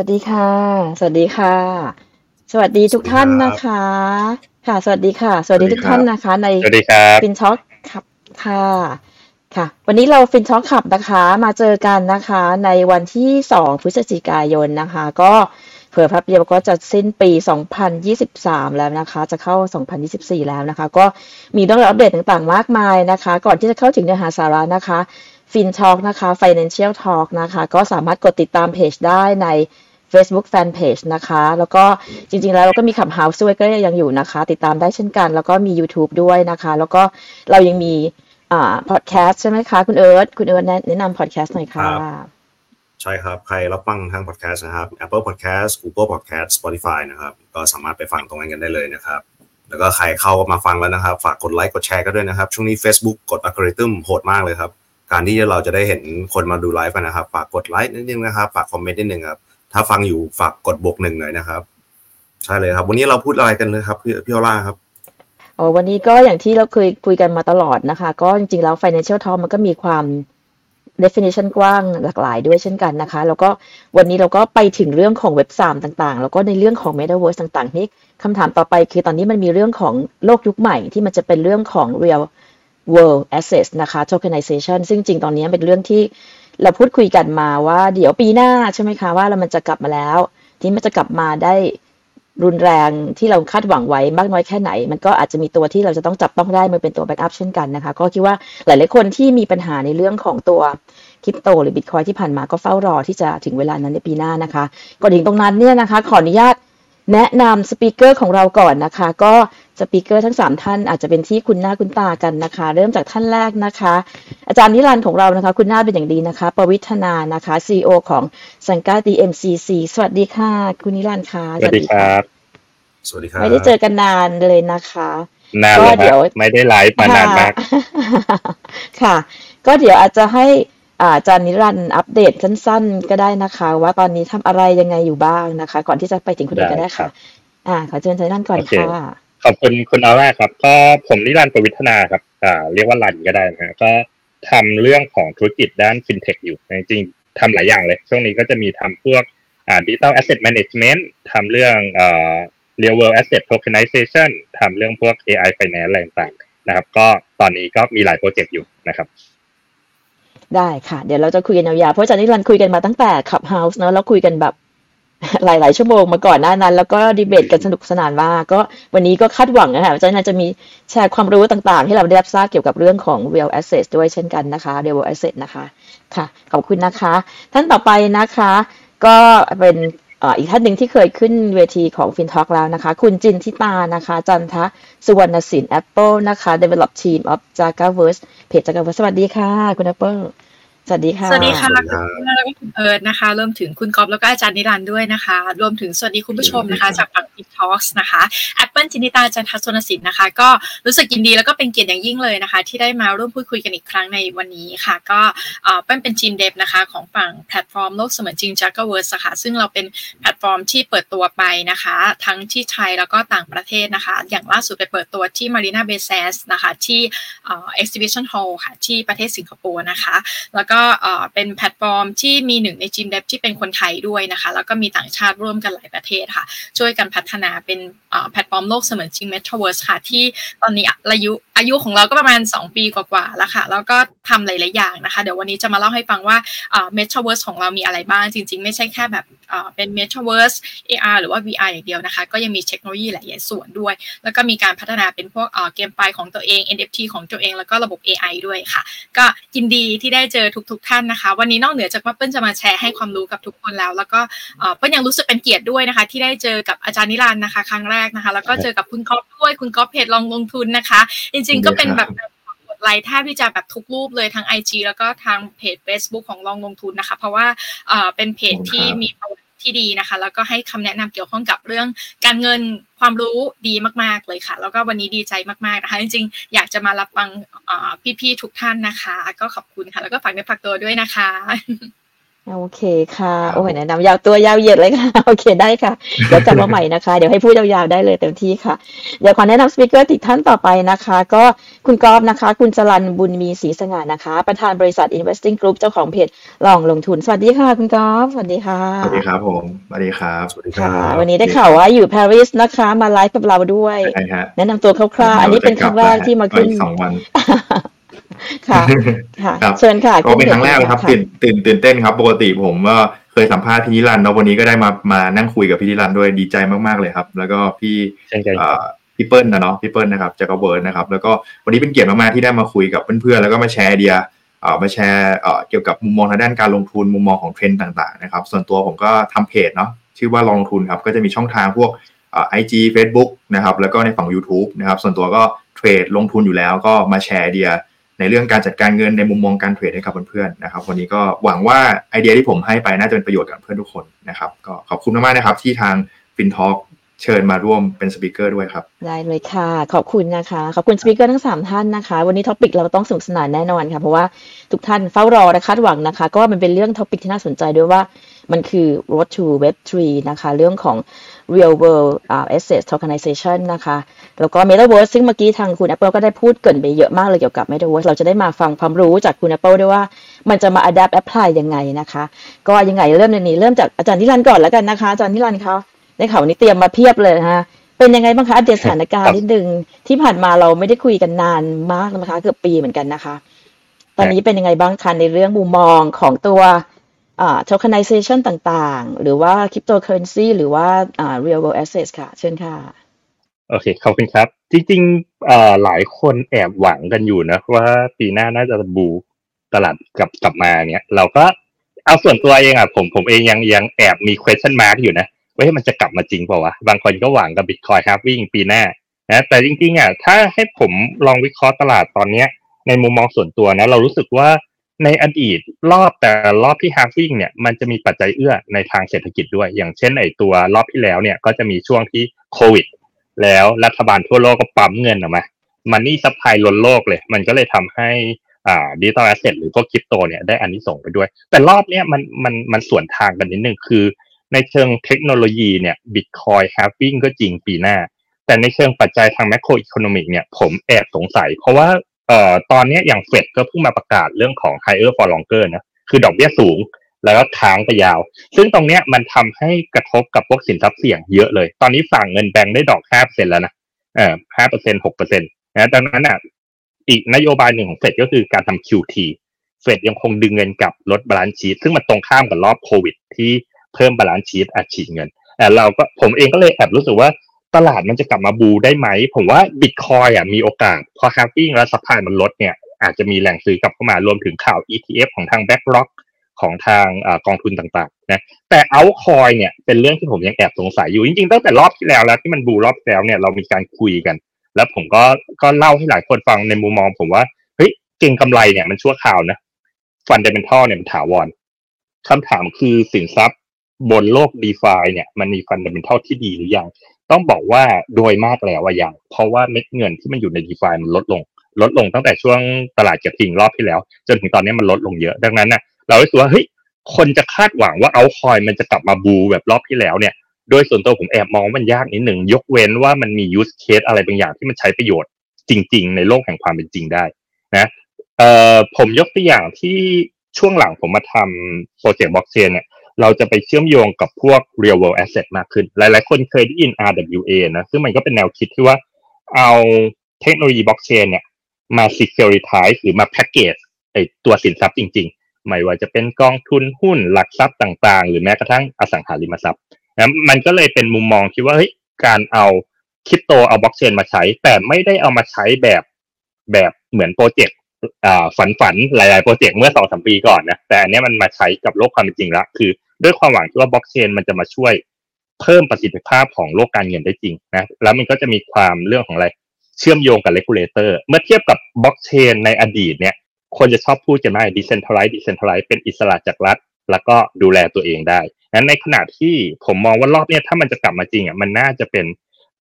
วัสดีค่ะ สวัสดีค่ะ สวัสดีทุกท่านนะคะ ค่ะ สวัสดีค่ะ สวัสดีทุกท่านนะคะ ในสวัสดีครับฟินช็อคครับค่ะค่ะ วันนี้เราฟินช็อคขับนะคะ มาเจอกันนะคะ ในวันที่สองพฤศจิกายนนะคะ ก็เผื่อพับเดียวก็จะสิ้นปี 2023 แล้วนะคะ จะเข้า 2024 แล้วนะคะ ก็มีเรื่องราวอัปเดตต่างๆ มากมายนะคะ ก่อนที่จะเข้าถึงเนื้อหาสาระนะคะFinTalk นะคะ Financial Talk นะคะ ก็สามารถกดติดตามเพจได้ใน Facebook Fanpage นะคะ แล้วก็จริง ๆ แล้วเราก็มี Clubhouse ด้วยก็ยังอยู่นะคะ ติดตามได้เช่นกัน แล้วก็มี YouTube ด้วยนะคะ แล้วก็เรายังมีอ่าพอดแคสต์ใช่ไหมคะ คุณเอิร์ธคุณเอิร์ธแนะนำพอดแคสต์หน่อยค่ะ ใช่ครับ ใครรับฟังทางพอดแคสต์นะครับ Apple Podcast Google Podcast Spotify นะครับ ก็สามารถไปฟังตรงนั้นกันได้เลยนะครับ แล้วก็ใครเข้ามาฟังแล้วนะครับ ฝากกดไลค์กดแชร์กันด้วยนะครับ ช่วงนี้ Facebook กดอัลกอริทึมโหดมากเลยครับการที่เราจะได้เห็นคนมาดูไลฟ์นะครับ ฝากกดไลค์นิดนึงนะครับ ฝากคอมเมนต์นิดนึงครับ ถ้าฟังอยู่ฝากกดบวกหนึ่งหน่อยนะครับ ใช่เลยครับ วันนี้เราพูดอะไรกันเลยครับพี่พี่อล่าครับอ๋อวันนี้ก็อย่างที่เราเคยคุยกันมาตลอดนะคะ ก็จริงๆแล้ว Financial Talk มันก็มีความ definition กว้างหลากหลายด้วยเช่นกันนะคะ แล้วก็วันนี้เราก็ไปถึงเรื่องของเว็บ3ต่างๆ แล้วก็ในเรื่องของ Metaverse ต่างๆ นี่คำถามต่อไปคือตอนนี้มันมีเรื่องของโลกยุคใหม่ที่มันจะเป็นเรื่องของ real world assets นะคะ tokenization ซึ่งจริงตอนนี้เป็นเรื่องที่ เราพูดคุยกันมาว่าเดี๋ยวปีหน้าใช่ไหมคะว่าเรามันจะกลับมาแล้ว ที่มันจะกลับมาได้รุนแรงที่เราคาดหวังไว้มากน้อยแค่ไหน มันก็อาจจะมีตัวที่เราจะต้องจับต้องได้มาเป็นตัวแบ็กอัพเช่นกันนะคะ ก็คิดว่าหลาย ๆ คนที่มีปัญหาในเรื่องของตัวคริปโตหรือบิตคอยที่ผ่านมาก็เฝ้ารอที่จะถึงเวลานั้นในปีหน้านะคะก่อนถึงตรงนั้นเนี่ยนะคะ ขออนุญาต แนะนำ speaker ของเราก่อนนะคะ ก็ speaker ทั้ง 3 ท่านอาจจะเป็นที่คุ้นหน้าคุ้นตากันนะคะ เริ่มจากท่านแรกนะคะ อาจารย์นิรันดร์ของเรานะคะ คุ้นหน้าเป็นอย่างดีนะคะ ประวิทย์ธนานะคะ CEO ของสังกัด DMCC สวัสดีค่ะ คุณนิรันดร์ค่ะสวัสดีครับสวัสดีครับไม่ได้เจอกันนานเลยนะคะนานเลยครับไม่ได้ไลฟ์มานานมากค่ะ ก็เดี๋ยวอาจจะให้ อาจารย์นิรันดร์อัปเดตสั้น ๆ ก็ได้นะคะ ว่าตอนนี้ทำอะไรยังไงอยู่บ้างนะคะ ก่อนที่จะไปถึงคุณเอกก็ได้ค่ะ อ่า ขอเชิญอาจารย์รันก่อนค่ะขอบคุณคุณอาล่าครับ ก็ผมนิรันดร์ประวิทย์ธนาครับอ่าเรียกว่ารันก็ได้นะก็ทำเรื่องของธุรกิจด้านฟินเทคอยู่จริงๆทำหลายอย่างเลย ช่วงนี้ก็จะมีทำพวกอ่า digital asset แมネจเมนต์ทำเรื่องอ่า real world asset tokenization ทำเรื่องพวก AI finance อะไรต่างๆนะครับ ก็ตอนนี้ก็มีหลายโปรเจกต์อยู่นะครับ ได้ค่ะ เดี๋ยวเราจะคุยกันยาวๆ เพราะอาจารย์นิรันดร์คุยกันมาตั้งแต่ Clubhouse เนอะแล้วคุยกันแบบหลายๆชั่วโมงมาก่อนหน้านั้น แล้วก็ดีเบตกันสนุกสนานมากก็วันนี้ก็คาดหวังนะคะอาจารย์นิรันดร์จะมีแชร์ความรู้ต่างๆที่เราได้รับทราบเกี่ยวกับเรื่องของ real asset ด้วยเช่นกันนะคะ real asset นะคะค่ะขอบคุณนะคะ ท่านต่อไปนะคะ ก็เป็น อีกท่านหนึ่งที่เคยขึ้นเวทีของ FinTalk แล้วนะคะ คุณจินทิตานะคะ จันทะสุวรรณสินแอปเปิลนะคะ Develop Team of Jakaverse เพจ Jakaverse สวัสดีค่ะ คุณแอปเปิล สวัสดีค่ะ สวัสดีค่ะคุณแล้วก็คุณเอิร์ดนะคะรวมถึงคุณก๊อฟแล้วก็อาจารย์นิรันดร์ด้วยนะคะ รวมถึงสวัสดีคุณผู้ชมนะคะ จากฝั่ง TikTok นะคะแอปเปิลจินิตาจันทศนสินนะคะ ก็รู้สึกยินดีแล้วก็เป็นเกียรติอย่างยิ่งเลยนะคะ ที่ได้มาร่วมพูดคุยกันอีกครั้งในวันนี้ค่ะ ก็เปิ้ลเป็นทีม dev นะคะ ของฝั่งแพลตฟอร์มโลกเสมือนจริง j a g เวิร์สค่ะซึ่งเราเป็นแพลตฟอร์มที่เปิดตัวไปนะคะ ทั้งที่ไทยแล้วก็ต่างประเทศนะคะ อย่างล่าสุดไปเปิดตัวที่ Marina Bay Sands นะคะที่exhibition hall ค่ะที่ประเทศสิงคโปร์นะคะ แล้วก็เป็นแพลตฟอร์มที่มีหนึ่งในทีม dev ที่เป็นคนไทยด้วยนะคะ แล้วก็มีต่างชาติร่วมกันหลายประเทศค่ะ ช่วยกันพัฒนาเป็นแพลตฟอร์มโลกเสมือนจริง Metaverse ค่ะ ที่ตอนนี้อายุอายุของเราก็ประมาณ 2 ปีกว่าๆแล้วค่ะ แล้วก็ทำหลายๆอย่างนะคะ เดี๋ยววันนี้จะมาเล่าให้ฟังว่า Metaverse ของเรามีอะไรบ้างจริง ๆ ไม่ใช่แค่แบบเป็น Metaverse AR หรือว่า VR อย่างเดียวนะคะ ก็ยังมีเทคโนโลยีหลายส่วนด้วย แล้วก็มีการพัฒนาเป็นพวกเกมไฟของตัวเอง NFT ของตัวเอง แล้วก็ระบบ AI ด้วยค่ะ ก็ยินดีที่ได้เจอทุกๆท่านนะคะ วันนี้นอกเหนือจากว่าเปิ้ลจะมาแชร์ให้ความรู้กับทุกคนแล้ว แล้วก็เปิ้ลยังรู้สึกเป็นเกียรติด้วยนะคะ ที่ได้เจอกับอาจารย์นิรันดร์นะคะ ครั้งแรกนะคะ แล้วก็เจอกับคุณก๊อฟด้วยคุณก๊อฟเพจลองลงทุนนะคะ จริง ๆ ก็เป็นแบบกดไลค์แทบที่จะแบบทุกรูปเลยทั้ง IG แล้วก็ทางเพจ Facebook ของลองลงทุนนะคะ เพราะว่าเป็นเพจที่มี ที่ดีนะคะ แล้วก็ให้คำแนะนำเกี่ยวข้องกับเรื่องการเงินความรู้ดีมากๆเลยค่ะ แล้วก็วันนี้ดีใจมากๆนะคะ จริงๆ อยากจะมารับฟังพี่ๆทุกท่านนะคะ ก็ขอบคุณค่ะ แล้วก็ฝากในฝากตัวด้วยนะคะ โอเคค่ะ โอ้ยแนะนำยาวตัวยาวเหยียดเลยค่ะ โอเคได้ค่ะ เดี๋ยวกลับมาใหม่นะคะ เดี๋ยวให้พูดยาวๆได้เลยเต็มที่ค่ะ เดี๋ยวขอแนะนำสปิเกอร์ติดท่านต่อไปนะคะ ก็คุณกอฟนะคะ คุณจรันบุญมีศรีสง่านะคะ ประธานบริษัท Investing Group เจ้าของเพจลองลงทุน สวัสดีค่ะ คุณก๊อฟสวัสดีค่ะ สวัสดีครับผม สวัสดีครับสวัสดีคค่ะรับวันนี้ได้ข่าวว่าอยู่ปารีสนะคะ มาไลฟ์กับเราด้วยใช่ฮะแนะนำตัวคร่าวๆ อันนี้เป็นครั้งแรกที่มาขึ้นอีกสองวัน ค่ะค่ะครับเชิญค่ะก็เป็นครั้งแรกเลยครับะตื่นตื่นตื่นเต้นครับ ปกติผมก็เคยสัมภาษณ์พี่นิรันดร์เนาะวันนี้ก็ได้มามานั่งคุยกับพี่นิรันดร์ด้วยดีใจมากๆเลยครับ แล้วก็พี่เช่นกันเอ่อพี่เปิ้ลนะเนาะพี่เปิ้ลนะครับ Jakaverse นะครับ แล้วก็วันนี้เป็นเกียรติมากๆที่ได้มาคุยกับเพื่อนๆแล้วก็มาแชร์ไอเดียเอ่อมาแชร์เอ่อเกี่ยวกับมุมมองทางด้านการลงทุนมุมมองของเทรนด์ต่างๆนะครับ ส่วนตัวผมก็ทำเพจเนาะชื่อว่าลองลงทุนครับก็จะมีช่องทางพวกไอจีเฟซบุ๊กนะครับแล้วก็ในฝั่ง YouTube นะครับส่วนตัวก็เทรดลงทุนอยู่แล้วก็มาแชร์ไอเดีย ในเรื่องการจัดการเงินในมุมมองการเทรดให้กับเพื่อนๆนะครับ วันนี้ก็หวังว่าไอเดียที่ผมให้ไปน่าจะเป็นประโยชน์กับเพื่อนทุกคนนะครับ ก็ขอบคุณมากๆนะครับ ที่ทาง FinTalk เชิญมาร่วมเป็น speaker ด้วยครับ ได้เลยค่ะ ขอบคุณนะคะ ขอบคุณ speaker ทั้งสามท่านนะคะ วันนี้ topic เราต้องสนุกสนานแน่นอนค่ะ เพราะว่าทุกท่านเฝ้ารอและคาดหวังนะคะ ก็มันเป็นเรื่อง topic ที่น่าสนใจด้วยว่ามันคือ road to web 3นะคะ เรื่องของ real world uh, asset tokenization นะคะ แล้วก็ metaverse ซึ่งเมื่อกี้ทางคุณ Apple ก็ได้พูดเกริ่นไปเยอะมากเลยเกี่ยวกับ metaverse เราจะได้มาฟังความรู้จากคุณ Apple ด้วยว่ามันจะมา adapt apply ยังไงนะคะ ก็ยังไงเริ่มในนี้เริ่มจากอาจารย์นิรันดร์ก่อนแล้วกันนะคะ อาจารย์นิรันดร์คะได้ข่าววันนี้เตรียมมาเพียบเลยนะคะเป็นยังไงบ้างคะอัปเดตสถานการณ์นิดนึงที่ผ่านมาเราไม่ได้คุยกันนานมากนะคะ เกือบปีเหมือนกันนะคะ ตอนนี้เป็นยังไงบ้างคะในเรื่องมุมมองของตัวอ่า tokenization ต่างๆ หรือว่า cryptocurrency หรือว่าอ่า real world assets ค่ะ เชิญค่ะ โอเค ขอบคุณครับ จริงๆอ่อหลายคนแอบหวังกันอยู่นะ ว่าปีหน้าน่าจะบูตลาดกลับกลับมาเนี่ย เราก็เอาส่วนตัวเองอะผมผมเองยังยังแอบมี question mark อยู่นะว่ามันจะกลับมาจริงเปล่าวะ บางคนก็หวังกับ Bitcoin halving ปีหน้านะแต่จริงๆอะถ้าให้ผมลองวิเคราะห์ตลาดตอนเนี้ยในมุมมองส่วนตัวนะ เรารู้สึกว่า ในอดีตรอบแต่รอบที่ halving เนี่ยมันจะมีปัจจัยเอื้อในทางเศรษฐกิจด้วย อย่างเช่นไอตัวรอบที่แล้วเนี่ยก็จะมีช่วงที่โควิด แล้วรัฐบาลทั่วโลกก็ปั๊มเงินออกมามันนี่ซัพพลายล้นโลกเลย มันก็เลยทำให้อ่า digital asset หรือพวกคริปโตเนี่ยได้อานิสงส์ไปด้วย แต่รอบเนี้ยมันมันมันสวนทางกันนิดนึงคือ ในเชิงเทคโนโลยีเนี่ยบิตคอยน์ halving ก็จริงปีหน้า แต่ในเชิงปัจจัยทาง macroeconomic เนี่ยผมแอบสงสัย เพราะว่า เอ่อตอนนี้อย่างเฟดก็เพิ่งมาประกาศเรื่องของ higher for longer นะคือดอกเบี้ยสูงแล้วก็ค้างไปยาว ซึ่งตรงเนี้ยมันทำให้กระทบกับพวกสินทรัพย์เสี่ยงเยอะเลย ตอนนี้ฝั่งเงินแบงค์ได้ดอกห้าเปอร์เซ็นต์แล้วนะเอ่อห้าเปอร์เซ็นต์หกเปอร์เซ็นต์นะดังนั้นอะอีกนโยบายหนึ่งของเฟดก็คือการทำ QT เฟดยังคงดึงเงินกลับลด balance sheet ซึ่งมันตรงข้ามกับรอบโควิด ที่เพิ่ม balance sheet อัดฉีดเงินแต่เราก็ผมเองก็เลยแอบรู้สึกว่า ตลาดมันจะกลับมา bull ได้ไหม ผมว่าบิตคอยน์อะมีโอกาส พอ halving แล้ว supply มันลดเนี่ย อาจจะมีแหล่งซื้อกลับเข้ามารวมถึงข่าว ETF ของทาง b a c k r o c k ของทางอกองทุนต่างๆนะแต่เอาคอยเนี่ยเป็นเรื่องที่ผมยังแอบสงสัยอยู่ จริงๆตั้งแต่รอบที่แล้วแล้วที่มัน bull รอบที่แล้วเนี่ยเรามีการคุยกัน แล้วผมก็ก็เล่าให้หลายคนฟังในมุมมอง ผมว่าเฮ้ยเก็งกำไรเนี่ยมันชั่วคราวนะ fundamental เนี่ยมันถาวรคำถามคือสินทรัพย์บนโลก d e f าเนี่ยมันมี fundamental ที่ดีหรือยัง ต้องบอกว่าโดยมากแล้วว่ายัง เพราะว่าเม็ดเงินที่มันอยู่ใน d e f ามันลดลง ลดลงตั้งแต่ช่วงตลาดกระทิงรอบที่แล้ว จนถึงตอนนี้มันลดลงเยอะ ดังนั้นนะเรารู้สึกว่าเฮ้ยคนจะคาดหวังว่าเอาคอยมันจะกลับมา bull แบบรอบที่แล้วเนี่ย โดยส่วนตัวผมแอบมองว่ามันยากนิดหนึ่งยกเว้นว่ามันมี use case อะไรบางอย่างที่มันใช้ประโยชน์จริง ๆ ในโลกแห่งความเป็นจริงได้นะเอ่อผมยกตัวอย่างที่ช่วงหลังผมมาทำโปรเจกต์บล็อกเชนเนี่ย เราจะไปเชื่อมโยงกับพวก real world asset มากขึ้น หลาย ๆ คนเคยได้ยิน RWA นะซึ่งมันก็เป็นแนวคิดที่ว่าเอาเทคโนโลยีบล็อกเชนเนี่ยมา securitize หรือมา package ไอตัวสินทรัพย์จริง ๆ ไม่ว่าจะเป็นกองทุนหุ้นหลักทรัพย์ต่างๆ หรือแม้กระทั่งอสังหาริมทรัพย์นะมันก็เลยเป็นมุมมองที่ว่าเฮ้ยการเอาคริปโตเอาบล็อกเชนมาใช้ แต่ไม่ได้เอามาใช้แบบแบบเหมือนโปรเจกต์อ่าฝันฝันๆหลาย ๆ โปรเจกต์เมื่อสองสามปีก่อนนะแต่อันนี้มันมาใช้กับโลกความเป็นจริงละคือ ด้วยความหวังที่ว่าบล็อกเชนมันจะมาช่วยเพิ่มประสิทธิภาพของโลกการเงินได้จริงนะแล้วมันก็จะมีความเรื่องของอะไรเชื่อมโยงกับ regulator เมื่อเทียบกับบล็อกเชนในอดีตเนี่ยคนจะชอบพูดกันว่า decentralized decentralized เป็นอิสระจากรัฐ แล้วก็ดูแลตัวเองได้นั้นในขณะที่ผมมองว่ารอบเนี้ยถ้ามันจะกลับมาจริงอะมันน่าจะเป็น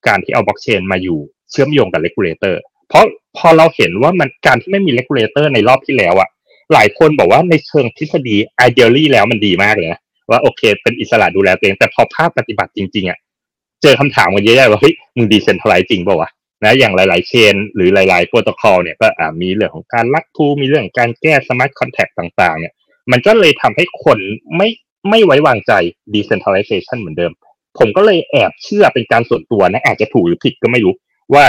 การที่เอาบล็อกเชนมาอยู่เชื่อมโยงกับ regulator เพราะพอเราเห็นว่ามันการที่ไม่มี regulator ในรอบที่แล้วอะหลายคนบอกว่าในเชิงทฤษฎี ideally แล้วมันดีมากเลยนะ ว่าโอเค เป็นอิสระดูแลตัวเอง แต่พอภาพปฏิบัติจริงๆอะเจอคำถามกันเยอะๆว่าเฮ้ยมึง decentralized จริงป่าวะนะอย่างหลาย ๆ chain หรือหลาย ๆ โปรโตคอลเนี่ยก็มีเรื่องของการ rug pull มีเรื่องการแก้ smart contract ต่าง ๆ เนี่ย มันก็เลยทำให้คนไม่ไม่ไว้วางใจ decentralization เหมือนเดิม ผมก็เลยแอบเชื่อเป็นการส่วนตัวนะ อาจจะถูกหรือผิดก็ไม่รู้ ว่า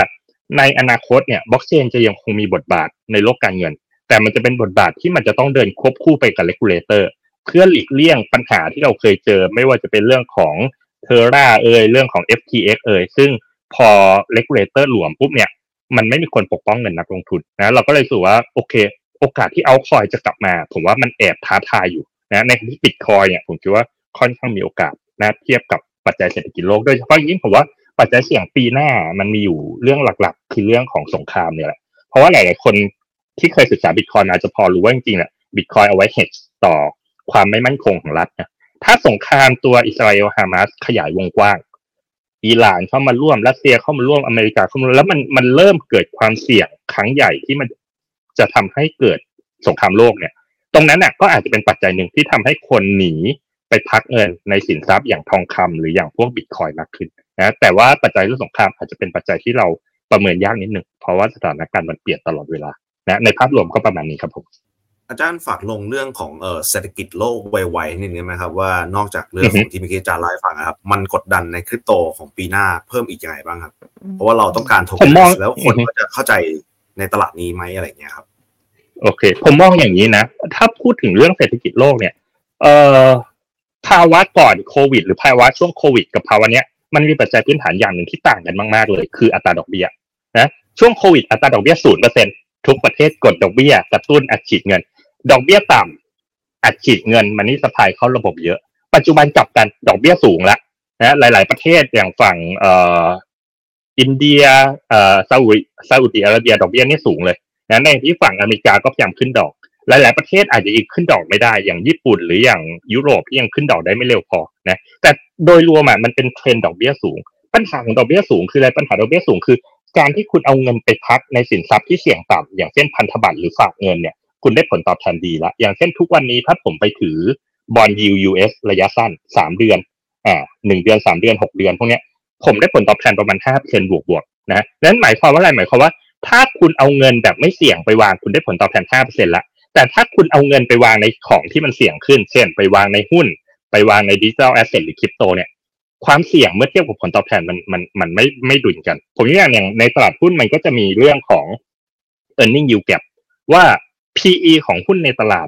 ในอนาคตเนี่ยบล็อกเชนจะยังคงมีบทบาทในโลกการเงิน แต่มันจะเป็นบทบาทที่มันจะต้องเดินควบคู่ไปกับ regulator เพื่อหลีกเลี่ยงปัญหาที่เราเคยเจอ ไม่ว่าจะเป็นเรื่องของ Terra เอ่ยเรื่องของ FTX เอ่ยซึ่งพอ regulator หลวมปุ๊บเนี่ย มันไม่มีคนปกป้องเงินนักลงทุนนะเราก็เลยสูว่าโอเค โอกาสที่เอาคอยจะกลับมา ผมว่ามันแอบท้าทายอยู่นะในที่บิตคอยเนี่ยผมคิดว่าค่อนข้างมีโอกาสนะเทียบกับปัจจัยเศรษฐกิจโลกโดยเฉพาะยิ่งผมว่าปัจจัยเสี่ยงปีหน้ามันมีอยู่เรื่องหลักๆ คือเรื่องของสงครามเนี่ยแหละเพราะว่าหลายๆคนที่เคยศึกษาบิตคอยอาจจะพอรู้ว่าจริงๆเนี่ยบิตคอยเอาไว้เฮดต่อ ความไม่มั่นคงของรัฐนะถ้าสงครามตัวอิสราเอลฮามาสขยายวงกว้างอิหร่านเข้ามาร่วมรัสเซียเข้ามาร่วมอเมริกาเข้ามาแล้วมันมันเริ่มเกิดความเสี่ยงครั้งใหญ่ที่มันจะทำให้เกิดสงครามโลกเนี่ย ตรงนั้นน่ะก็อาจจะเป็นปัจจัยหนึ่งที่ทำให้คนหนีไปพักเงินในสินทรัพย์อย่างทองคำหรืออย่างพวกบิตคอยมากขึ้นนะแต่ว่าปัจจัยเรื่องสงครามอาจจะเป็นปัจจัยที่เราประเมินยากนิดหนึ่งเพราะว่าสถานการณ์มันเปลี่ยนตลอดเวลานะในภาพรวมก็ประมาณนี้ครับผม อาจารย์ฝากลงเรื่องของเออเศรษฐกิจโลกไวๆนิดนึงไหมครับว่านอกจากเรื่องของที่เมื่อกี้อาจารย์ไลฟ์ฟังครับ มันกดดันในคริปโตของปีหน้าเพิ่มอีกยังไงบ้างครับ เพราะว่าเราต้องการโทเค็นแล้วคนก็จะเข้าใจในตลาดนี้ไหมอะไรเงี้ยครับ โอเค ผมมองอย่างนี้นะ ถ้าพูดถึงเรื่องเศรษฐกิจโลกเนี่ยเอ่อภาวะก่อนโควิด หรือภาวะช่วงโควิด กับภาวะเนี้ยมันมีปัจจัยพื้นฐานอย่างหนึ่งที่ต่างกันมากๆเลย คืออัตราดอกเบี้ยนะช่วงโควิดอัตราดอกเบี้ยศูนย์เปอร์เซ็นทุกประเทศกดดอกเบี้ยกระตุ้นอัดฉีดเงิน ดอกเบี้ยต่ำอัดฉีดเงินมันนี่สะพายเข้าระบบเยอะ ปัจจุบันกลับกันดอกเบี้ยสูงแล้วนะหลาย ๆ ประเทศอย่างฝั่งเอ่ออินเดียเอ่อซาอุซาอุดิอาระเบียดอกเบี้ยนี่สูงเลยนะในที่ฝั่งอเมริกาก็พยายามขึ้นดอก หลาย ๆ ประเทศอาจจะอีกขึ้นดอกไม่ได้ อย่างญี่ปุ่นหรืออย่างยุโรปที่ยังขึ้นดอกได้ไม่เร็วพอนะแต่โดยรวมมันเป็นเทรนด์ดอกเบี้ยสูง ปัญหาของดอกเบี้ยสูงคืออะไรปัญหาดอกเบี้ยสูงคือ การที่คุณเอาเงินไปพักในสินทรัพย์ที่เสี่ยงต่ำอย่างเช่นพันธบัตรหรือฝากเงินเนี่ย คุณได้ผลตอบแทนดีแล้วอย่างเช่นทุกวันนี้ถ้าผมไปถือ bond ยู US ระยะสั้นสามเดือนอ่าหนึ่งเดือนสามเดือนหกเดือนพวกเนี้ยผมได้ผลตอบแทนประมาณห้าเปอร์เซ็นต์บวกบวกนะนั้นหมายความว่าอะไรหมายความว่า ถ้าคุณเอาเงินแบบไม่เสี่ยงไปวางคุณได้ผลตอบแทนห้าเปอร์เซ็นต์ละแต่ถ้าคุณเอาเงินไปวางในของที่มันเสี่ยงขึ้น เช่น ไปวางในหุ้น ไปวางในดิจิทัลแอสเซทหรือคริปโตเนี่ยความเสี่ยงเมื่อเทียบกับผลตอบแทนมันมันมันไม่ไม่ดุลกัน ผมยกอย่างอย่างในตลาดหุ้นมันก็จะมีเรื่องของ e a r n i n g yield gap ว่า PE ของหุ้นในตลาด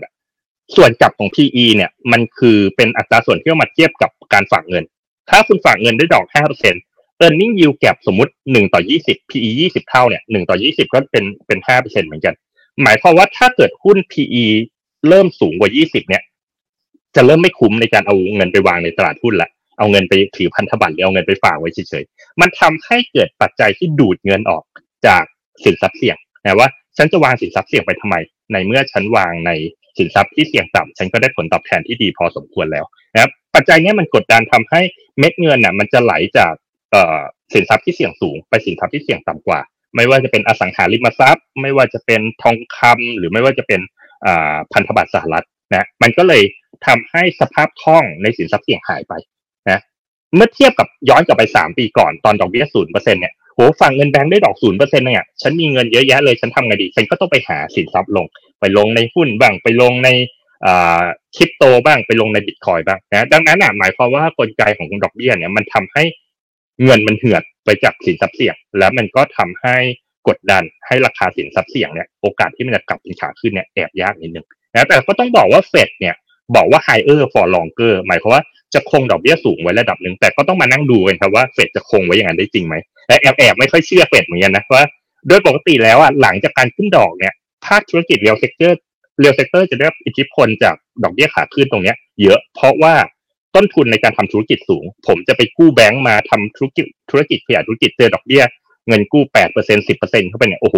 ส่วนจับของ PE เนี่ย มันคือเป็นอัตราส่วนที่เอามาเทียบกับการฝากเงิน ถ้าคุณฝากเงินด้วยดอก5% earning yield gap สมมติ 1 ต่อ 20 PE 20 เท่าเนี่ย 1 ต่อ 20 ก็เป็นเป็น 5%เหมือนกัน หมายความว่าถ้าเกิดหุ้น PE เริ่มสูงกว่า 20 เนี่ย จะเริ่มไม่คุ้มในการเอาเงินไปวางในตลาดหุ้นละ เอาเงินไปถือพันธบัตรหรือเอาเงินไปฝากไว้เฉยๆ มันทำให้เกิดปัจจัยที่ดูดเงินออกจากสินทรัพย์เสี่ยงนะว่าฉันจะวางสินทรัพย์เสี่ยงไปทำไม ในเมื่อฉันวางในสินทรัพย์ที่เสี่ยงต่ำฉันก็ได้ผลตอบแทนที่ดีพอสมควรแล้วนะครับปัจจัยนี้มันกดดันทำให้เม็ดเงินน่ะมันจะไหลจากเอ่อสินทรัพย์ที่เสี่ยงสูง ไปสินทรัพย์ที่เสี่ยงต่ำกว่า ไม่ว่าจะเป็นอสังหาริมทรัพย์ ไม่ว่าจะเป็นทองคำหรือไม่ว่าจะเป็นอ่าพันธบัตรสหรัฐนะมันก็เลยทำให้สภาพคล่องในสินทรัพย์เสี่ยงหายไปนะเมื่อเทียบกับย้อนกลับไปสามปีก่อนตอนดอกเบี้ยศูนย์เปอร์เซ็นเนี่ย โหฝั่งเงินแบงค์ได้ดอกศูนย์เปอร์เซ็นต์เนี่ยฉันมีเงินเยอะแยะเลยฉันทำไงดีฉันก็ต้องไปหาสินทรัพย์ลง ไปลงในหุ้นบ้างไปลงในอ่าคริปโตบ้างไปลงในบิตคอยบ้างนะดังนั้นหมายความว่ากลไกของดอกเบี้ยเนี่ยมันทำให้เงินมันเหือดไปจากสินทรัพย์เสี่ยง แล้วมันก็ทำให้กดดันให้ราคาสินทรัพย์เสี่ยงเนี่ยโอกาสที่มันจะกลับเป็นขาขึ้นเนี่ยแอบยากนิดนึงนะแต่ก็ต้องบอกว่าเฟดเนี่ย บอกว่า higher for longer หมายความว่าจะคงดอกเบี้ยสูงไว้ระดับหนึ่งแต่ก็ต้องมานั่งดูกันครับว่าเฟดจะคงไว้อย่างนั้นได้จริงไหมและแอบแอบไม่ค่อยเชื่อเฟดเหมือนกันนะว่าโดยปกติแล้วอะหลังจากการขึ้นดอกเนี่ยภาคธุรกิจ real sector real sector จะได้รับอิทธิพลจากดอกเบี้ยขาขึ้นตรงเนี้ย เยอะเพราะว่าต้นทุนในการทำธุรกิจสูง ผมจะไปกู้แบงก์มาทำธุรกิจธุรกิจขยายธุรกิจเจอดอกเบี้ยเงินกู้แปดเปอร์เซ็นสิบเปอร์เซ็นเข้าไปเนี่ยโอ้โห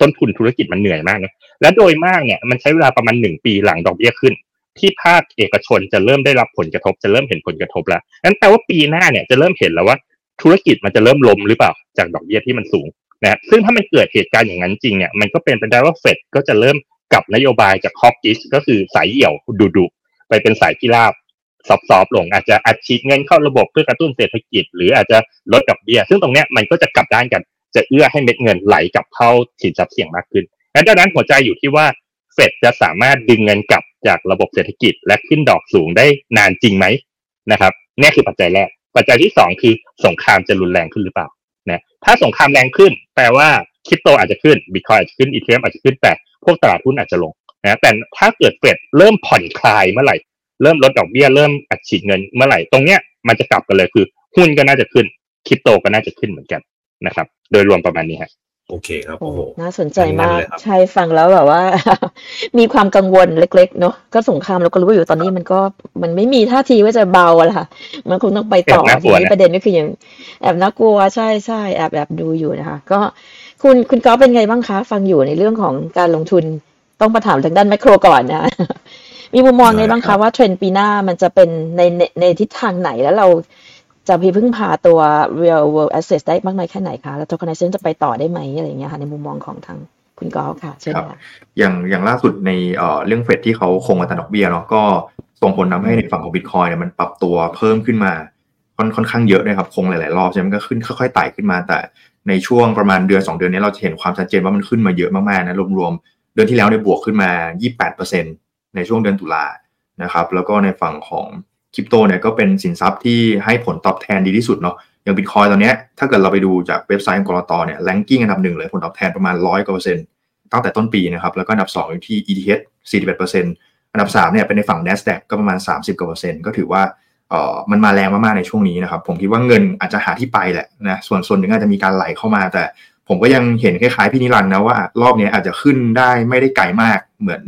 ต้นทุนธุรกิจมันเหนื่อยมากนะและโดยมากเนี่ยมันใช้เวลาประมาณหนึ่งปีหลังดอกเบี้ยขึ้น ที่ภาคเอกชนจะเริ่มได้รับผลกระทบ จะเริ่มเห็นผลกระทบแล้วนั้นแปลว่าปีหน้าเนี่ยจะเริ่มเห็นแล้วว่า ธุรกิจมันจะเริ่มล้มหรือเปล่าจากดอกเบี้ยที่มันสูงนะซึ่งถ้ามันเกิดเหตุการณ์อย่างนั้นจริงเนี่ยมันก็เป็นไปได้ว่าเฟดก็จะเริ่มกับนโยบายจากคอกกิสก็คือสายเหี่ยวดุดุไปเป็นสายพิราบซอฟๆลงอาจจะอัดฉีดเงินเข้าระบบเพื่อกระตุ้นเศรษฐกิจ หรืออาจจะลดดอกเบี้ย ซึ่งตรงเนี้ยมันก็จะกลับด้านกัน จะเอื้อให้เม็ดเงินไหลกลับเข้าสินทรัพย์เสี่ยงมากขึ้นดังนั้นหัวใจอยู่ที่ว่า เฟดจะสามารถดึงเงินกลับจากระบบเศรษฐกิจและขึ้นดอกสูงได้นานจริงไหมนะครับนี่คือปัจจัยแรก ปัจจัยที่สองคือสงครามจะรุนแรงขึ้นหรือเปล่านะถ้าสงครามแรงขึ้น แปลว่าคริปโตอาจจะขึ้นบิตคอยอาจจะขึ้นอีเทมอาจจะขึ้นแต่พวกตลาดหุ้นอาจจะลงนะแต่ถ้าเกิดเฟดเริ่มผ่อนคลายเมื่อไหร่ เริ่มลดดอกเบี้ยเริ่มอัดฉีดเงินเมื่อไหร่ตรงเนี้ยมันจะกลับกันเลยคือ หุ้นก็น่าจะขึ้นคริปโตก็น่าจะขึ้นเหมือนกันนะครับ โดยรวมประมาณนี้ฮะ โอเคครับโอ้โอ้โหน่าสนใจมากเลยครับใช่ฟังแล้วแบบว่า มีความกังวลเล็ก ๆ เนอะก็สงครามเราก็รู้อยู่ตอนนี้มันก็มันไม่มีท่าทีว่าจะเบาอะล่ะ มันคงต้องไปต่อแอบน่ากทีลัวนี้นะประเด็นก็คืออย่างแอบน่ากลัวใช่ใช่แอบแอบดูอยู่นะคะ ก็คุณคุณก๊อฟเป็นไงบ้างคะ ฟังอยู่ในเรื่องของการลงทุนต้องมาถามทางด้านแมคโครก่อนนะมีมุมมองไงบ้างได้ครัคะบว่าเทรนด์ปีหน้ามันจะเป็นในในในทิศทางไหนแล้วเรา จะพิพึ่งพาตัว real world asset ได้มากน้อยแค่ไหนคะ แล้ว tokenization จะไปต่อได้ไหมอะไรอย่างเงี้ยค่ะในมุมมองของทางคุณกอล์ฟค่ะเช่นครับค่ะอย่างอย่างล่าสุดในเอ่อเรื่องเฟดที่เขาคงอัตราดอกเบี้ยเนาะก็ส่งผลทำให้ในฝั่งของบิตคอยเนี่ยมันปรับตัวเพิ่มขึ้นมาค่อนค่อนข้างเยอะนะครับคงหลาย ๆ รอบใช่ไหมมันก็ขึ้นค่อย ๆไต่ขึ้นมา แต่ในช่วงประมาณเดือน 2 เดือนนี้เราจะเห็นความชัดเจนว่ามันขึ้นมาเยอะมาก ๆ นะรวม ๆ เดือนที่แล้วเนี่ยบวกขึ้นมา 28%ในช่วงเดือนตุลานะครับแล้วก็ในฝั่งของ คริปโตเนี่ยก็เป็นสินทรัพย์ที่ให้ผลตอบแทนดีที่สุดเนาะอย่างบิตคอยตอนนี้ถ้าเกิดเราไปดูจากเว็บไซต์ของกรตเนี่ยแรงกิ้งอันดับหนึ่งเลยผลตอบแทนประมาณร้อยกว่าเปอร์เซ็นต์ตั้งแต่ต้นปีนะครับแล้วก็อันดับ2อยู่ที่ ETH 41%อันดับ3เนี่ยเป็นในฝั่ง NASDAQ ก็ประมาณ 30กว่าเปอร์เซ็นต์ก็ถือว่าเอ่อมันมาแรงมากๆในช่วงนี้นะครับผมคิดว่าเงินอาจจะหาที่ไปแหละนะส่วนส่วนหนึ่งอาจจะมีการไหลเข้ามา แต่ผมก็ยังเห็นคล้ายๆพี่นิรันดร์นะว่ารอบนี้อาจจะขึ้นได้ไม่ได้ไกลมากเหมือน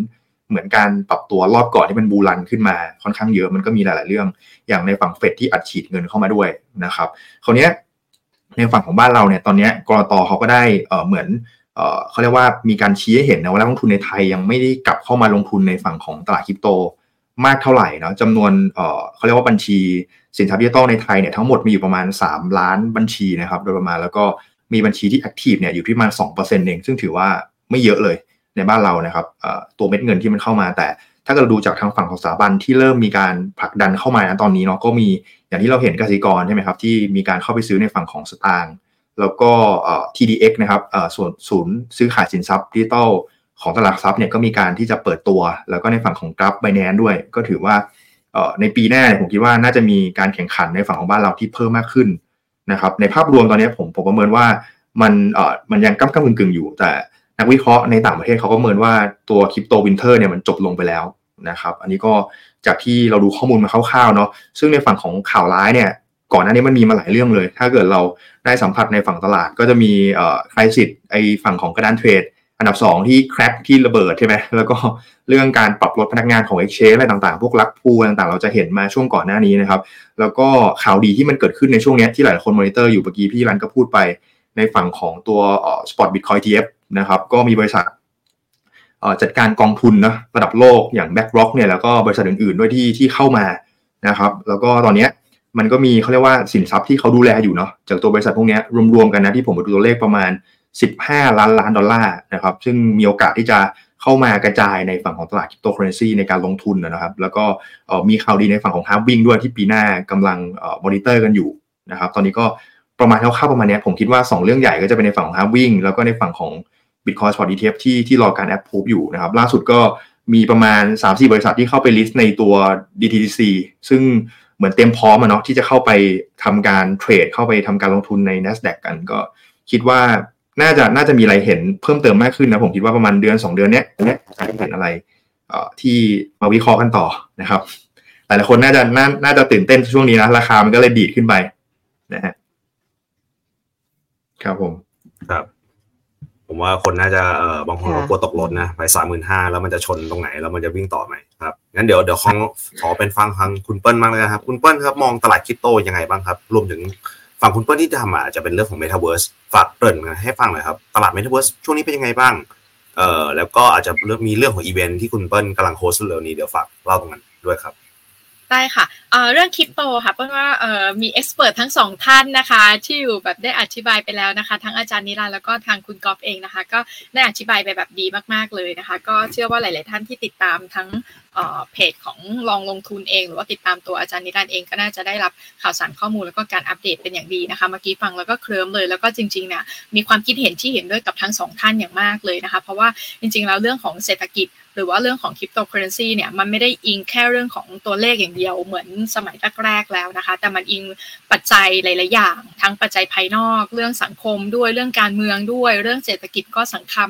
เหมือนการปรับตัวรอบก่อนที่มันบูรันขึ้นมาค่อนข้างเยอะมันก็มีหลาย ๆ เรื่อง อย่างในฝั่งเฟดที่อัดฉีดเงินเข้ามาด้วยนะครับคราวนี้ในฝั่งของบ้านเราเนี่ยตอนนี้กรตเขาก็ได้เหมือนเขาเรียกว่ามีการชี้ให้เห็นนะว่านักลงทุนในไทยยังไม่ได้กลับเข้ามาลงทุนในฝั่งของตลาดคริปโตมากเท่าไหร่เนาะจำนวนเอ่อเขาเรียกว่าบัญชีสินทรัพย์ดิจิตอลในไทยเนี่ยทั้งหมดมีอยู่ประมาณ 3 ล้านบัญชีนะครับโดยประมาณแล้วก็มีบัญชีที่ active เนี่ยอยู่ที่ประมาณ2%เองซึ่งถือว่าไม่เยอะเลย ในบ้านเรานะครับตัวเม็ดเงินที่มันเข้ามา แต่ถ้าเกิดเราดูจากทางฝั่งของสถาบันที่เริ่มมีการผลักดันเข้ามานะตอนนี้เนาะก็มีอย่างที่เราเห็นกสิกรใช่ไหมครับที่มีการเข้าไปซื้อในฝั่งของ Satang แล้วก็เอ่อ TDX นะครับส่วนศูนย์ซื้อขายสินทรัพย์ดิจิตอลของตลาดทรัพย์เนี่ยก็มีการที่จะเปิดตัว แล้วก็ในฝั่งของ Gulf Binance ด้วย ก็ถือว่าในปีหน้าผมคิดว่าน่าจะมีการแข่งขันในฝั่งของบ้านเราที่เพิ่มมากขึ้นนะครับในภาพรวมตอนนี้ผมผมประเมินว่ามันมันยังก้ำก้ำกึ่งกึ่งอยู่ แต่ นักวิเคราะห์ในต่างประเทศเขาก็ประเมินว่าตัว crypto winter เนี่ยมันจบลงไปแล้วนะครับ อันนี้ก็จากที่เราดูข้อมูลมาคร่าวๆเนาะซึ่งในฝั่งของข่าวร้ายเนี่ยก่อนหน้านี้มันมีมาหลายเรื่องเลย ถ้าเกิดเราได้สัมผัสในฝั่งตลาดก็จะมีเอ่อ crisis ไอฝั่งของกระดานเทรด อันดับ 2 ที่ crack ที่ระเบิดใช่ไหมแล้วก็เรื่องการปรับลดพนักงานของ Exchange อะไรต่างๆ พวก rug pull ต่างๆ เราจะเห็นมาช่วงก่อนหน้านี้นะครับ แล้วก็ข่าวดีที่มันเกิดขึ้นในช่วงนี้ที่หลายคนมอนิเตอร์อยู่เมื่อกี้พี่รันก็พูดไป ในฝั่งของตัวเอ่อ Spot Bitcoin ETF นะครับ ก็มีบริษัทจัดการกองทุนนะระดับโลกอย่าง BlackRock เนี่ยแล้วก็บริษัทอื่นๆ ด้วยที่ที่เข้ามานะครับ แล้วก็ตอนนี้มันก็มีเขาเรียกว่าสินทรัพย์ที่เขาดูแลอยู่เนาะจากตัวบริษัทพวกนี้รวมๆกันนะที่ผมดูตัวเลขประมาณ 15 ล้านล้านดอลลาร์นะครับ ซึ่งมีโอกาสที่จะเข้ามากระจายในฝั่งของตลาดคริปโตเคอเรนซีในการลงทุนนะครับ แล้วก็มีข่าวดีในฝั่งของ Halving ด้วยที่ปีหน้ากำลังเอ่อมอนิเตอร์กันอยู่นะครับ ตอนนี้ก็ประมาณคร่าๆประมาณนี้ผมคิดว่า 2 เรื่องใหญ่ก็จะเป็นในฝั่งของ Halving แล้วก็ในฝั่งของ Bitcoin Spot ETF ที่ที่รอการแอปพูฟอยู่นะครับ ล่าสุดก็มีประมาณ 3-4 บริษัทที่เข้าไป list ในตัว DTCC ซึ่งเหมือนเตรียมพร้อมอะเนาะที่จะเข้าไปทำการเทรดเข้าไปทำการลงทุนใน NASDAQ กันก็คิดว่าน่าจะน่าจะมีอะไรเห็นเพิ่มเติมมากขึ้นนะผมคิดว่าประมาณเดือน 2 เดือนเนี้ยเนี้ยอาจจะเห็นอะไรเอ่อที่มาวิเคราะห์กันต่อนะครับหลายๆคนน่าจะน่าน่าจะตื่นเต้นช่วงนี้นะ ราคามันก็เลยดีดขึ้นไปนะฮะครับผม ผมว่าคนน่าจะเอ่อบางคนค่ะก็กลัวตกรถนะไปสามหมื่นห้าแล้วมันจะชนตรงไหนแล้วมันจะวิ่งต่อไหมครับงั้นเดี๋ยวเดี๋ยวขอขอเป็นฟังทางคุณเปิ้ลบ้างเลยนะครับ คุณเปิ้ลครับมองตลาดคริปโตยังไงบ้างครับ รวมถึงฝั่งคุณเปิ้ลที่ทำอะจะเป็นเรื่องของ Metaverse ฝากเกริ่นมาให้ฟังหน่อยครับตลาด Metaverse ช่วงนี้เป็นยังไงบ้างเอ่อแล้วก็อาจจะเริ่มมีเรื่องของอีเวนท์ที่คุณเปิ้ลกำลัง host เร็วนี้เดี๋ยวฝากเล่าตรงนั้นด้วยครับ ได้ค่ะเรื่องคริปโตค่ะเพราะว่ามี expert ทั้งสองท่านนะคะ ที่อยู่แบบได้อธิบายไปแล้วนะคะ ทั้งอาจารย์นิรันต์แล้วก็ทางคุณกอฟเองนะคะ ก็ได้อธิบายไปแบบดีมากๆเลยนะคะ ก็เชื่อว่าหลาย ๆ ท่านที่ติดตามทั้ง เพจของลองลงทุนเองหรือว่าติดตามตัวอาจารย์นิรันดร์เองก็น่าจะได้รับข่าวสารข้อมูลแล้วก็การอัปเดตเป็นอย่างดีนะคะ เมื่อกี้ฟังแล้วก็เคลิ้มเลย แล้วก็จริงๆเนี่ยมีความคิดเห็นที่เห็นด้วยกับทั้งสองท่านอย่างมากเลยนะคะ เพราะว่าจริงๆแล้วเรื่องของเศรษฐกิจหรือว่าเรื่องของคริปโตเคอเรนซีเนี่ยมันไม่ได้อิงแค่เรื่องของตัวเลขอย่างเดียวเหมือนสมัยแรกๆแล้วนะคะ แต่มันอิงปัจจัยหลายๆอย่าง ทั้งปัจจัยภายนอก เรื่องสังคมด้วยเรื่องการเมืองด้วย เรื่องเศรษฐกิจก็สำคัญ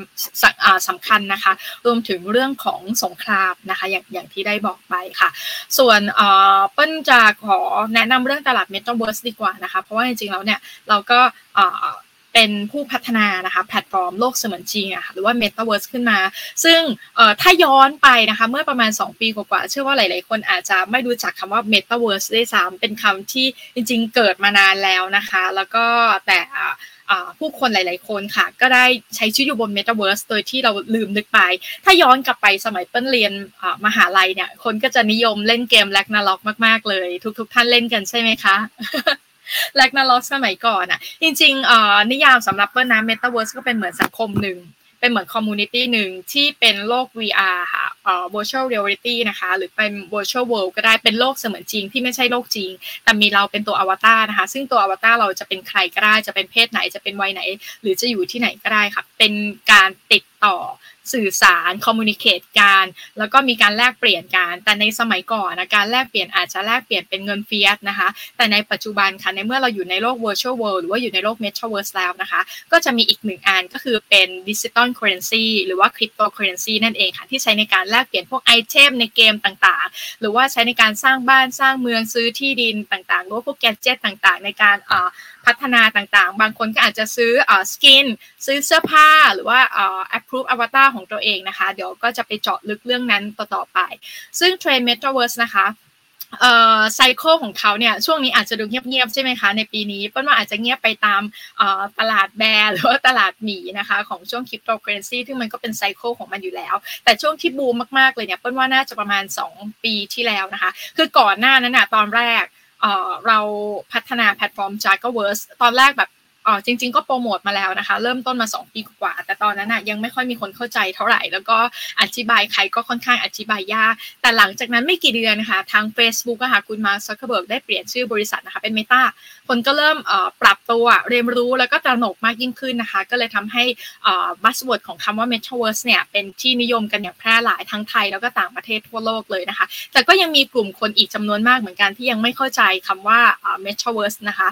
สำคัญนะคะ รวมถึงเรื่องของสงครามนะคะอย่างอย่างที่ได้บอกไปค่ะ ส่วนเปิ้ลจะขอแนะนำเรื่องตลาดเมตาเวิร์สดีกว่านะคะ เพราะว่าจริงๆแล้วเนี่ยเราก็เป็นผู้พัฒนานะคะแพลตฟอร์มโลกเสมือนจริงอะค่ะหรือว่า Metaverse ขึ้นมา ซึ่งถ้าย้อนไปนะคะเมื่อประมาณ 2 ปีกว่าๆเชื่อว่าหลายๆคนอาจจะไม่รู้จักคำว่า Metaverse ด้วยซ้ำเป็นคำที่จริงๆเกิดมานานแล้วนะคะ แล้วก็แต่ ผู้คนหลาย ๆ คนค่ะ ก็ได้ใช้ชีวิตอยู่บนเมตาเวิร์สโดยที่เราลืมนึกไป ถ้าย้อนกลับไปสมัยเปิ้ลเรียนมหาลัยเนี่ย คนก็จะนิยมเล่นเกม Ragnarok มาก ๆ เลย ทุก ๆ ท่านเล่นกันใช่ไหมคะ Ragnarok สมัยก่อนอะ จริงๆนิยามสำหรับเปิ้ลนะเมตาเวิร์สก็เป็นเหมือนสังคมหนึ่ง เป็นเหมือน community หนึ่งที่เป็นโลก VR ค่ะเอ่อ virtual reality นะคะ หรือเป็น virtual world ก็ได้เป็นโลกเสมือนจริงที่ไม่ใช่โลกจริง แต่มีเราเป็นตัวอวตารนะคะ ซึ่งตัวอวตารเราจะเป็นใครก็ได้ จะเป็นเพศไหนจะเป็นวัยไหน หรือจะอยู่ที่ไหนก็ได้ค่ะ เป็นการติดต่อ สื่อสาร communicate กันแล้วก็มีการแลกเปลี่ยนกันแต่ในสมัยก่อนนะการแลกเปลี่ยนอาจจะแลกเปลี่ยนเป็นเงิน fiat นะคะ แต่ในปัจจุบันค่ะในเมื่อเราอยู่ในโลก virtual world หรือว่าอยู่ในโลก metaverse แล้วนะคะ ก็จะมีอีกหนึ่งอันก็คือเป็น digital currency หรือว่า cryptocurrency นั่นเองค่ะที่ใช้ในการแลกเปลี่ยนพวก item ในเกมต่างๆ หรือว่าใช้ในการสร้างบ้านสร้างเมืองซื้อที่ดินต่างๆหรือว่าพวก gadget ต่างๆ ในการ พัฒนาต่างๆ บางคนก็อาจจะซื้อ skin ซื้อเสื้อผ้าหรือว่า improve avatar ของตัวเองนะคะ เดี๋ยวก็จะไปเจาะลึกเรื่องนั้นต่อๆไป ซึ่งเทรนด์ Metaverse นะคะเอ่อ cycle ของเขาเนี่ยช่วงนี้อาจจะดูเงียบๆใช่ไหมคะในปีนี้เปิ้ลว่าอาจจะเงียบไปตามตลาด bear หรือว่าตลาดหมีนะคะของช่วงคริปโตเคอเรนซีที่มันก็เป็น cycle ของมันอยู่แล้ว แต่ช่วงที่บูมมากๆเลยเนี่ยเปิ้ลว่าน่าจะประมาณ 2 ปีที่แล้วนะคะ คือก่อนหน้านั้นนะตอนแรก เราพัฒนาแพลตฟอร์ม j a g a v e r s e ตอนแรกแบบ อ๋อจริง ๆ ก็โปรโมทมาแล้วนะคะ เริ่มต้นมา 2 ปีกว่า แต่ตอนนั้นนะยังไม่ค่อยมีคนเข้าใจเท่าไหร่ แล้วก็อธิบายใครก็ค่อนข้างอธิบายยาก แต่หลังจากนั้นไม่กี่เดือนนะคะทาง Facebook อะค่ะคุณมาซักเคเบิร์กได้เปลี่ยนชื่อบริษัทนะคะเป็น Meta คนก็เริ่มปรับตัวเรียนรู้แล้วก็ตระหนักมากยิ่งขึ้นนะคะ ก็เลยทำให้ buzzword ของคำว่า Metaverse เนี่ยเป็นที่นิยมกันอย่างแพร่หลายทั้งไทยแล้วก็ต่างประเทศทั่วโลกเลยนะคะ แต่ก็ยังมีกลุ่มคนอีกจำนวนมากเหมือนกันที่ยังไม่เข้าใจคำว่า Metaverse นะคะ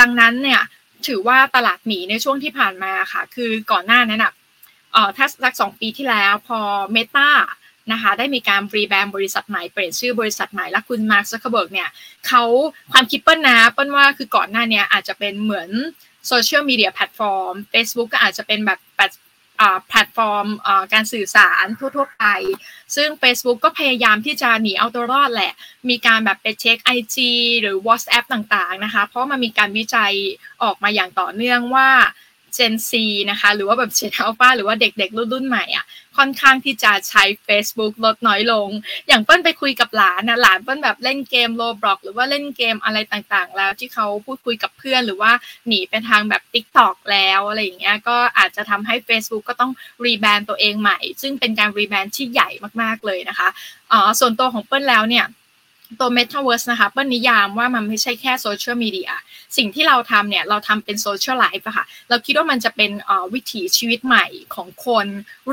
ดังนั้นเนี่ย ถือว่าตลาดหมีในช่วงที่ผ่านมาค่ะ คือก่อนหน้านั้นอะเอ่อถ้าสักสองปีที่แล้วพอเมตานะคะได้มีการ rebrand บริษัทใหม่เปลี่ยนชื่อบริษัทใหม่และคุณมาร์ก ซักเคอร์เบิร์กเนี่ยเขาความคิดเปิ้ลนะเปิ้ลว่าคือก่อนหน้านี้อาจจะเป็นเหมือนโซเชียลมีเดียแพลตฟอร์ม Facebook ก็อาจจะเป็นแบบ แพลตฟอร์มการสื่อสารทั่วๆไป ซึ่ง Facebook ก็พยายามที่จะหนีเอาตัวรอดแหละ มีการแบบไปเช็ค IG หรือ WhatsApp ต่างๆนะคะ เพราะมันมีการวิจัยออกมาอย่างต่อเนื่องว่า Gen Z นะคะ หรือว่าแบบ Gen Alpha หรือว่าเด็กๆ รุ่นใหม่อะ ค่อนข้างที่จะใช้ Facebook ลดน้อยลง อย่างเปิ้ลไปคุยกับหลานนะหลานเปิ้ลแบบเล่นเกม Roblox หรือว่าเล่นเกมอะไรต่างๆ แล้วที่เขาพูดคุยกับเพื่อนหรือว่าหนีไปทางแบบ TikTok แล้วอะไรอย่างเงี้ยก็อาจจะทำให้ Facebook ก็ต้อง rebrand ตัวเองใหม่ ซึ่งเป็นการ rebrand ที่ใหญ่มากๆเลยนะคะอ๋อส่วนตัวของเปิ้ลแล้วเนี่ย ตัว Metaverse นะคะเปิ้ลนิยามว่ามันไม่ใช่แค่โซเชียลมีเดียสิ่งที่เราทำเนี่ย เราทำเป็น social life อะค่ะ เราคิดว่ามันจะเป็นวิถีชีวิตใหม่ของคน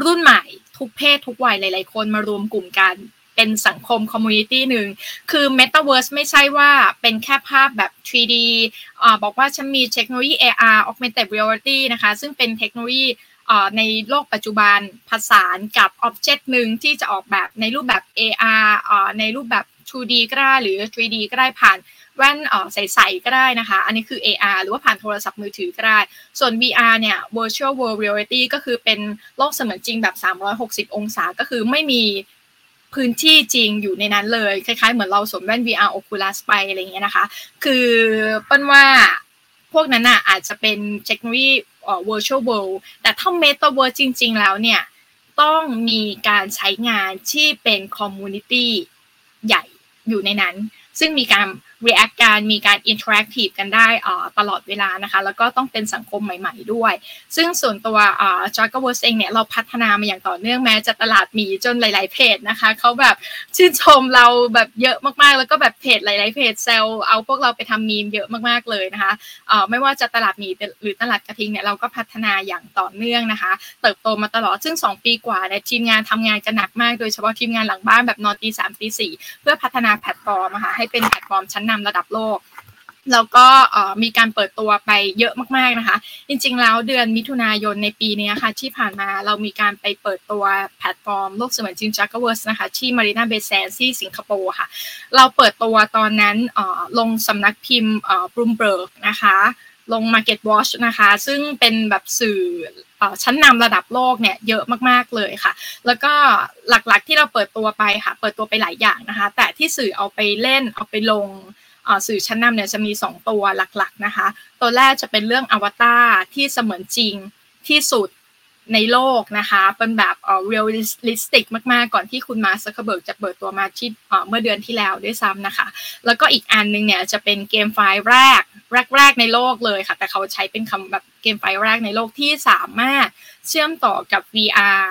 รุ่นใหม่ ทุกเพศทุกวัยหลาย ๆ คนมารวมกลุ่มกันเป็นสังคม community หนึ่ง คือ Metaverse ไม่ใช่ว่าเป็นแค่ภาพแบบ 3D อบอกว่าฉันมีเทคโนโลยี AR Augmented Reality นะคะ ซึ่งเป็นเทคโนโลยีในโลกปัจจุบันผสานกับอ็อบเจกต์หนึ่งที่จะออกแบบในรูปแบบ AR ในรูปแบบ 2D ก็ได้หรือ 3D ก็ได้ผ่านแว่นใสๆก็ได้นะคะ อันนี้คือ AR หรือว่าผ่านโทรศัพท์มือถือก็ได้ ส่วน VR เนี่ย Virtual World Reality ก็คือเป็นโลกเสมือนจริงแบบ 360 องศาก็คือไม่มีพื้นที่จริงอยู่ในนั้นเลย คล้ายๆ เหมือนเราสวมแว่น VR Oculus ไปอะไรเงี้ยนะคะ คือเปิ้ลว่าพวกนั้นอะอาจจะเป็นเทคโนโลยี virtual world แต่ถ้า metaverse จริง ๆ แล้วเนี่ย ต้องมีการใช้งานที่เป็น community ใหญ่ อยู่ในนั้น ซึ่งมีการ react การมีการ interactive กันได้ตลอดเวลานะคะ แล้วก็ต้องเป็นสังคมใหม่ ๆด้วย ซึ่งส่วนตัวจ a g ก w o r s เองเนี่ยเราพัฒนามาอย่างต่อเนื่องแม้จะตลาดหมีจนหลาย ๆ เพจนะคะเขาแบบชื่นชมเราแบบเยอะมากๆ แล้วก็แบบเพจหลาย ๆ เพจแซวเอาพวกเราไปทำมีมเยอะมากๆเลยนะคะไม่ว่าจะตลาดหมีหรือตลาดกระทิงเนี่ยเราก็พัฒนาอย่างต่อเนื่องนะคะ เติบโตมาตลอดซึ่ง 2 ปีกว่าเนี่ยทีมงานทำงานกันหนักมากโดยเฉพาะทีมงานหลังบ้านแบบนอนตีสามตีสี่เพื่อพัฒนาแพลตฟอร์มนะคะให้เป็นแพลตฟอร์มชั้นนำระดับโลก แล้วก็มีการเปิดตัวไปเยอะมากๆนะคะ จริงๆแล้วเดือนมิถุนายนในปีนี้ค่ะที่ผ่านมาเรามีการไปเปิดตัวแพลตฟอร์มโลกเสมือนจริง Jakaverse นะคะที่ Marina Bay Sands ที่สิงคโปร์ค่ะ เราเปิดตัวตอนนั้นลงสำนักพิมพ์บรูมเบิร์กนะคะลง Market Watch นะคะ ซึ่งเป็นแบบสื่อชั้นนำระดับโลกเนี่ยเยอะมากๆเลยค่ะ แล้วก็หลักๆที่เราเปิดตัวไปค่ะ เปิดตัวไปหลายอย่างนะคะ แต่ที่สื่อเอาไปเล่นเอาไปลง สื่อชั้นนำเนี่ยจะมี 2 ตัวหลักๆนะคะ ตัวแรกจะเป็นเรื่องอวตารที่เสมือนจริงที่สุดในโลกนะคะ เป็นแบบเอ่อ realistic มาก ๆ ก่อนที่คุณมาร์ก ซักเคอร์เบิร์กจะเปิดตัวมาที่เมื่อเดือนที่แล้วด้วยซ้ำนะคะ แล้วก็อีกอันนึงเนี่ยจะเป็น GameFi แรก แรก ๆ ในโลกเลยค่ะ แต่เขาใช้เป็นคำแบบ GameFi แรกในโลกที่สามารถเชื่อมต่อกับ VR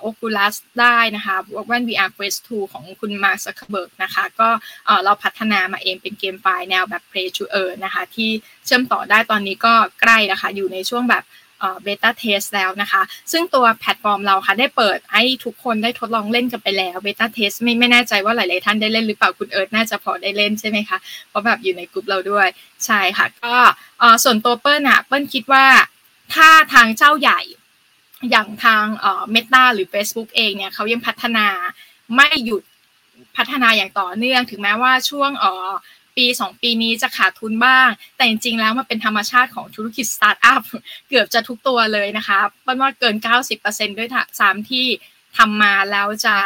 Oculus ได้นะคะแว่น VR Quest 2 ของคุณมาร์ก ซักเคอร์เบิร์กนะคะ ก็เราพัฒนามาเองเป็น GameFi แนวแบบ Play to Earn นะคะ ที่เชื่อมต่อได้ตอนนี้ก็ใกล้แล้วค่ะอยู่ในช่วงแบบ beta test แล้วนะคะ ซึ่งตัวแพลตฟอร์มเราค่ะได้เปิดให้ทุกคนได้ทดลองเล่นกันไปแล้ว beta test ไม่ไม่แน่ใจว่าหลาย ๆ ท่านได้เล่นหรือเปล่าคุณเอิร์ธน่าจะพอได้เล่นใช่ไหมคะ เพราะแบบอยู่ในกลุ่มเราด้วย ใช่ค่ะ ก็ส่วนตัวเปิ้ลอะเปิ้ลคิดว่าถ้าทางเจ้าใหญ่ อย่างทางเมตาหรือ Facebook เองเนี่ยเขายังพัฒนาไม่หยุดพัฒนาอย่างต่อเนื่อง ถึงแม้ว่าช่วงเอ่อปีสองปีนี้จะขาดทุนบ้าง แต่จริงๆ แล้วมันเป็นธรรมชาติของธุรกิจสตาร์ทอัพเกือบจะทุกตัวเลยนะคะเปิ้ลว่าเกิน 90%ด้วยซ้ำที่ทำมาแล้วจะ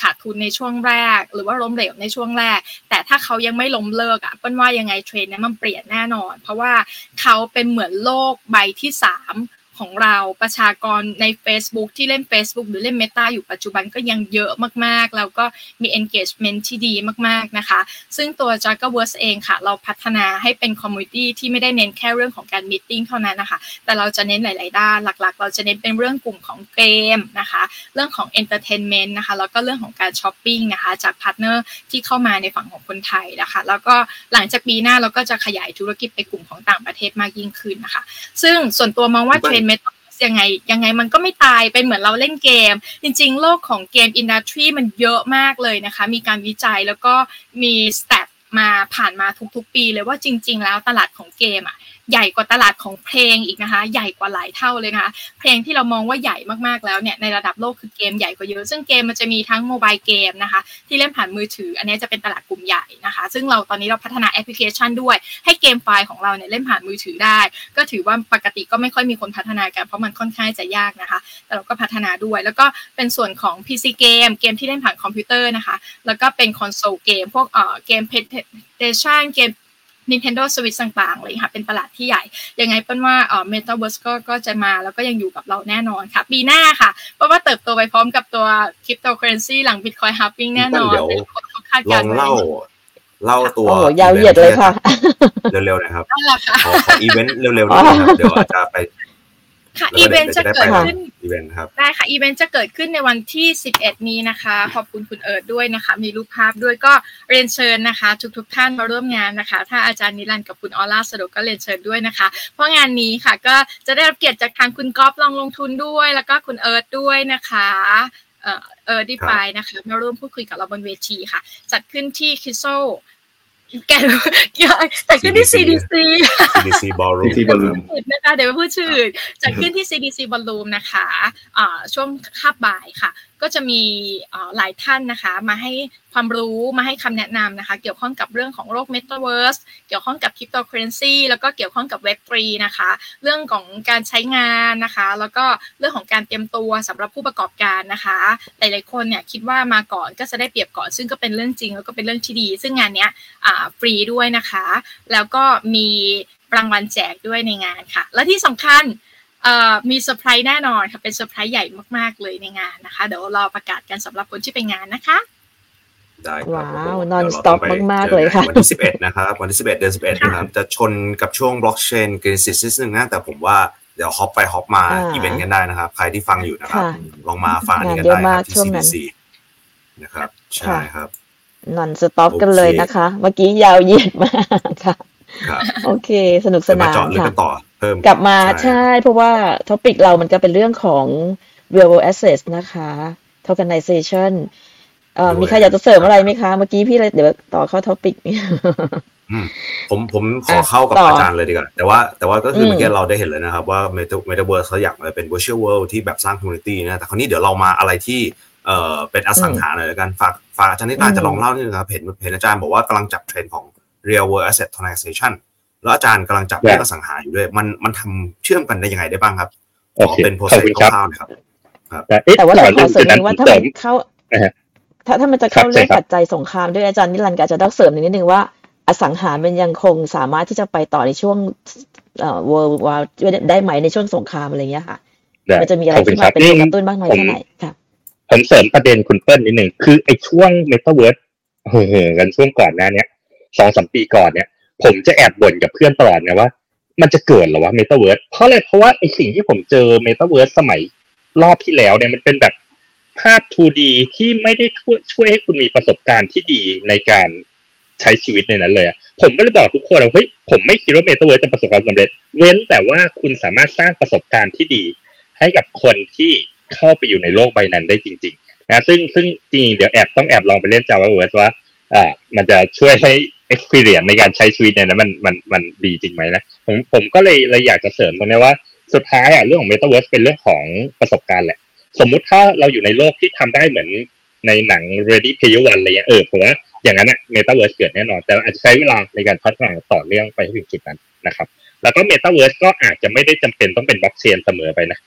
ขาดทุนในช่วงแรก หรือว่าล้มเหลวในช่วงแรก แต่ถ้าเขายังไม่ล้มเลิกอะเปิ้ลว่ายังไงเทรนด์นี้มันเปลี่ยนแน่นอน เพราะว่าเขาเป็นเหมือนโลกใบที่สาม ของเราประชากรใน Facebook ที่เล่น Facebook หรือเล่น Meta อยู่ปัจจุบันก็ยังเยอะมากๆ แล้วก็มี engagement ที่ดีมากๆนะคะ ซึ่งตัว j a g a w o r s เองค่ะ เราพัฒนาให้เป็น community ที่ไม่ได้เน้นแค่เรื่องของการ meeting เท่านั้นนะคะ แต่เราจะเน้นหลาย ๆ ด้านหลัก ๆ เราจะเน้นเป็นเรื่องกลุ่มของเกมนะคะ เรื่องของ entertainment นะคะ แล้วก็เรื่องของการช้อปปิ้งนะคะจาก partner ที่เข้ามาในฝั่งของคนไทยนะคะ แล้วก็หลังจากปีหน้าเราก็จะขยายธุรกิจไปกลุ่มของต่างประเทศมากยิ่งขึ้นนะคะ ซึ่งส่วนตัวมองว่าเทรนด์เมตายังไงยังไงมันก็ไม่ตายเป็นเหมือนเราเล่นเกม จริง ๆ โลกของ game industry มันเยอะมากเลยนะคะ มีการวิจัยแล้วก็มี stat มาผ่านมาทุกๆ ปีเลยว่าจริง ๆ แล้วตลาดของเกมอะ ใหญ่กว่าตลาดของเพลงอีกนะคะ ใหญ่กว่าหลายเท่าเลยนะคะ เพลงที่เรามองว่าใหญ่มากๆแล้วเนี่ยในระดับโลกคือเกมใหญ่กว่าเยอะ ซึ่งเกมมันจะมีทั้ง mobile game นะคะ ที่เล่นผ่านมือถือ อันนี้จะเป็นตลาดกลุ่มใหญ่นะคะ ซึ่งเราตอนนี้เราพัฒนาแอปพลิเคชันด้วย ให้ GameFi ของเราเนี่ยเล่นผ่านมือถือได้ ก็ถือว่าปกติก็ไม่ค่อยมีคนพัฒนากันเพราะมันค่อนข้างจะยากนะคะ แต่เราก็พัฒนาด้วย แล้วก็เป็นส่วนของ PC เกมเกมที่เล่นผ่านคอมพิวเตอร์นะคะ แล้วก็เป็นคอนโซลเกมพวกเอ่อเกม PlayStation เกม Nintendo Switch ต่างๆเลยค่ะเป็นตลาดที่ใหญ่ ยังไงเปิ้ลว่าเอ่อ Metaverse ก็ก็จะมาแล้วก็ยังอยู่กับเราแน่นอนค่ะ ปีหน้าค่ะเพราะว่าเติบโตไปพร้อมกับตัว Cryptocurrency หลัง Bitcoin halving แน่นอนเป็นคนเขาคาดการณ์ลองเล่าเล่าตัวโอ้ยาวเหยียดเลยค่ะ เร็วๆนะครับนั่นแหละค่ะขอขออีเวนต์เร็วๆนิดนึงครับเดี๋ยวอาจจะไป ค่ะอีเวนต์จะเกิดขึ้นอีเวนต์ครับได้ค่ะอีเวนต์จะเกิดขึ้นในวันที่ 11 นี้นะคะ ขอบคุณคุณเอิร์ดด้วยนะคะ มีรูปภาพด้วยก็เรียนเชิญนะคะ ทุกๆท่านมาร่วมงานนะคะ ถ้าอาจารย์นิรันดร์กับคุณออร่าสะดวกก็เรียนเชิญด้วยนะคะ เพราะงานนี้ค่ะก็จะได้รับเกียรติจากทางคุณก๊อฟลองลงทุนด้วย แล้วก็คุณเอิร์ดด้วยนะคะเออเออดีไฟนะคะมาร่วมพูดคุยกับเราบนเวทีค่ะ จัดขึ้นที่คิโซ แกจัดขึ้นที่ CDC CDC Ballroom CDC Ballroom นะคะเดี๋ยวไปพูดชื่อจัดขึ้นที่ CDC Ballroom นะคะช่วงคาบบ่ายค่ะ ก็จะมีหลายท่านนะคะมาให้ความรู้มาให้คำแนะนำนะคะ เกี่ยวข้องกับเรื่องของโลก Metaverse เกี่ยวข้องกับ Cryptocurrency แล้วก็เกี่ยวข้องกับ Web3 นะคะ เรื่องของการใช้งานนะคะ แล้วก็เรื่องของการเตรียมตัวสำหรับผู้ประกอบการนะคะหลายๆคนเนี่ยคิดว่ามาก่อนก็จะได้เปรียบก่อน ซึ่งก็เป็นเรื่องจริงแล้วก็เป็นเรื่องที่ดี ซึ่งงานเนี้ยฟรีด้วยนะคะ แล้วก็มีรางวัลแจกด้วยในงานค่ะ และที่สำคัญ มีเซอร์ไพรส์แน่นอนค่ะเป็นเซอร์ไพรส์ใหญ่มากๆเลยในงานนะคะ เดี๋ยวรอประกาศกันสำหรับคนที่ไปงานนะคะได้ครับว้าวผม non ดี๋ยวเรา stop ต้องไปมากๆจอเลยค่ะ วันที่ 11 นะครับ วันที่ 11 เดือน 11 นะครับ จะชนกับช่วง blockchain genesis นิดนึงนะ แต่ผมว่าเดี๋ยวฮอปไปฮอปมาอ่าอีเวนต์กันได้นะครับ ใครที่ฟังอยู่นะครับค่ะลองมาฟังอันนี้กันงานเยได้อะคมารักบที่ช่วงนั้น CBC นะครับ ใช่ครับนอนสต็อปโอเคกันเลยนะคะ เมื่อกี้ยาวเหยียดมากค่ะครับโอเค สนุกสเดี๋ยวมาานนเจาะลึกค่ะกันต่อ เพิ่มกลับมาใช่ใช่ เพราะว่าท็อปิกเรามันจะเป็นเรื่องของ real world assets นะคะ tokenization เอ่อด้วยมีใครอยากจะเสริมอะไรไหมคะ เมื่อกี้พี่เลยเดี๋ยวต่อเข้า topicอืมผมผมขออะเข้ากับต่อออาจารย์เลยดีกว่า แต่ว่าแต่ว่าก็คือมเมื่อกี้เราได้เห็นเลยนะครับ ว่า Meta Metaverse เขาอยากมาเป็น virtual world ที่แบบสร้าง community นะแต่คราวนี้เดี๋ยวเรามาอะไรที่เอ่อเป็นอสังหาหน่อยแล้วกันฝากฝากอาจารย์นิตาอืมจะลองเล่านิดนึงครับเห็นเห็นอาจารย์บอกว่ากำลังจับเทรนด์ของ real world asset tokenization แล้วอาจารย์กำลังจับเรื่องอสังหาอยู่ด้วย มันมันทำเชื่อมกันได้ยังไงได้บ้างครับขโออเคเป็นขอบ process คุณครับคร่าวๆหน่อยครับแต่เอ๊ะแต่ว่าก่เราอนขอเรื่องเสริมนั้นินดนึงว่าผมถ้าเสริมันมเข้านะฮะถ้าถ้ามันจะครัเข้าบเรื่องใช่ครับปัจจัยสงครามด้วยอาจารย์นิรันดร์ก็อาจจะต้องเสริมนิดนึงว่าอสังหามันยังคงสามารถที่จะไปต่อในช่วงเอ่อ world war ได้ไหมในช่วงสงครามอะไรอย่างเงี้ยค่ะได้มันจะมีอะไรขอบคุที่ณคมารับเป็นนี่ตัวกระตุ้นบ้างน้อยผมแค่ไหนค่ะผมเสริมประเด็นคุณเปิ้ลนิดหนึ่งคือไอ้ช่วงเมตาเวิร์สเห่อๆกันช่วงก่อนหน้าเนี้ยสองสามปีก่อนเนี่ย ผมจะแอบบ่นกับเพื่อนตลอดนะว่า มันจะเกิดหรอวะเมตาเวิร์สเพราะอะไรเพราะว่าไอสิ่งที่ผมเจอเมตาเวิร์สสมัยรอบที่แล้วเนี่ยมันเป็นแบบภาพ 2D ที่ไม่ได้ช่วยช่วยให้คุณมีประสบการณ์ที่ดีในการใช้ชีวิตในนั้นเลยอะผมก็เลยบอกทุกคนว่าเฮ้ยผมไม่คิดว่าเมตาเวิร์สจะประสบความสำเร็จ เว้นแต่ว่าคุณสามารถสร้างประสบการณ์ที่ดี ให้กับคนที่เข้าไปอยู่ในโลกใบนั้นได้จริง ๆ นะ ซึ่งซึ่งจริงเดี๋ยวแอบต้องแอบลองไปเล่น Java Verse ว่า อ่า มันจะช่วยให้ experience ในการใช้ชีวิตเนี่ยนะมันมันมันดีจริงไหมนะผมผมก็เลยเลยอยากจะเสริมตรงนี้ว่าสุดท้ายอะเรื่องของ Metaverse เป็นเรื่องของประสบการณ์แหละ สมมุติถ้าเราอยู่ในโลกที่ทำได้เหมือนในหนัง Ready Player One อะไรเงี้ยเออผมว่าอย่างนั้นอะ Metaverse เกิดแน่นอน แต่อาจจะใช้เวลาในการพัฒนาต่อเนื่องไปถึงจุดนั้นนะครับ แล้วก็ Metaverse ก็อาจจะไม่ได้จำเป็นต้องเป็นบล็อกเชนเสมอไปนะ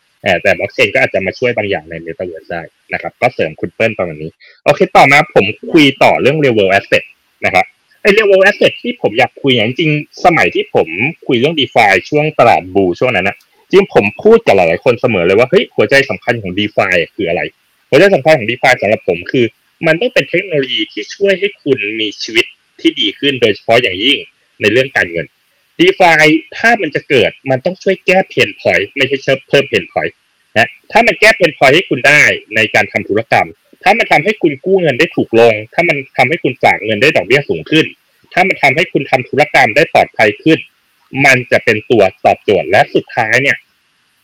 แต่บล็อกเชนก็อาจจะมาช่วยบางอย่างใน Metaverse ได้นะครับ ก็เสริมคุณเปิ้ลประมาณนี้ โอเค ต่อมาผมคุยต่อเรื่อง Real World Asset นะครับ ไอ้ Real World Asset ที่ผมอยากคุยอย่างจริงสมัยที่ผมคุยเรื่อง DeFi ช่วงตลาดบูช่วงนั้นนะจริงผมพูดกับหลายๆคนเสมอเลยว่าเฮ้ยหัวใจสำคัญของ DeFi คืออะไร หัวใจสำคัญของ DeFi สำหรับผมคือ มันต้องเป็นเทคโนโลยีที่ช่วยให้คุณมีชีวิตที่ดีขึ้นโดยเฉพาะอย่างยิ่งในเรื่องการเงิน DeFi ถ้ามันจะเกิดมันต้องช่วยแก้เพนพอยไม่ใช่เพิ่มเพนพอยนะถ้ามันแก้เพนพอยให้คุณได้ในการทำธุรกรรม ถ้ามันทำให้คุณกู้เงินได้ถูกลง ถ้ามันทำให้คุณฝากเงินได้ดอกเบี้ยสูงขึ้น ถ้ามันทำให้คุณทำธุรกรรมได้ปลอดภัยขึ้น มันจะเป็นตัวตอบโจทย์และสุดท้ายเนี่ย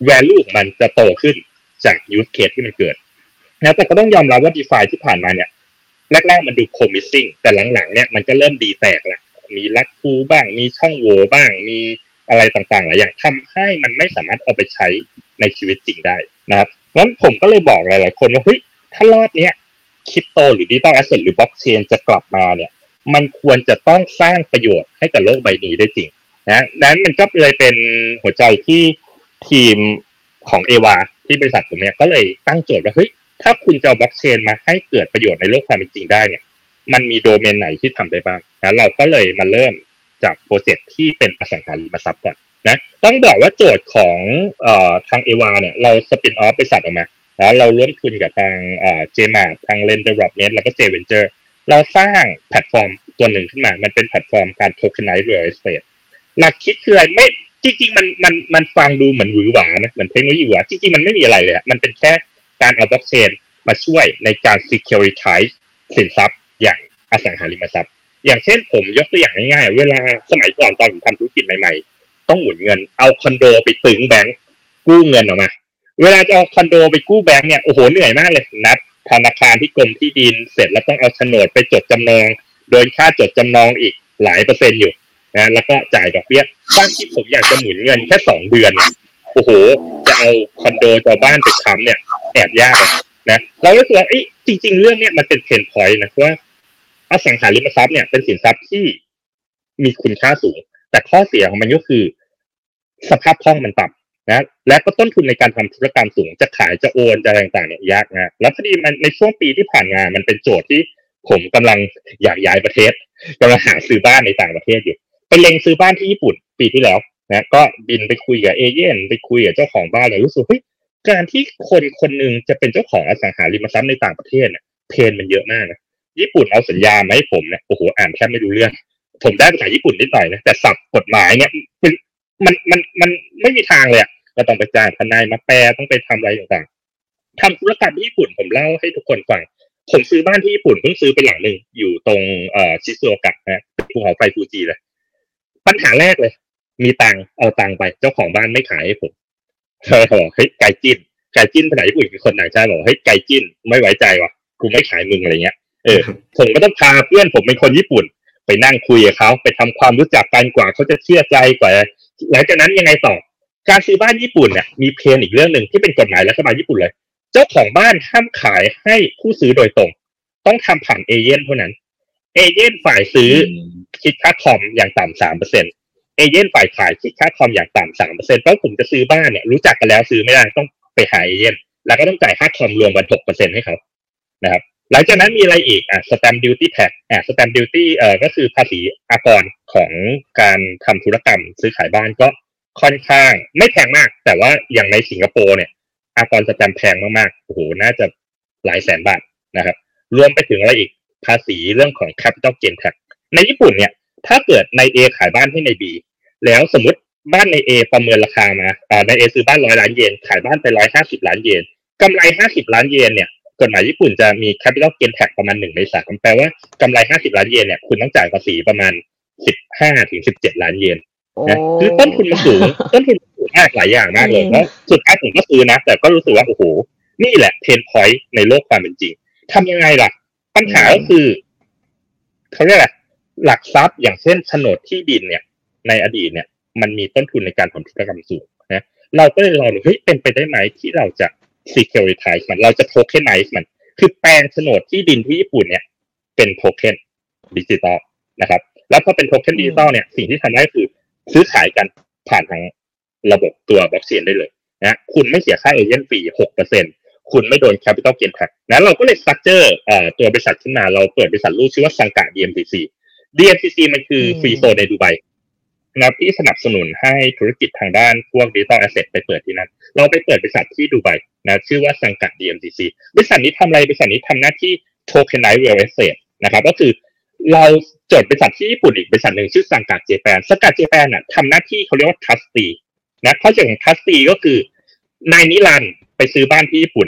value ของมันจะโตขึ้นจาก use case ที่มันเกิดนะแต่ก็ต้องยอมรับว่า DeFi ที่ผ่านมาเนี่ยแรกๆมันดู promising แต่หลังๆเนี่ยมันก็เริ่มดีแตกล้วมีลักคูบ้าง มีช่องโหว่บ้าง มีอะไรต่างๆหลายอย่างทำให้มันไม่สามารถเอาไปใช้ในชีวิตจริงได้นะครับงั้นผมก็เลยบอกหลายๆคนว่าเฮ้ย ถ้ารอบเนี้ยคริปโตหรือ digital asset หรือบล็อกเชนจะกลับมาเนี่ย มันควรจะต้องสร้างประโยชน์ให้กับโลกใบนี้ได้จริงนะนั้นมันก็เลยเป็นหัวใจที่ทีมของเอวาที่บริษัทผมเนี่ยก็เลยตั้งโจทย์ว่าเฮ้ยถ้าคุณจะเอาบล็อกเชนมาให้เกิดประโยชน์ในโลกความเป็นจริงได้เนี่ย มันมีโดเมนไหนที่ทำได้บ้างนะเราก็เลยมาเริ่มจาก project ที่เป็นอสังหาริมทรัพย์ก่อนนะต้องบอกว่าโจทย์ของเอ่อทางเอวาเนี่ยเรา spin off บริษัทออกมา แล้วเราร่วมทุนกับทางเจมาร์ททางเลนเดอร์บเน็ตแล้วก็เจเวนเจอร์เราสร้างแพลตฟอร์มตัวหนึ่งขึ้นมา มันเป็นแพลตฟอร์มการ tokenize real estate หลักคิดคืออะไรไม่จริงๆมันมันมันฟังดูเหมือนหวือหวานะเหมือนเทคโนโลยีหวือหวาจริงๆมันไม่มีอะไรเลยมันเป็นแค่การเอาบล็อกเชนมาช่วยในการ securitize สินทรัพย์อย่างอสังหาริมทรัพย์ อย่างเช่นผมยกตัวอย่างง่ายๆ เวลาสมัยก่อนตอนผมทำธุรกิจใหม่ๆ ต้องหมุนเงิน เอาคอนโดไปตึงแบงก์กู้เงินออกมา เวลาจะเอาคอนโดไปกู้แบงก์เนี่ยโอ้โหเหนื่อยมากเลยนัดธนาคารที่กรมที่ดินเสร็จแล้วต้องเอาโฉนดไปจดจำนอง โดยค่าจดจำนองอีกหลายเปอร์เซ็นต์อยู่นะแล้วก็จ่ายดอกเบี้ยบ้านที่ผมอยากจะหมุนเงินแค่สองเดือนโอ้โห จะเอาคอนโดจะเอาบ้านไปค้ำเนี่ยแอบยากนะเราก็รู้ว่าเอ้จริง ๆ เรื่องเนี้ยมันเป็นเพนพอยต์นะว่าอสังหาริมทรัพย์เนี่ยเป็นสินทรัพย์ที่มีคุณค่าสูง แต่ข้อเสียของมันก็คือ สภาพคล่องมันต่ำ นะและก็ต้นทุนในการทำธุรกรรมสูงจะขายจะโอนจะอะไรต่างๆเนี่ยยากนะแล้วพอดีมันในช่วงปีที่ผ่านมามันเป็นโจทย์ที่ผมกำลังอยากย้ายประเทศกำลังหาซื้อบ้านในต่างประเทศอยู่ไปเล็งซื้อบ้านที่ญี่ปุ่นปีที่แล้วนะก็บินไปคุยกับเอเย่นไปคุยกับเจ้าของบ้านเลยรู้สึกเฮ้ยการที่คนคนหนึ่งจะเป็นเจ้าของอสังหาริมทรัพย์ในต่างประเทศเนี่ยเพนมันเยอะมากนะญี่ปุ่นเอาสัญญามาให้ผมเนี่ยโอ้โหอ่านแทบไม่รู้เรื่อง ผมได้ภาษาญี่ปุ่นนิดหน่อยนะแต่ศัพท์กฎหมายเนี่ยมันมันมันมันไม่มีทางเลยอะ ก็ต้องไปจ้างทนายมาแปลต้องไปทำอะไรต่างๆทำธุรกรรมที่ญี่ปุ่นผมเล่าให้ทุกคนฟังผมซื้อบ้านที่ญี่ปุ่นเพิ่งซื้อไปหลังหนึ่งอยู่ตรงเอ่อชิซูโอกะนะภูเขาไฟฟูจิเลย ปัญหาแรกเลย มีตังค์เอาตังค์ไป เจ้าของบ้านไม่ขายให้ผมเขาบอกเฮ้ยไก่จิ้นไก่จิ้นภาษาญี่ปุ่นคือคนต่างชาติบอกเฮ้ยไก่จิ้นไม่ไว้ใจว่ะกูไม่ขายมึงอะไรเงี้ยเออผมก็ต้องพาเพื่อนผมเป็นคนญี่ปุ่น ไปนั่งคุยกับเขาไปทำความรู้จักกันกว่าเขาจะเชื่อใจกว่าหลังจากนั้นยังไงต่อ การซื้อบ้านญี่ปุ่นเนี่ยมีเพนอีกเรื่องหนึ่งที่เป็นกฎหมายรัฐบาลญี่ปุ่นเลย เจ้าของบ้านห้ามขายให้ผู้ซื้อโดยตรง ต้องทำผ่านเอเย่นเท่านั้น เอเย่นฝ่ายซื้อคิดค่าคอมอย่างต่ำสามเปอร์เซ็นต์ agent ฝ่ายขายคิดค่าคอมอย่างต่ำสามเปอร์เซ็นต์เพราะผมจะซื้อบ้านเนี่ยรู้จักกันแล้วซื้อไม่ได้ต้องไปหาเอเย่นแล้วก็ต้องจ่ายค่าคอมรวมกันหกเปอร์เซ็นต์ให้เขานะครับหลังจากนั้นมีอะไรอีกอะ stamp duty tax อะ stamp duty เอ่อก็คือภาษีอากรของการทำธุรกรรมซื้อขายบ้านก็ ค่อนข้าง ไม่แพงมาก แต่ว่าอย่างในสิงคโปร์เนี่ยอากรสแตมแพงมากๆโอ้โหน่าจะหลายแสนบาทนะครับ รวมไปถึงอะไรอีกภาษีเรื่องของ capital gain tax ในญี่ปุ่นเนี่ย ถ้าเกิดใน A ขายบ้านให้ใน B แล้วสมมติบ้านใน A ประเมินราคามาอ่าใน A ซื้อบ้านร้อยล้านเยน ขายบ้านไปร้อยห้าสิบล้านเยนกำไรห้าสิบล้านเยนเนี่ยกฎหมายญี่ปุ่นจะมี capital gain tax ประมาณหนึ่งในสามแปลว่ากำไรห้าสิบล้านเยนเนี่ยคุณต้องจ่ายภาษีประมาณสิบห้าถึงสิบเจ็ดล้านเยน นะคือต้นทุนมันสูงต้นทุนสูงมากหลายอย่างมากเลยแล้วสุดท้ายผมก็ซื้อนะ แต่ก็รู้สึกว่าโอ้โหนี่แหละเพนพอยต์ในโลกความเป็นจริงทำยังไงล่ะ ปัญหาก็คือเขาเรียกอะไรหลักทรัพย์อย่างเช่นโฉนดที่ดินเนี่ย ในอดีตเนี่ย มันมีต้นทุนในการทำธุรกรรมสูงนะเราก็เลยลองดูเฮ้ยเป็นไปได้ไหมที่เราจะ securitize มันเราจะ tokenize มัน คือแปลงโฉนดที่ดินที่ญี่ปุ่นเนี่ย เป็นโทเค็นดิจิตอลนะครับ แล้วพอเป็นโทเค็นดิจิตอลเนี่ย สิ่งที่ทำได้คือ ซื้อขายกันผ่านทางระบบตัวบล็อกเชนได้เลยนะคุณไม่เสียค่า agent fee หกเปอร์เซ็นคุณไม่โดน capital gain tax นะเราก็เลย structure เอ่อตัวบริษัทขึ้นมาเราเปิดบริษัทลูกชื่อว่าสังกะ DMCC DMCC มันคือ free zone ในดูไบนะที่สนับสนุนให้ธุรกิจทางด้านพวก digital asset ไปเปิดที่นั่นเราไปเปิดบริษัทที่ดูไบนะชื่อว่าสังกัด DMCC บริษัทนี้ทำอะไรบริษัทนี้ทำหน้าที่ tokenize real estate นะครับก็คือ เราจดบริษัทที่ญี่ปุ่นอีกบริษัทหนึ่งชื่อสังกัดเจแปนสังกัดเจแปนน่ะทำหน้าที่เขาเรียกว่า trustee นะข้อจของ trustee ก็คือนายนิรันไปซื้อบ้านที่ญี่ปุ่น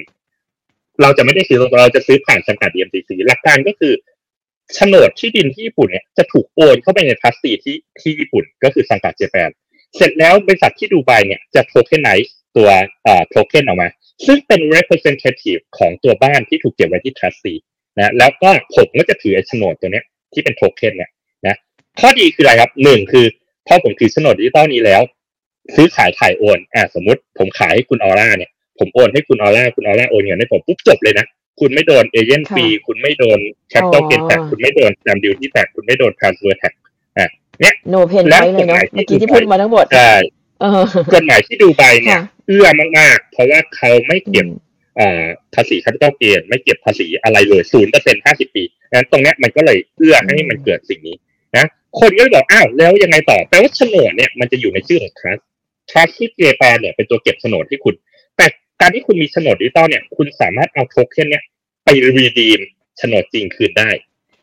เราจะไม่ได้ซื้อตรงเราจะซื้อผ่านสังกัด DMCC หลักการก็คือโฉนดที่ดินที่ญี่ปุ่นเนี่ยจะถูกโอนเข้าไปในทัสตีที่ที่ญี่ปุ่น ก็คือสังกัดเจแปนเสร็จแล้วบริษัทที่ดูไบเนี่ยจะโทเค็นไนซ์ตัวเอ่อโทเค็นออกมา ซึ่งเป็น representative ของตัวบ้านที่ถูกเก็บไว้ที่ trustee นะแล้วก็ผมก็จะถือโฉนดตัวเนี้ย ที่เป็นโทเค็นเนี่ยนะข้อดีคืออะไรครับหนึ่งคือพอผมถือโฉนดดิจิตอลนี้แล้ว ซื้อขายถ่ายโอนอ่าสมมติผมขายให้คุณออร่าเนี่ยผมโอนให้คุณออร่าคุณออร่าโอนเงินให้ผมปุ๊บจบเลยนะคุณไม่โดน agent fee คุณไม่โดนแคป i t อ l เกนแท็กคุณไม่โดนแ a มดิวที่แท็กคุณไม่โดน transfer tax อะเนี่ย no pain ไว้เลยเนาะเมื่อกี้ที่พูดมาทั้งหมดใช่เออกฎหมายที่ดูไบเนี่ยค่ะเอื้อมากๆ เพราะว่าเขาไม่เก็บอ่า ภาษี capital gain ไม่เก็บภาษีอะไรเลยศูนย์เปอร์เซ็นห้าสิบปีงั้นตรงเนี้ยมันก็เลยเอื้อให้มันเกิดสิ่งนี้นะคนก็เลยบอกอ้าวแล้วยังไงต่อแปลว่าโฉนดเนี่ยมันจะอยู่ในชื่อของ trust trust ที่ Japan เนี่ยเป็นตัวเก็บโฉนดที่คุณ แต่การที่คุณมีโฉนดดิจิตอลเนี่ยคุณสามารถเอาโทเค็นเนี่ยไป redeem โฉนดจริงคืนได้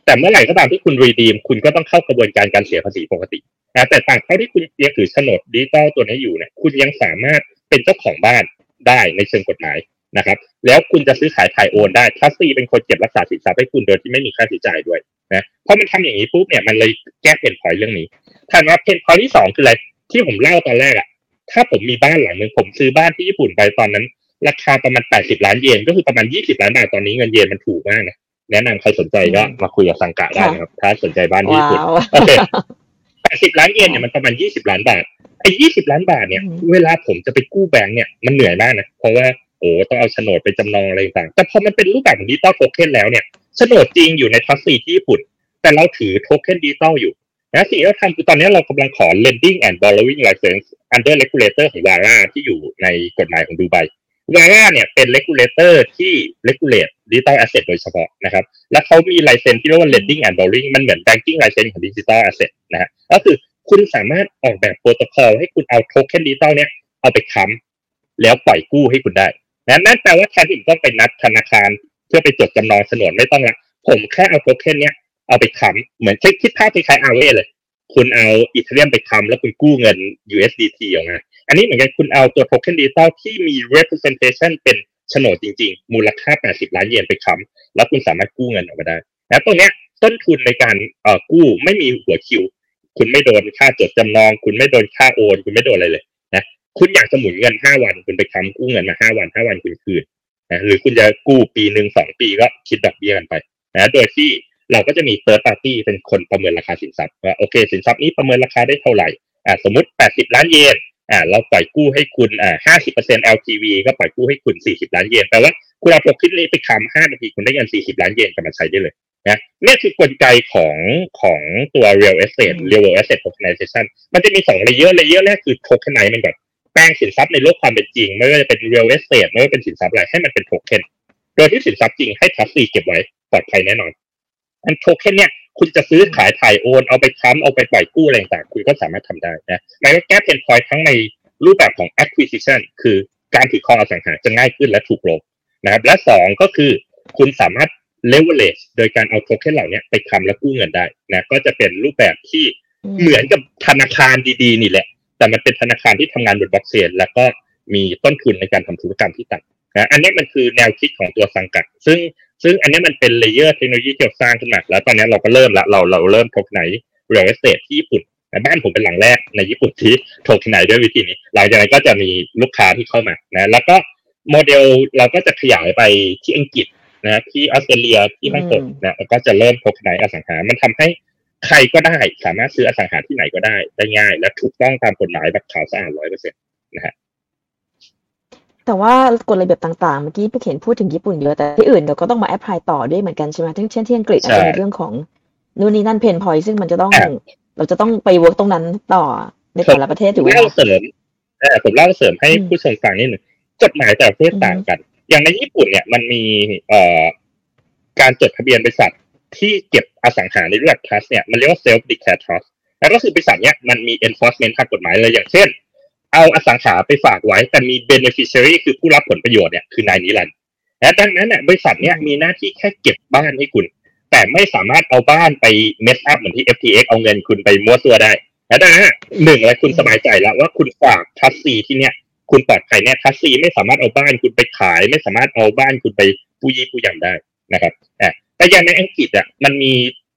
แต่เมื่อไหร่ก็ตามที่คุณ redeem คุณก็ต้องเข้ากระบวนการการเสียภาษีปกตินะแต่ตราบเท่าที่คุณยังถือโฉนดดิจิตอลตัวนี้อยู่เนี่ยคุณยังสามารถเป็นเจ้าของบ้านได้ในเชิงกฎหมาย นะครับ แล้วคุณจะซื้อขายถ่ายโอนได้ trustee เป็นคนเก็บรักษาสินทรัพย์ให้คุณโดยที่ไม่มีค่าใช้จ่ายด้วยนะพอมันทำอย่างนี้ปุ๊บเนี่ยมันเลยแก้ pain point เรื่องนี้ถัดมา pain point ที่สองคืออะไรที่ผมเล่าตอนแรกอะถ้าผมมีบ้านหลังหนึ่งผมซื้อบ้านที่ญี่ปุ่นไปตอนนั้น ราคาประมาณ 80 ล้านเยนก็คือประมาณ 20 ล้านบาทตอนนี้เงินเยนมันถูกมากนะแนะนำใครสนใจก็มาคุยกับสังกะได้นะครับ ถ้าสนใจบ้านที่ว้าญี่ปุ่นวโอเค80 ล้านเยนเนี่ยมันประมาณ 20 ล้านบาทไอ้ 20 ล้านบาทเนี่ยอืมเวลาผมจะไปกู้แบงก์เนี่ยมันเหนื่อยมากนะเพราะว่า โอ้ต้องเอาโฉนดไปจำนองอะไรต่างๆแต่พอมันเป็นรูปแบบของดิจิตอลโทเค็นแล้วเนี่ยโฉนดจริงอยู่ใน trustee ที่ญี่ปุ่น แต่เราถือโทเค็นดิจิตอลอยู่นะสิ่งที่เราทำคือตอนนี้เรากำลังขอ lending and borrowing license under regulator ของ VARA ที่อยู่ในกฎหมายของดูไบ VARA เนี่ยเป็น regulator ที่ regulate digital asset โดยเฉพาะนะครับ แล้วเขามี license ที่เรียกว่า lending and borrowing มันเหมือน banking license ของ digital asset นะฮะก็คือคุณสามารถออกแบบโปรโตคอลให้คุณเอาโทเค็นดิจิตอลเนี่ยเอาไปค้ำแล้วปล่อยกู้ให้คุณได้ นะนั่นแปลว่าแทนที่คุณต้องไปนัดธนาคาร เพื่อไปจดจำนองโฉนดไม่ต้องละผมแค่เอาโทเค็นเนี้ยเอาไปค้ำเหมือนคิดคิดภาพคล้ายๆอาเวเลย คุณเอา Ethereum ไปค้ำแล้วคุณกู้เงิน USDT ออกมาอันนี้เหมือนกันคุณเอาตัวโทเค็นดิจิตอลที่มี representation เป็นโฉนดจริง ๆ มูลค่า 80 ล้านเยนไปค้ำแล้วคุณสามารถกู้เงินออกมาได้ แล้วตรงเนี้ยต้นทุนในการเอ่อกู้ไม่มีหัวคิว คุณไม่โดนค่าจดจำนอง คุณไม่โดนค่าโอน คุณไม่โดนอะไรเลยนะ คุณอยากจะหมุนเงิน5วัน คุณไปค้ำกู้เงินมา5วัน5วันคุณคืนนะหรือคุณจะกู้ปีหนึ่งสองปีก็คิดดอกเบี้ยกันไปนะโดยที่เราก็จะมี third party เป็นคนประเมินราคาสินทรัพย์ว่าโอเค สินทรัพย์นี้ประเมินราคาได้เท่าไหร่อ่าสมมติ80ล้านเยนอ่าเราปล่อยกู้ให้คุณอ่า50% LTV ก็ปล่อยกู้ให้คุณ40ล้านเยนแปลว่าคุณเอาโทเค็นนี้ไปค้ำ5นาทีคุณได้เงิน40ล้านเยนกลับมาใช้ได้เลยนะนี่คือกลไกของของตัว real estate real estate tokenization มันจะมีสอง layer layer แรกคือ tokenize มันแบบ แปลงสินทรัพย์ในโลกความเป็นจริง ไม่ว่าจะเป็น real estate ไม่ว่าเป็นสินทรัพย์อะไรให้มันเป็นโทเค็นโดยที่สินทรัพย์จริงให้ trustee เก็บไว้ปลอดภัยแน่นอน อันโทเค็นเนี่ยคุณจะซื้อขายถ่ายโอนเอาไปค้ำเอาไปปล่อยกู้อะไรต่างๆคุณก็สามารถทำได้นะมันก็แก้ pain point ทั้งในรูปแบบของ acquisition คือการถือครองอสังหาจะง่ายขึ้นและถูกลงนะครับ และสองก็คือคุณสามารถ leverage โดยการเอาโทเค็นเหล่านี้ไปค้ำและกู้เงินได้นะก็จะเป็นรูปแบบที่เหมือนกับธนาคารดีๆนี่แหละ แต่มันเป็นธนาคารที่ทำงานบนบล็อกเชนแล้วก็มีต้นทุนในการทำธุรกรรมที่ต่ำนะอันนี้มันคือแนวคิดของตัวสังกัด ซึ่งซึ่งอันนี้มันเป็น layer เทคโนโลยีที่เราสร้างขึ้นมาแล้วตอนนี้เราก็เริ่มละเราเราเริ่ม tokenize real estate ที่ญี่ปุ่นบ้านผมเป็นหลังแรกในญี่ปุ่นที่ tokenize ด้วยวิธีนี้ หลังจากนั้นก็จะมีลูกค้าที่เข้ามานะแล้วก็โมเดลเราก็จะขยายไปที่อังกฤษนะที่ออสเตรเลียที่ฮ่องกงนะแล้วก็จะเริ่ม tokenize อสังหา มันทำให้ ใครก็ได้สามารถซื้ออสังหาที่ไหนก็ได้ได้ง่าย และถูกต้องตามกฎหมายแบบขาวสะอาดร้อยเปอร์เซ็นต์นะฮะแต่ว่ากฎระเบียบต่างๆ เมื่อกี้พี่เขียนพูดถึงญี่ปุ่นเยอะแต่ที่อื่นเราก็ต้องมา apply ต่อด้วยเหมือนกันใช่ไหมทั้งเช่นที่อังกฤษอาจจะมีเรื่องของนู่นนี่นั่น pain point ซึ่งมันจะต้องเราจะต้องไป work ตรงนั้นต่อในแต่ละประเทศถูกไหมเล่าเสริมเออผมเล่าเสริมให้ผู้ชมฟังนิดหนึ่งกฎหมายแต่ละประเทศต่างกัน อย่างในญี่ปุ่นเนี่ยมันมีเอ่อการจดทะเบียนบริษัท ที่เก็บอสังหาในรูปแบบ trust เนี่ยมันเรียกว่า self declared trust แล้วก็คือบริษัทเนี้ยมันมี enforcement ทางกฎหมายเลยอย่างเช่น เอาอสังหาไปฝากไว้ แต่มี beneficiary คือผู้รับผลประโยชน์เนี่ยคือนายนิรันดร์และดังนั้นเนี่ยบริษัทเนี้ยมีหน้าที่แค่เก็บบ้านให้คุณ แต่ไม่สามารถเอาบ้านไป mess up เหมือนที่ FTX เอาเงินคุณไปมั่วซั่วได้และดังนั้นหนึ่งเลยคุณสบายใจแล้วว่าคุณฝาก trustee ที่เนี้ยคุณปลอดภัยเนี่ย trustee ไม่สามารถเอาบ้านคุณไปขาย ไม่สามารถเอาบ้านคุณไปปู้ยี่ปู้ยำได้นะครับอ่า แต่อย่างในอังกฤษอะมันมี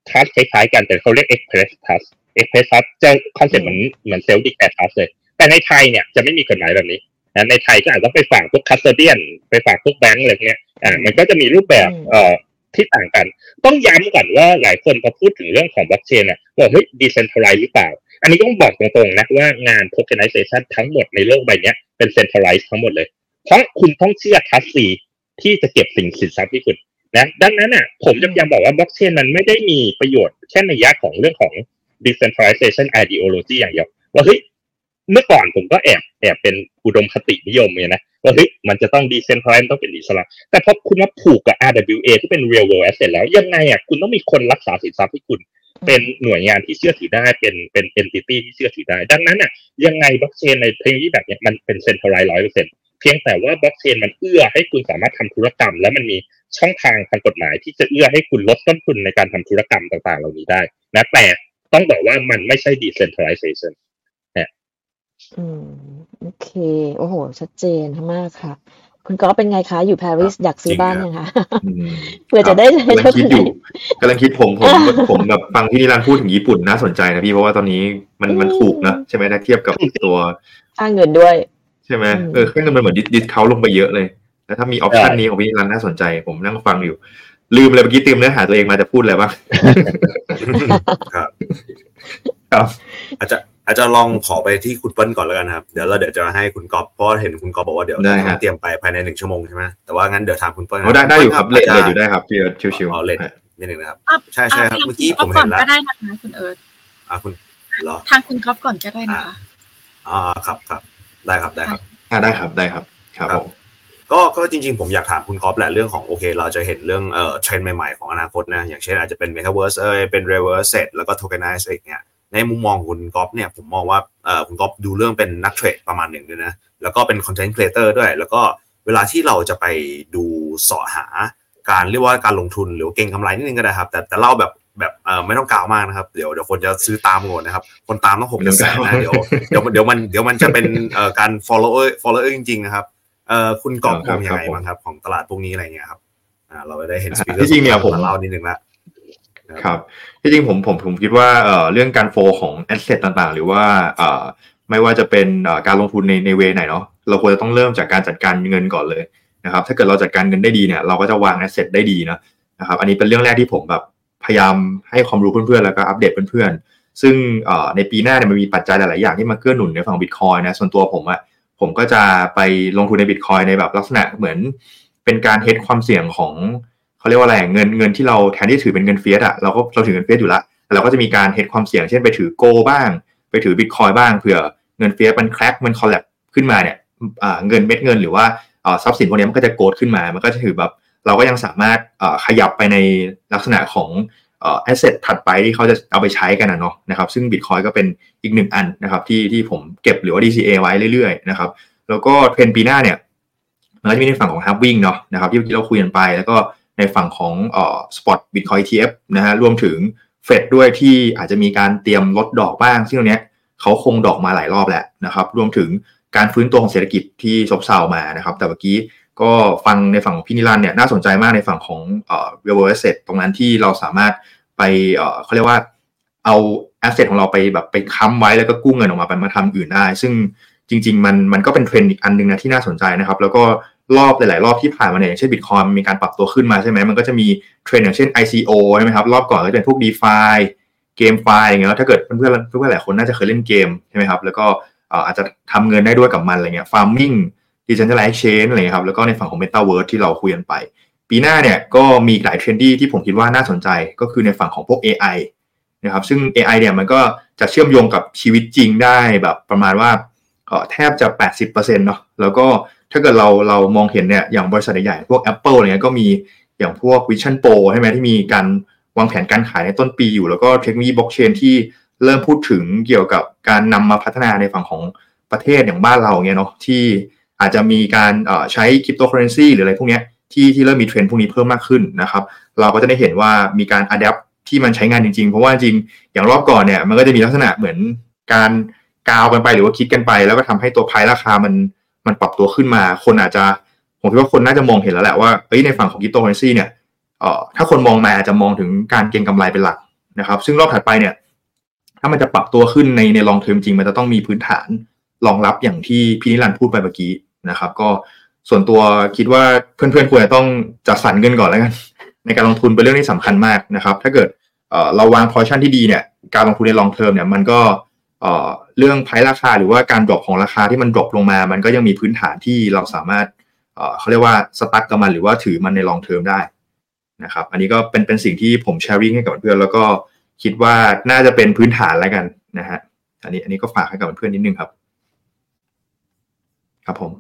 trust คล้ายๆกันแต่เขาเรียก express trust express trust จะคอนเซ็ปต์เหมือนเหมือน self declared trust เลย แต่ในไทยเนี่ยจะไม่มีกฎหมายแบบนี้นะในไทยก็อาจจะไปฝากพวก custodian ไปฝากพวกแบงก์อะไรเงี้ยอ่ามันก็จะมีรูปแบบเอ่อที่ต่างกัน ต้องย้ำก่อนว่าหลายคนพอพูดถึงเรื่องของบล็อกเชนเนี่ยบอกเฮ้ย decentralized หรือเปล่า อันนี้ต้องบอกตรงๆนะว่างานโทเ k นไ i เซชันทั้งหมดในโลกใบนี้เป็น centralized ทั้งหมดเลย เพราะคุณต้องเชื่อ trustee ที่จะเก็บสิ่งสินทรัพย์ที่คุณ นะดังนั้นอะผมจะพยายามบอกว่าบล็อกเชนมันไม่ได้มีประโยชน์แค่นัยยะของเรื่องของ decentralization ideology อย่างเดียวว่าเฮ้ยเมื่อก่อนผมก็แอบแอบเป็นอุดมคตินิยมเนี่ยนะว่าเฮ้ยมันจะต้อง decentralize ต้องเป็นอิสระแต่พอคุณมาผูกกับ RWA ที่เป็น real world asset แล้วยังไงอะคุณต้องมีคนรักษาสินทรัพย์ให้คุณเป็นหน่วยงานที่เชื่อถือได้เป็นเป็น entity ที่เชื่อถือได้ ดังนั้นอะยังไงบล็อกเชนในเทคโนโลยีแบบเนี้ยมันเป็น centralized ร้อยเปอร์เซ็นต์ เพียงแต่ว่าบล็อกเชนมันเอื้อให้คุณสามารถทำธุรกรรม และมันมีช่องทางทางกฎหมาย ที่จะเอื้อให้คุณลดต้นทุนในการทำธุรกรรมต่างๆ เหล่านี้ได้นะแต่ต้องบอกว่ามันไม่ใช่ decentralization อืมโอเค โอ้โห ชัดเจนมากค่ะ คุณก๊อฟเป็นไงคะ อยู่ปารีสอยากซื้อบ้านยังคะเพื่อจะได้กำลังคิดอยู่กำลังคิดผมผมผมแบบฟังที่นิรันดร์พูดถึงญี่ปุ่นน่าสนใจนะพี่ เพราะว่าตอนนี้มันมันถูกนะใช่ไหมถ้าเทียบกับตัวค่าเงินด้วย ใช่ไหมเออค่าเงินมันเหมือน dis เขาลงไปเยอะเลย แล้วถ้ามี option นี้ของพี่นิรันดร์น่าสนใจ ผมนั่งฟังอยู่ ลืมเลยเมื่อกี้เตรียมเนื้อหาตัวเองมาจะพูดอะไรบ้างครับครับอาจจะอาจจะลองขอไปที่คุณเปิ้ลก่อนแล้วกันครับ เดี๋ยวเราเดี๋ยวจะให้คุณก๊อฟเพราะเห็นคุณก๊อฟบอกว่าเดี๋ยวได้ฮะเตรียมไปภายในหนึ่งชั่วโมงใช่ไหมแต่ว่างั้นเดี๋ยวถามคุณเปิ้ลโอ้ได้ได้อยู่ครับเลทาจเลจะทอยู่ได้ครับพี่เอิร์ธชิวอ๋อเลทๆนิดนึงนะครับอะใช่ใช่ครับอะเมื่อกี้ทางผมคุเห็ณนก๊อฟก่อนแล้วก็ได้นะคะคุณเอิร์ธอ่าคุณเหรอทางคุณก๊อฟก่อนก็ได้นะคะอ่าครับครับ ได้ครับได้ครับอ่าได้ครับได้ครับครับครัผบมก็ก็จริงๆ ผมอยากถามคุณก๊อฟแหละเรื่องของโอเค เราจะเห็นเรื่องเอ่อเทรนด์ใหม่ๆ ของอนาคตนะ อย่างเช่นอาจจะเป็น Metaverse เอยเป็น Reverse Set แล้วก็ Tokenize อะไรอย่างเงี้ยในมุมมองของคุณก๊อฟเนี่ยผมมองว่าเอ่อคุณก๊อฟดูเรื่องเป็นนักเทรดประมาณหนึ่งด้วยนะ แล้วก็เป็น Content Creator ด้วย แล้วก็เวลาที่เราจะไปดูเสาะหาการเรียกว่าการลงทุนหรือเก่งกำไรนิดนึงก็ได้ครับ แต่แต่เล่าแบบ แบบเออไม่ต้องกล่าวมากนะครับ เดี๋ยวเดี๋ยวคนจะซื้อตามหมดนะครับ คนตามต้องหกแสนนะเดี๋ยวเดี๋ยวเดี๋ยวมันเดี๋ยวมันจะเป็นเอ่อการ follower follower จริงๆนะครับเอ่อคุณกอบคงยังไงบ้างครับ ของตลาดพวกนี้อะไรเงี้ยครับอ่าเราได้เห็น speaker ที่จริงเนี่ยผมเล่านิดนึงละครับที่จริงผมผมผมคิดว่าเอ่อเรื่องการ flow ของ asset ต่างๆ หรือว่าเอ่อไม่ว่าจะเป็นเอ่อการลงทุนในใน way ไหนเนาะเราควรจะต้องเริ่มจากการจัดการเงินก่อนเลยนะครับถ้าเกิดเราจัดการเงินได้ดีเนี่ยเราก็จะวาง asset ได้ดีนะนะครับอันนี้เป็นเรื่องแรกที่ผมแบบพ ยายามให้ความรู้เพื่อนๆ แล้วก็อัปเดตเพื่อนๆ ซึ่งในปีหน้าเนี่ยมันมีปัจจัยหลายๆ อย่างที่มาเกื้อหนุนในฝั่งบิตคอยน์นะ ส่วนตัวผมอะผมก็จะไปลงทุนในบิตคอยน์ในแบบลักษณะเหมือนเป็นการ hedge ความเสี่ยงของเขาเรียกว่าอะไรเงินเงินที่เราแทนที่ถือเป็นเงิน fiat อะเราก็เราถือเงิน fiat อยู่ละแต่เราก็จะมีการ hedge ความเสี่ยงเช่นไปถือโกบ้าง ไปถือบิตคอยน์บ้างเผื่อเงิน fiat มัน crack มัน collapse ขึ้นมาเนี่ยเงินเม็ดเงินหรือว่าทรัพย์สินพวกนี้มันก็จะ growth ขึ้นมา มันก็จะถือแบบ เราก็ยังสามารถขยับไปในลักษณะของเอ่อ asset ถัดไปที่เขาจะเอาไปใช้กันนะเนาะนะครับซึ่ง Bitcoin ก็เป็นอีกหนึ่งอันนะครับที่ที่ผมเก็บหรือว่า DCA ไว้เรื่อยๆนะครับแล้วก็เทรนปีหน้าเนี่ยมันก็จะมีในฝั่งของ halving เนาะนะครับที่เราคุยกันไปแล้วก็ในฝั่งของเอ่อ spot Bitcoin ETF นะฮะรวมถึงเฟดด้วยที่อาจจะมีการเตรียมลดดอกบ้าง ซึ่งตรงเนี้ยเขาคงดอกมาหลายรอบแล้วนะครับ รวมถึงการฟื้นตัวของเศรษฐกิจที่ซบเซามานะครับ แต่เมื่อกี้ ก็ฟังในฝั่งของพี่นิรันต์เนี่ยน่าสนใจมากในฝั่งของเอ่อ real asset ตรงนั้นที่เราสามารถไปเอ่อเขาเรียกว่าเอา asset ของเราไปแบบไปค้ำไว้แล้วก็กู้เงินออกมาไปมาทำอื่นได้ ซึ่งจริง ๆ มันมันก็เป็นเทรนด์อีกอันหนึงนะที่น่าสนใจนะครับ แล้วก็รอบหลาย ๆ รอบที่ผ่านมาเนี่ยอย่างเช่นบิตคอยน์มีการปรับตัวขึ้นมาใช่ไหมมันก็จะมีเทรนด์อย่างเช่น ICO ใช่ไหมครับรอบก่อนก็จะเป็นพวก DeFi GameFi อย่างเงี้ยถ้าเกิดเพื่อนๆเพื่อนหลายคนน่าจะเคยเล่นเกมใช่ไหมครับแล้วก็อาจจะทำเงินได้ด้วยกับมันอะไรเงี้ย farming decentralized exchange อะไรครับแล้วก็ในฝั่งของ metaverse ที่เราคุยกันไป ปีหน้าเนี่ยก็มีหลายเทรนดี้ที่ผมคิดว่าน่าสนใจก็คือในฝั่งของพวก AI นะครับซึ่ง AI เนี่ยมันก็จะเชื่อมโยงกับชีวิตจริงได้แบบประมาณว่าเอ่อแทบจะ 80%เนาะแล้วก็ถ้าเกิดเราเรามองเห็นเนี่ยอย่างบริษัทใหญ่พวก Apple อะไรเงี้ยก็มีอย่างพวก Vision Pro ใช่ไหมที่มีการวางแผนการขายในต้นปีอยู่ แล้วก็เทคโนโลยีบล็อกเชนที่เริ่มพูดถึงเกี่ยวกับการนำมาพัฒนาในฝั่งของประเทศอย่างบ้านเราเงี้ยเนาะที่ อาจจะมีการใช้คริปโตเคอร์เรนซีหรืออะไรพวกนี้ที่ที่เริ่มมีเทรนด์พวกนี้เพิ่มมากขึ้นนะครับ เราก็จะได้เห็นว่ามีการ adapt ที่มันใช้งานจริงๆ เพราะว่าจริงอย่างรอบก่อนเนี่ยมันก็จะมีลักษณะเหมือนการกาวกันไปหรือว่าคิดกันไป แล้วก็ทำให้ตัวไพราคามันมันปรับตัวขึ้นมา คนอาจจะผมคิดว่าคนน่าจะมองเห็นแล้วแหละว่าเอ้ยในฝั่งของคริปโตเคอร์เรนซีเนี่ยเอ่อถ้าคนมองมาอาจจะมองถึงการเก็งกำไรเป็นหลักนะครับ ซึ่งรอบถัดไปเนี่ย ถ้ามันจะปรับตัวขึ้นในใน long term จริง มันจะต้องมีพื้นฐานรองรับอย่างที่พี่นิรันด์พูดไปเมื่อกี้ นะครับ ก็ส่วนตัวคิดว่าเพื่อนๆควรจะต้องจัดสรรเงินก่อนแล้วกัน ในการลงทุนเป็นเรื่องที่สำคัญมากนะครับ ถ้าเกิดเราวางพอชั่นที่ดีเนี่ยการลงทุนใน long term เนี่ยมันก็เรื่องไพราคาหรือว่าการ drop ของราคาที่มัน drop ลงมา มันก็ยังมีพื้นฐานที่เราสามารถเขาเรียกว่าสตั๊กกับมันหรือว่าถือมันในลองเทอมได้นะครับ อันนี้ก็เป็นเป็นสิ่งที่ผมแชร์ริ่งให้กับเพื่อนแล้วก็คิดว่าน่าจะเป็นพื้นฐานแล้วกันนะฮะอันนี้อันนี้ก็ฝากให้กับเพื่อนนิดนึงครับ ครับผม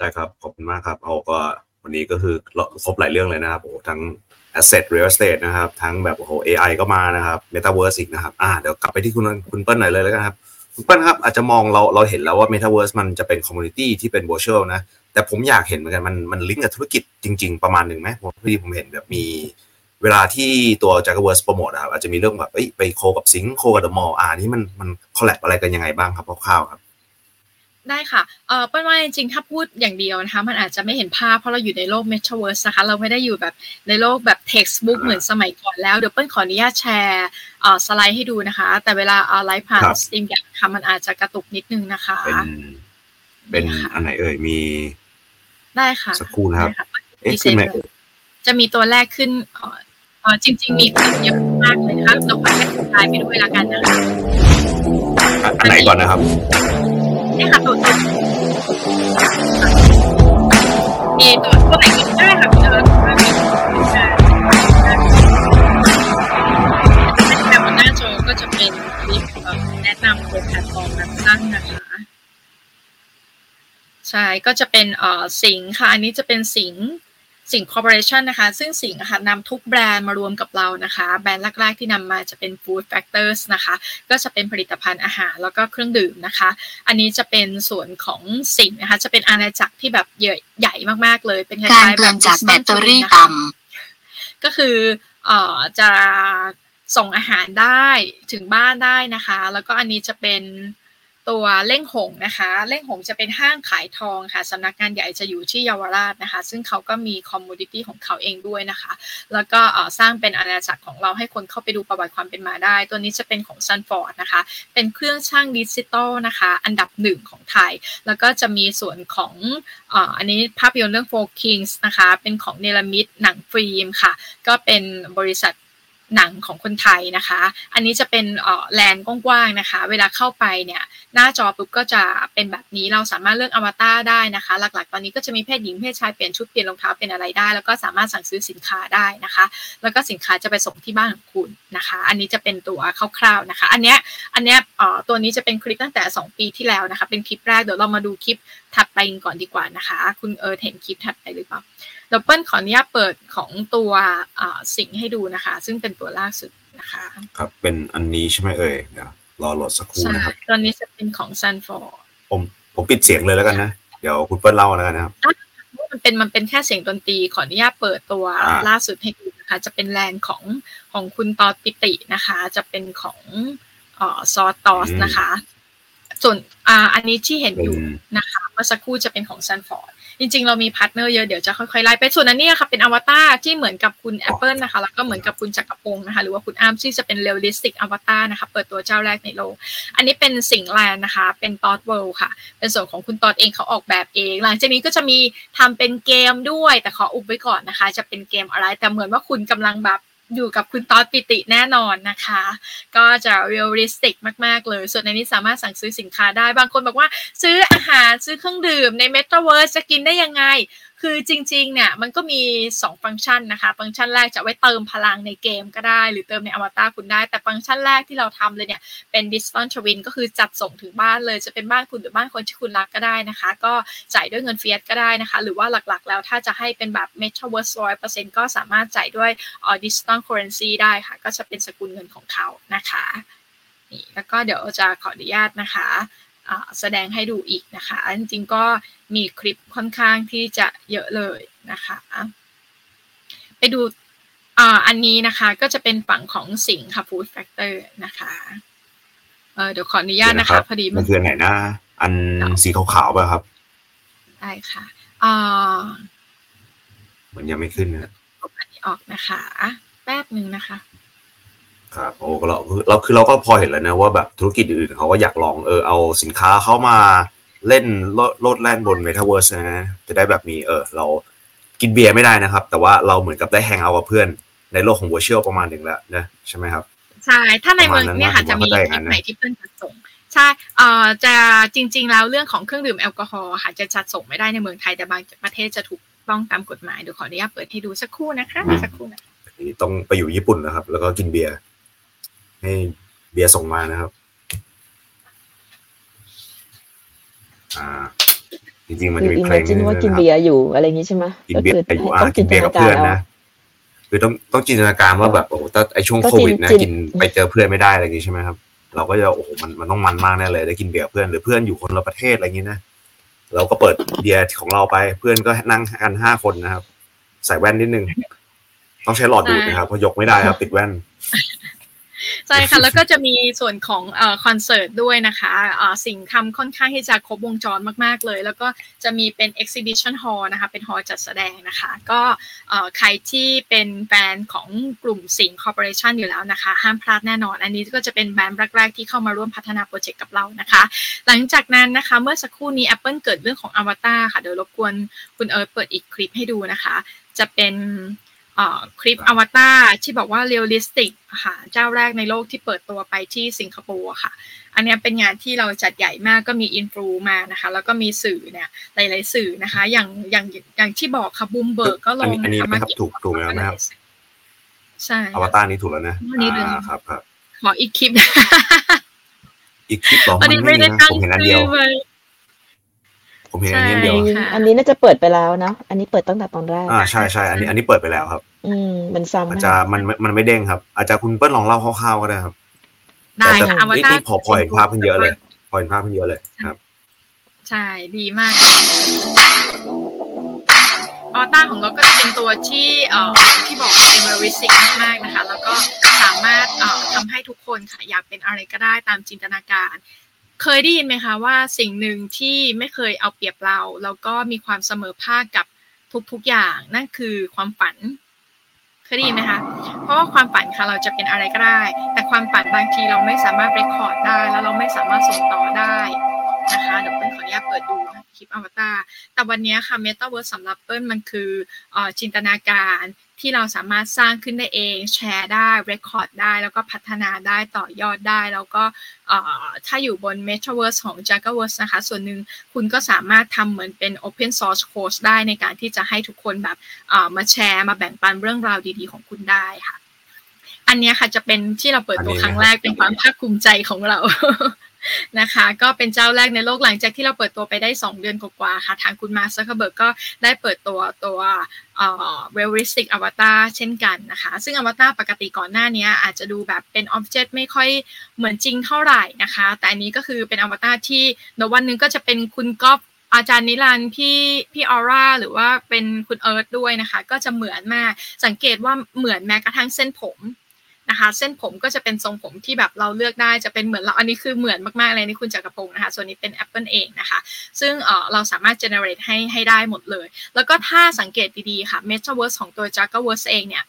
ได้ครับ ขอบคุณมากครับ เอาก็วันนี้ก็คือครบหลายเรื่องเลยนะครับโอ้ทั้ง asset real estate นะครับ ทั้งแบบโอ้โห AI ก็มานะครับ metaverse อีกนะครับอ่าเดี๋ยวกลับไปที่คุณคุณเปิ้ลหน่อยเลยแล้วกันครับ คุณเปิ้ลครับ อาจจะมองเราเราเห็นแล้วว่า metaverse มันจะเป็น community ที่เป็น virtual นะ แต่ผมอยากเห็นเหมือนกัน มันมันลิงก์กับธุรกิจจริง ๆ ประมาณหนึ่งไหมพอดีผมเห็นแบบมีเวลาที่ตัว j a g w o r s โปรโมทนะครับอาจจะมีเรื่องแบบไป co กับสิงห์ co กับเดอะมอลล์อ่านี่มันมัน collab อะไรกันยังไงบ้างครับคร่าวๆครับ ได้ค่ะ เออเปิ้ลว่าจริงๆ ถ้าพูดอย่างเดียวนะคะ มันอาจจะไม่เห็นภาพเพราะเราอยู่ในโลก Metaverse นะคะ เราไม่ได้อยู่แบบในโลกแบบ textbook เหมือนสมัยก่อนแล้ว เดี๋ยวเปิ้ลขออนุญาตแชร์เอ่อสไลด์ให้ดูนะคะ แต่เวลาเอ่อไลฟ์ผ่านครับ StreamYard ค่ะมันอาจจะกระตุกนิดนึงนะคะ เป็นเป็นค่ะอันไหนเอ่ย มี ได้ค่ะ สักครู่นะครับได้เอ๊ะมีขึ้นไหมเซ็นจะมีตัวแรกขึ้นเอ่อเอ่อจริง ๆ มีขึ้นเยอะมากเลยนะคะเราขอแค่สไลด์ไปด้วยละกันนะคะอะอันไหนก่อนนะครับเนี่ยค่ะตัวตัวมีตัวตัวไหนก็ได้ค่ะพี่เอิร์ธว่ามีแต่บนหน้าจอก็จะเป็นคลิปแนะนำตัวแพลตฟอร์มแบบสั้นนะคะใช่ก็จะเป็นเอ่อสิงค์ค่ะ อันนี้จะเป็นสิงค์ สิงคอร์ปอเรชันนะคะ ซึ่งสิงค่ะนำทุกแบรนด์มารวมกับเรานะคะ แบรนด์แรกๆที่นำมาจะเป็น Food Factors นะคะ ก็จะเป็นผลิตภัณฑ์อาหารแล้วก็เครื่องดื่มนะคะ อันนี้จะเป็นส่วนของสิงนะคะ จะเป็นอาณาจักรที่แบบใหญ่ใหญ่มากๆเลย เป็นคการล้ายๆเตืแบอนบจากแบตเตอรี่นะคะต่ก็คือเอ่อจะส่งอาหารได้ถึงบ้านได้นะคะ แล้วก็อันนี้จะเป็น ตัวเล่งหงษ์นะคะ เล่งหงษ์จะเป็นห้างขายทองค่ะสำนักงานใหญ่จะอยู่ที่เยาวราชนะคะ ซึ่งเขาก็มีคอมมูนิตี้ของเขาเองด้วยนะคะ แล้วก็สร้างเป็นอาณาจักรของเราให้คนเข้าไปดูประวัติความเป็นมาได้ ตัวนี้จะเป็นของซันฟอร์ดนะคะ เป็นเครื่องชั่งดิจิตอลนะคะ อันดับหนึ่งของไทย แล้วก็จะมีส่วนของอ,อันนี้ภาพยนตร์เรื่อง Four Kings นะคะ เป็นของเนลมิดหนังฟิล์มค่ะ ก็เป็นบริษัท หนังของคนไทยนะคะ อันนี้จะเป็นเอ่อแลนด์กว้างๆนะคะ เวลาเข้าไปเนี่ยหน้าจอปุ๊บก็จะเป็นแบบนี้เราสามารถเลือกอวตารได้นะคะ หลักๆ ตอนนี้ก็จะมีเพศหญิงเพศชายเปลี่ยนชุดเปลี่ยนรองเท้าเป็นอะไรได้ แล้วก็สามารถสั่งซื้อสินค้าได้นะคะ แล้วก็สินค้าจะไปส่งที่บ้านของคุณนะคะ อันนี้จะเป็นตัวคร่าวๆนะคะ อันเนี้ยอันเนี้ยเออตัวนี้จะเป็นคลิปตั้งแต่ 2 ปีที่แล้วนะคะ เป็นคลิปแรกเดี๋ยวเรามาดูคลิปถัดไปก่อนดีกว่านะคะ คุณเอิร์ธเห็นคลิปถัดไปหรือเปล่า เดี๋ยวเปิ้ลขออนุญาตเปิดของตัวเอ่อสิ่งให้ดูนะคะ ซึ่งเป็นตัวล่าสุดนะคะ ครับเป็นอันนี้ใช่ไหมเอ่ยเดี๋ยวรอโหลดสักครู่ใช่นะครับตัวนี้จะเป็นของซันฟอร์ผมผมปิดเสียงเลยแล้วกันนะ เดี๋ยวคุณเปิ้ลเล่าแล้วกันนะครับมันเป็นมันเป็นแค่เสียงดนตรีขออนุญาตเปิดตัวอ่าล่าสุดให้ดูนะคะ จะเป็นแลนด์ของของคุณตอดปิตินะคะ จะเป็นของเอ่อซอสตอสนะคะ ส่วนอ่าอันนี้ที่เห็นเป็นอยู่นะคะเมื่อสักครู่จะเป็นของซันฟอร์ด จริง ๆ เรามีพาร์ทเนอร์เยอะเดี๋ยวจะค่อยๆไล่ไปส่วนอันเนี้ยค่ะเป็นอวตารที่เหมือนกับคุณ Apple นะคะแล้วก็เหมือนกับคุณจักรพงศ์นะคะหรือว่าคุณอาร์มที่จะเป็น realistic อวตารนะคะเปิดตัวเจ้าแรกในโลก อันนี้เป็นสิงห์แลนด์นะคะเป็นต๊อดเวิลด์ค่ะ เป็นส่วนของคุณต๊อดเองเขาออกแบบเอง หลังจากนี้ก็จะมีทำเป็นเกมด้วยแต่ขออุบไว้ก่อนนะคะ จะเป็นเกมอะไรแต่เหมือนว่าคุณกำลังแบบ อยู่กับคุณต๊อดปิติแน่นอนนะคะ ก็จะ realistic มาก ๆ เลย ส่วนในนี้สามารถสั่งซื้อสินค้าได้ บางคนบอกว่า ซื้ออาหารซื้อเครื่องดื่มในเมตาเวิร์สจะกินได้ยังไง คือจริงๆเนี่ยมันก็มี 2 ฟังก์ชันนะคะฟังก์ชันแรกจะไว้เติมพลังในเกมก็ได้ หรือเติมในอวตารคุณได้ แต่ฟังก์ชันแรกที่เราทำเลยเนี่ยเป็น Digital Twin ก็คือจัดส่งถึงบ้านเลยจะเป็นบ้านคุณหรือบ้านคนที่คุณรักก็ได้นะคะ ก็จ่ายด้วยเงิน fiat ก็ได้นะคะ หรือว่าหลักๆ แล้วถ้าจะให้เป็นแบบ Metaverse 100%ก็สามารถจ่ายด้วยออ Digital Currency ได้ค่ะ ก็จะเป็นสกุลเงินของเขานะคะนี่แล้วก็เดี๋ยวจะขออนุญาตนะคะ แสดงให้ดูอีกนะคะ จริงๆก็มีคลิปค่อนข้างที่จะเยอะเลยนะคะ ไปดูอ่าอันนี้นะคะก็จะเป็นฝั่งของสิงค่ะ Food Factor นะคะเออเดี๋ยวขออนุญาตนะคะพอดีมันคืออันไหนนะอันสีขาวๆป่ะครับได้ค่ะอ่ามันยังไม่ขึ้นนะเอาอันนี้ออกนะคะ แป๊บหนึ่งนะคะ ครับโอ้ก็เราเราคือเราก็พอเห็นแล้วนะว่าแบบธุรกิจอื่นเขาก็อยากลองเออเอาสินค้าเข้ามาเล่นโลดแล่นบนเมตาเวิร์สนะจะได้แบบมีเออเรากินเบียร์ไม่ได้นะครับ แต่ว่าเราเหมือนกับได้ hang out กับเพื่อนในโลกของว i r ช u a l ประมาณหนึ่งแล้วนะใช่ไหมครับ ใช่ ถ้าในเมืองเนี่ยค่ะจะมีผมว่าคเข้าใจลิปไหนที่เพื่อนจัดส่ง ใช่เอ่อจะจริง ๆ แล้วเรื่องของเครื่องดื่มแอลกอฮอล์ค่ะจะจัดส่งไม่ได้ในเมืองไทยแต่บางประเทศจะถูกต้องตามกฎหมายเดี๋ยวขออนุญาตเปิดให้ดูสักครู่นะคะสักครู่นะต้องไปอยู่ญี่ปุ่นนะครับ แล้วก็กินเบียร์ ให้เบียร์ส่งมานะครับ อ่า จริงๆมันคือจะมีอิเพมลเมงจินนึงว่านะกินครับเบียร์อยู่อะไรอย่างนี้ใช่ไหมกินเบียร์ก็อยู่คืออ่าต้องกินเบียร์กับเพื่อนนะคือต้องต้องจินตนาการว่าแบบโอ้โหถ้าไอช่วงก็โควิดนะจินกินไปเจอเพื่อนไม่ได้อะไรอย่างงี้ใช่ไหมครับ เราก็จะโอ้โหมันมันต้องมันมากแน่เลยได้กินเบียร์กับเพื่อนหรือเพื่อนอยู่คนละประเทศอะไรอย่างงี้นะเราก็เปิดเบียร์ของเราไปเพื่อนก็นั่งกันห้าคนนะครับ ใส่แว่นนิดนึง ต้องใช้หลอดดูดนะครับเพราะยกไม่ได้ครับ ติดแว่น ใช่ค่ะแล้วก็จะมีส่วนของเอ่อคอนเสิร์ตด้วยนะคะเอ่อสิ่งทำค่อนข้างที่จะครบวงจรมากๆเลย แล้วก็จะมีเป็น exhibition hall นะคะเป็นฮอลจัดแสดงนะคะ ก็เอ่อใครที่เป็นแฟนของกลุ่มสิงห์คอร์ปอเรชันอยู่แล้วนะคะ ห้ามพลาดแน่นอน อันนี้ก็จะเป็นแบรนด์แรกๆที่เข้ามาร่วมพัฒนาโปรเจกต์กับเรานะคะ หลังจากนั้นนะคะเมื่อสักครู่นี้ Apple เกิดเรื่องของอวตารค่ะเดี๋ยวรบกวนคุณเอิร์ธเปิดอีกคลิปให้ดูนะคะ จะเป็น คลิปอวตารที่บอกว่า realistic ค่ะเจ้าแรกในโลกที่เปิดตัวไปที่สิงคโปร์ค่ะ อันเนี้ยเป็นงานที่เราจัดใหญ่มากก็มี influ มานะคะ แล้วก็มีสื่อเนี่ยหลาย ๆ สื่อนะคะ อย่างอย่างอย่างที่บอกค่ะบูมเบิร์กก็ลอันงนี้อันนี้นะคะไหมครับถูกถูกไหมครับไหมครับใช่อวตารนี้ถูกแล้วนะอันนี้เลยอ่าครับครับขออีกคลิป อีกคลิปต่อวันมันนี้ไม่ไม่มีได้นะตั้งผมเห็นอันชื่เดียวอไว้ผมเห็นอันนี้อันเดียวอันนี้ค่ะอันนี้น่าจะเปิดไปแล้วเนาะอันนี้เปิดตั้งแต่ตอนแรก อ่าใช่ใช่ อันนี้อันนี้เปิดไปแล้วครับ อืมมันซ้ำอาจจะมันมันมันไม่เด้งครับ อาจจะคุณเปิ้ลลองเล่าคร่าวๆก็ได้ครับ ได้แต่ค่ะแต่อวนี่ตารนี่พอพอเห็นภาพขึ้นเยอะเลยพอเห็นภาพขึ้นเยอะเลยครับ ใช่ดีมากอวตารของเราก็จะเป็นตัวที่เอ่ออย่างที่บอกเป็นเริสิกมากๆนะคะ แล้วก็สามารถเอ่อทำให้ทุกคนค่ะอยากเป็นอะไรก็ได้ตามจินตนาการ เคยได้ยินไหมคะว่าสิ่งหนึ่งที่ไม่เคยเอาเปรียบเรา แล้วก็มีความเสมอภาคกับทุกๆอย่าง นั่นคือความฝัน เคยได้ยินไหมคะเพราะว่าความฝันค่ะเราจะเป็นอะไรก็ได้ แต่ความฝันบางทีเราไม่สามารถ record ได้ แล้วเราไม่สามารถส่งต่อได้ นะคะเดี๋ยวเปิ้ลขออนุญาตเปิดดูคลิปอวตารแต่วันนี้ค่ะ Metaverse สำหรับเปิ้ลมันคือเอ่อจินตนาการที่เราสามารถสร้างขึ้นได้เองแชร์ได้ record ได้ แล้วก็พัฒนาได้ต่อยอดได้ แล้วก็เอ่อถ้าอยู่บน Metaverse ของ Jaggerverse นะคะ ส่วนหนึ่งคุณก็สามารถทำเหมือนเป็น Open Source Course ได้ในการที่จะให้ทุกคนแบบเอ่อมาแชร์มาแบ่งปันเรื่องราวดีๆของคุณได้ค่ะ อันเนี้ยค่ะจะเป็นที่เราเปิดตัวครั้งแรกเป็นความภาคภูมิใจของเรา นะคะ ก็เป็นเจ้าแรกในโลกหลังจากที่เราเปิดตัวไปได้ 2 เดือนกว่าๆค่ะ ทางคุณมาร์คซักเคอร์เบิร์กก็ได้เปิดตัวตัวเอ่อ realistic avatar เช่นกันนะคะ ซึ่งอวตารปกติก่อนหน้านี้อาจจะดูแบบเป็น object ไม่ค่อยเหมือนจริงเท่าไหร่นะคะ แต่อันนี้ก็คือเป็นอวตารที่เดี๋ยววันนึงก็จะเป็นคุณก๊อฟอาจารย์นิรันด์พี่พี่ออร่าหรือว่าเป็นคุณเอิร์ธด้วยนะคะ ก็จะเหมือนมากสังเกตว่าเหมือนแม้กระทั่งเส้นผม นะคะ เส้นผมก็จะเป็นทรงผมที่แบบเราเลือกได้จะเป็นเหมือนเราอันนี้คือเหมือนมากๆเลยนี่คุณจักรพงศ์นะคะส่วนนี้เป็น Apple เองนะคะ ซึ่งเออเราสามารถ generate ให้ให้ได้หมดเลย แล้วก็ถ้าสังเกตดีๆค่ะ Metaverse ของตัว Jaggerverse เองเนี่ย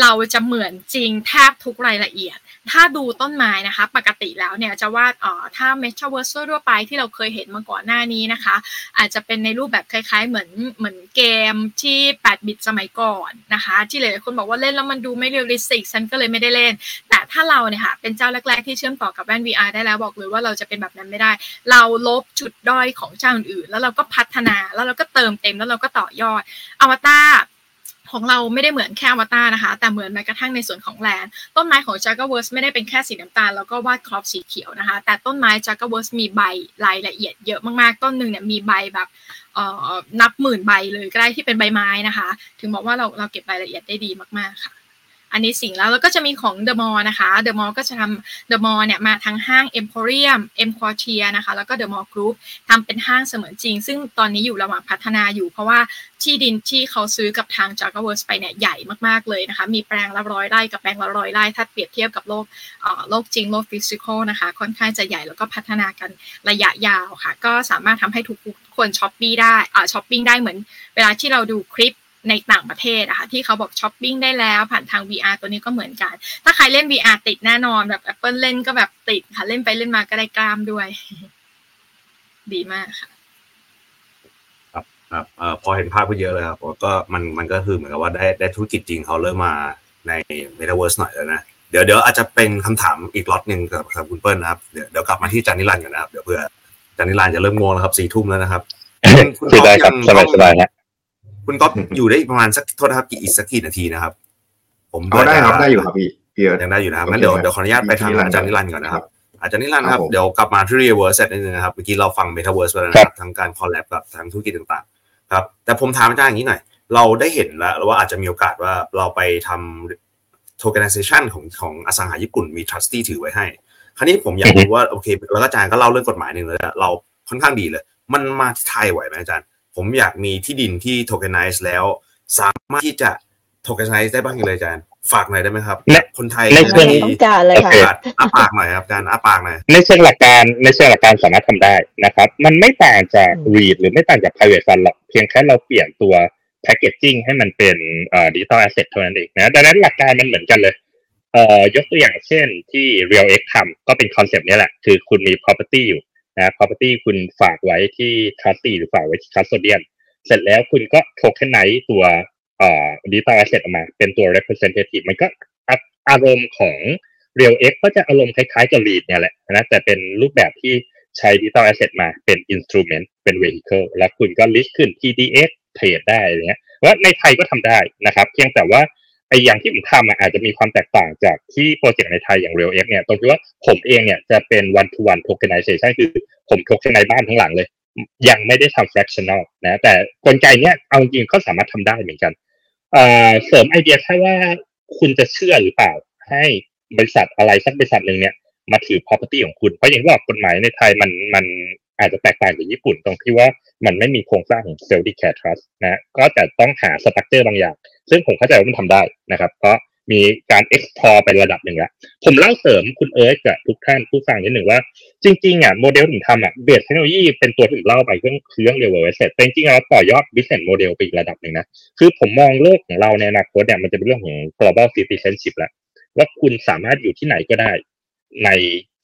เราจะเหมือนจริงแทบทุกรายละเอียด ถ้าดูต้นไม้นะคะ ปกติแล้วเนี่ยจะวาดเอ่อถ้า Metaverse ทั่วไปที่เราเคยเห็นมาก่อนหน้านี้นะคะ อาจจะเป็นในรูปแบบคล้ายๆ เหมือนเหมือนเกมที่ 8 บิตสมัยก่อนนะคะ ที่หลายๆคนบอกว่าเล่นแล้วมันดูไม่ realistic ฉันก็เลยไม่ได้เล่น แต่ถ้าเราเนี่ยค่ะเป็นเจ้าแรกๆที่เชื่อมต่อกับแว่น VR ได้แล้วบอกเลยว่าเราจะเป็นแบบนั้นไม่ได้ เราลบจุดด้อยของเจ้าอื่นๆแล้วเราก็พัฒนาแล้วเราก็เติมเต็มแล้วเราก็ต่อยอดอวตาร ของเราไม่ได้เหมือนแค่อวตารนะคะ แต่เหมือนแม้กระทั่งในส่วนของ land ต้นไม้ของจักรเวิร์สไม่ได้เป็นแค่สีน้ำตาลแล้วก็วาดครอบสีเขียวนะคะ แต่ต้นไม้จักรเวิร์สมีใบรายละเอียดเยอะมากๆ ต้นหนึ่งเนี่ยมีใบแบบเอ่อนับหมื่นใบเลยก็ได้ที่เป็นใบไม้นะคะ ถึงบอกว่าเราเราเก็บรายละเอียดได้ดีมากๆค่ะ อันนี้สิ่งแล้วแล้วก็จะมีของ The Mall นะคะ The Mall ก็จะทำ The Mall เนี่ยมาทั้งห้าง Emporium M Quartier นะคะแล้วก็ The Mall Group ทำเป็นห้างเสมือนจริง ซึ่งตอนนี้อยู่ระหว่างพัฒนาอยู่ เพราะว่าที่ดินที่เขาซื้อกับทาง j a g u a r w o r s ไปเนี่ยใหญ่มากๆเลยนะคะมีแปลงละร้อยไร่กับแปลงละร้อยไร่ถ้าเปรียบเทียบกับโลกโลกจริงโลก physical นะคะค่อนข้างจะใหญ่แล้วก็พัฒนากันระยะยาวค่ะ ก็สามารถทำให้ทุกคนช้อปปี้ได้อ่าช้อปปิ้งได้เหมือน เวลาที่เราดูคลิป ในต่างประเทศอะค่ะที่เขาบอกช้อปปิ้งได้แล้วผ่านทาง VR ตัวนี้ก็เหมือนกัน ถ้าใครเล่น VR ติดแน่นอนแบบ Apple เล่นก็แบบติดค่ะ เล่นไปเล่นมาก็ได้กล้ามด้วย ดีมากค่ะครับเอ่อพอเห็นภาพก็เยอะเลยครับก็มันมันก็คือเหมือนกับว่าได้ได้ธุรกิจจริงเขาเริ่มมาใน Metaverse หน่อยแล้วนะเดี๋ยวเดี๋ยวอาจจะเป็นคำถามอีกล็อตหนึ่งกับกับคุณเปิ้ลนะครับเดี๋ยวเดี๋ยวกลับมาที่อาจารย์นิรันดร์กันนะครับเดี๋ยวเผื่ออาจารย์นิรันดร์จะเริ่มงงแล้วครับสี่ทุ่มแล้วนะครับคุณคุยได้ครับยังสบายสบายๆฮะ คุณก๊อฟอยู่ได้อีกประมาณสักโทษนะครับกี่อีกสักกี่นาทีนะครับ ผมเอาได้ครับได้อยู่ครับพี่พี่เอิร์ธยังได้อยู่นะครับโอเคงั้นเดี๋ยวครับเดี๋ยวขออนุญาตไปทางพี่นิรันดร์อาจารย์นิรันดร์ก่อนนะครับอาจารย์นิรันดร์คครัรับบผมเดี๋ยวกลับมาที่ Reverse เสร็จนิดนึงนะครับเมื่อกี้เราฟัง Metaverse ไปแล้วนะครับทั้งการ collab กับทั้งธุรกิจต่างๆ ครับ แต่ผมถามอาจารย์อย่างนี้หน่อย เราได้เห็นแล้วว่าอาจจะมีโอกาสว่าเราไปทำ tokenization ของของอสังหาญี่ปุ่นมี trustee ถือไว้ให้ คราวนี้ผมอยากรู้ว่าโอเคแล้วก็อาจารย์ก็เล่าเรื่องกฎหมายหนึ่งเลยเราค่อนข้างดีเลย มันมาที่ไทยไหวไหมอาจารย์ ผมอยากมีที่ดินที่ tokenize แล้ว สามารถที่จะ tokenize ได้บ้างเลยอาจารย์ฝากหน่อยได้ไหมครับในคนไทยในเชิงต้องการเลยค่ะโอเคอาปากหน่อยครับอาจารย์อาปากหน่อยในเชิงหลักการในเชิงหลักการสามารถทำได้นะครับ มันไม่ต่างจากอืม REIT หรือไม่ต่างจาก private fund หรอกเพียงแค่เราเปลี่ยนตัว packaging ให้มันเป็นเอ่อ digital asset เท่านั้นเองนะดังนั้นหลักการมันเหมือนกันเลยเอ่อยกตัวอย่างเช่นที่ Real X ทำก็เป็นคอนเซปต์นี้ยแหละ คือคุณมี property อยู่ นะ property คุณฝากไว้ที่ trustee หรือฝากไว้ที่ custodian เสร็จแล้วคุณก็ tokenize ตัวเอ่อ digital asset ออกมา เป็นตัว representative มันก็อารมณ์ของ Real X ก็จะอารมณ์คล้ายๆกับ REIT เนี่ยแหละนะแต่เป็นรูปแบบที่ใช้ Digital Asset มาเป็น Instrument เป็น Vehicle แล้วคุณก็ list ขึ้น TDX เทรดได้อะไรเงี้ยว่าในไทยก็ทำได้นะครับ เพียงแต่ว่า ไออย่างที่ผมทำอาจจะมีความแตกต่างจากที่โปรเจกต์ในไทยอย่าง Real X เนี่ยตรงที่ว่าผมเองเนี่ยจะเป็น one to one tokenization คือผม tokenize บ้านทั้งหลังเลย ยังไม่ได้ทำ fractional นะแต่กลไกเนี้ยเอาจริงก็สามารถทำได้เหมือนกันเสริมไอเดียแค่ว่าคุณจะเชื่อหรือเปล่า ให้บริษัทอะไรสักบริษัทหนึ่งเนี่ยมาถือ property ของคุณ เพราะอย่างที่บอกกฎหมายในไทยมันมัน อาจจะแตกต่างจากญี่ปุ่นตรงที่ว่ามันไม่มีโครงสร้างของ self declare trust นะก็จะต้องหา structure บางอย่าง ซึ่งผมเข้าใจว่ามันทำได้นะครับ เพราะมีการ explore ไประดับหนึ่งแล้ว ผมเล่าเสริมคุณเอิร์ธกับทุกท่านผู้ฟังนิดหนึ่งว่า จริงๆอะโมเดลที่ทำอะ base เทคโนโลยีเป็นตัวที่ผมเล่าไปเรื่องเครื่องเรียลเวอร์เสร็จแต่จริงๆเราต่อยอด business model ไปอีกระดับหนึ่งนะ คือผมมองโลกของเราในอนาคตเนี่ยมันจะเป็นเรื่องของ global citizenship แล้วว่าคุณสามารถอยู่ที่ไหนก็ได้ ใน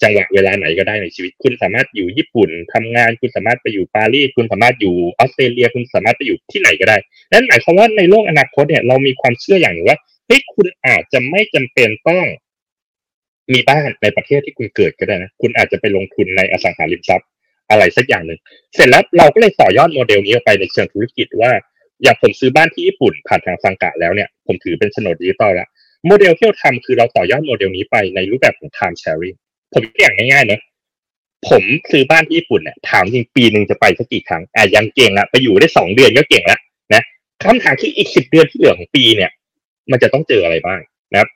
จังหวะเวลาไหนก็ได้ในชีวิต คุณสามารถอยู่ญี่ปุ่นทำงานคุณสามารถไปอยู่ปารีสคุณสามารถอยู่ออสเตรเลีย คุณสามารถไปอยู่ที่ไหนก็ได้นั่นหมายความว่าในโลกอนาคตเนี่ยเรามีความเชื่ออย่างหนึ่งว่าเฮ้ยคุณอาจจะไม่จำเป็นต้อง มีบ้านในประเทศที่คุณเกิดก็ได้นะคุณอาจจะไปลงทุนในอสังหาริมทรัพย์อะไรสักอย่างหนึ่งเสร็จแล้วเราก็เลยต่อยอดโมเดลนี้ไปในเชิงธุรกิจว่าอย่างผมซื้อบ้านที่ญี่ปุ่นผ่านทางสังกะแล้วเนี่ยผมถือเป็นโฉนดดิจิตอลแล้ว โมเดลที่เราทำคือเราต่อยอดโมเดลนี้ไปในรูปแบบของ time sharing ผมอย่างง่ายๆนะผมซื้อบ้านที่ญี่ปุ่นเนี่ยถามจริงปีหนึ่งจะไปสักกี่ครั้งอะยังเก่งละไปอยู่ได้สองเดือนก็เก่งแล้วนะคำถามคืออีกสิบเดือนที่เหลือของปีเนี่ย มันจะต้องเจออะไรบ้างนะครับ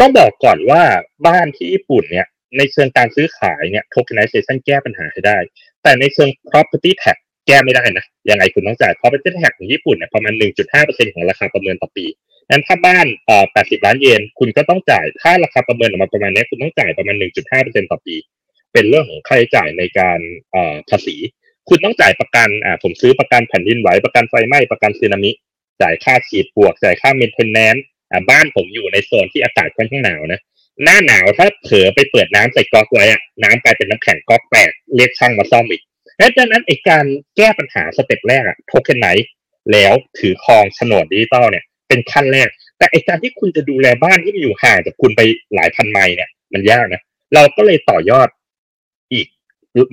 ต้องบอกก่อนว่าบ้านที่ญี่ปุ่นเนี่ย ในเชิงการซื้อขายเนี่ย tokenization แก้ปัญหาให้ได้ แต่ในเชิง property tax แก้ไม่ได้นะยังไงคุณต้องจ่าย property tax ของญี่ปุ่นเนี่ยประมาณ 1.5%ของราคาประเมินต่อปี นั้นถ้าบ้านเอ่อ80 ล้านเยน คุณก็ต้องจ่าย ถ้าราคาประเมินออกมาประมาณนี้ คุณต้องจ่ายประมาณ 1.5%ต่อปี เป็นเรื่องของค่าใช้จ่ายในการเอ่อภาษี คุณต้องจ่ายประกัน อ่า ผมซื้อประกันแผ่นดินไหว ประกันไฟไหม้ ประกันสึนามิ จ่ายค่าฉีดปวก จ่ายค่า maintenance อ่า บ้านผมอยู่ในโซนที่อากาศค่อนข้างหนาวนะ หน้าหนาวถ้าเผลอไปเปิดน้ำใส่ก๊อกไว้อะน้ำกลายเป็นน้ำแข็งก๊อกแตก เรียกช่างมาซ่อมอีกดังนั้นไอการแก้ปัญหา step แรกอะ tokenize แล้วถือครองโฉนดดิจิตอลเนี่ย เป็นขั้นแรก แต่ไอการที่คุณจะดูแลบ้านที่มันอยู่ห่างจากคุณไปหลายพันไมล์เนี่ย มันยากนะ เราก็เลยต่อยอดอีก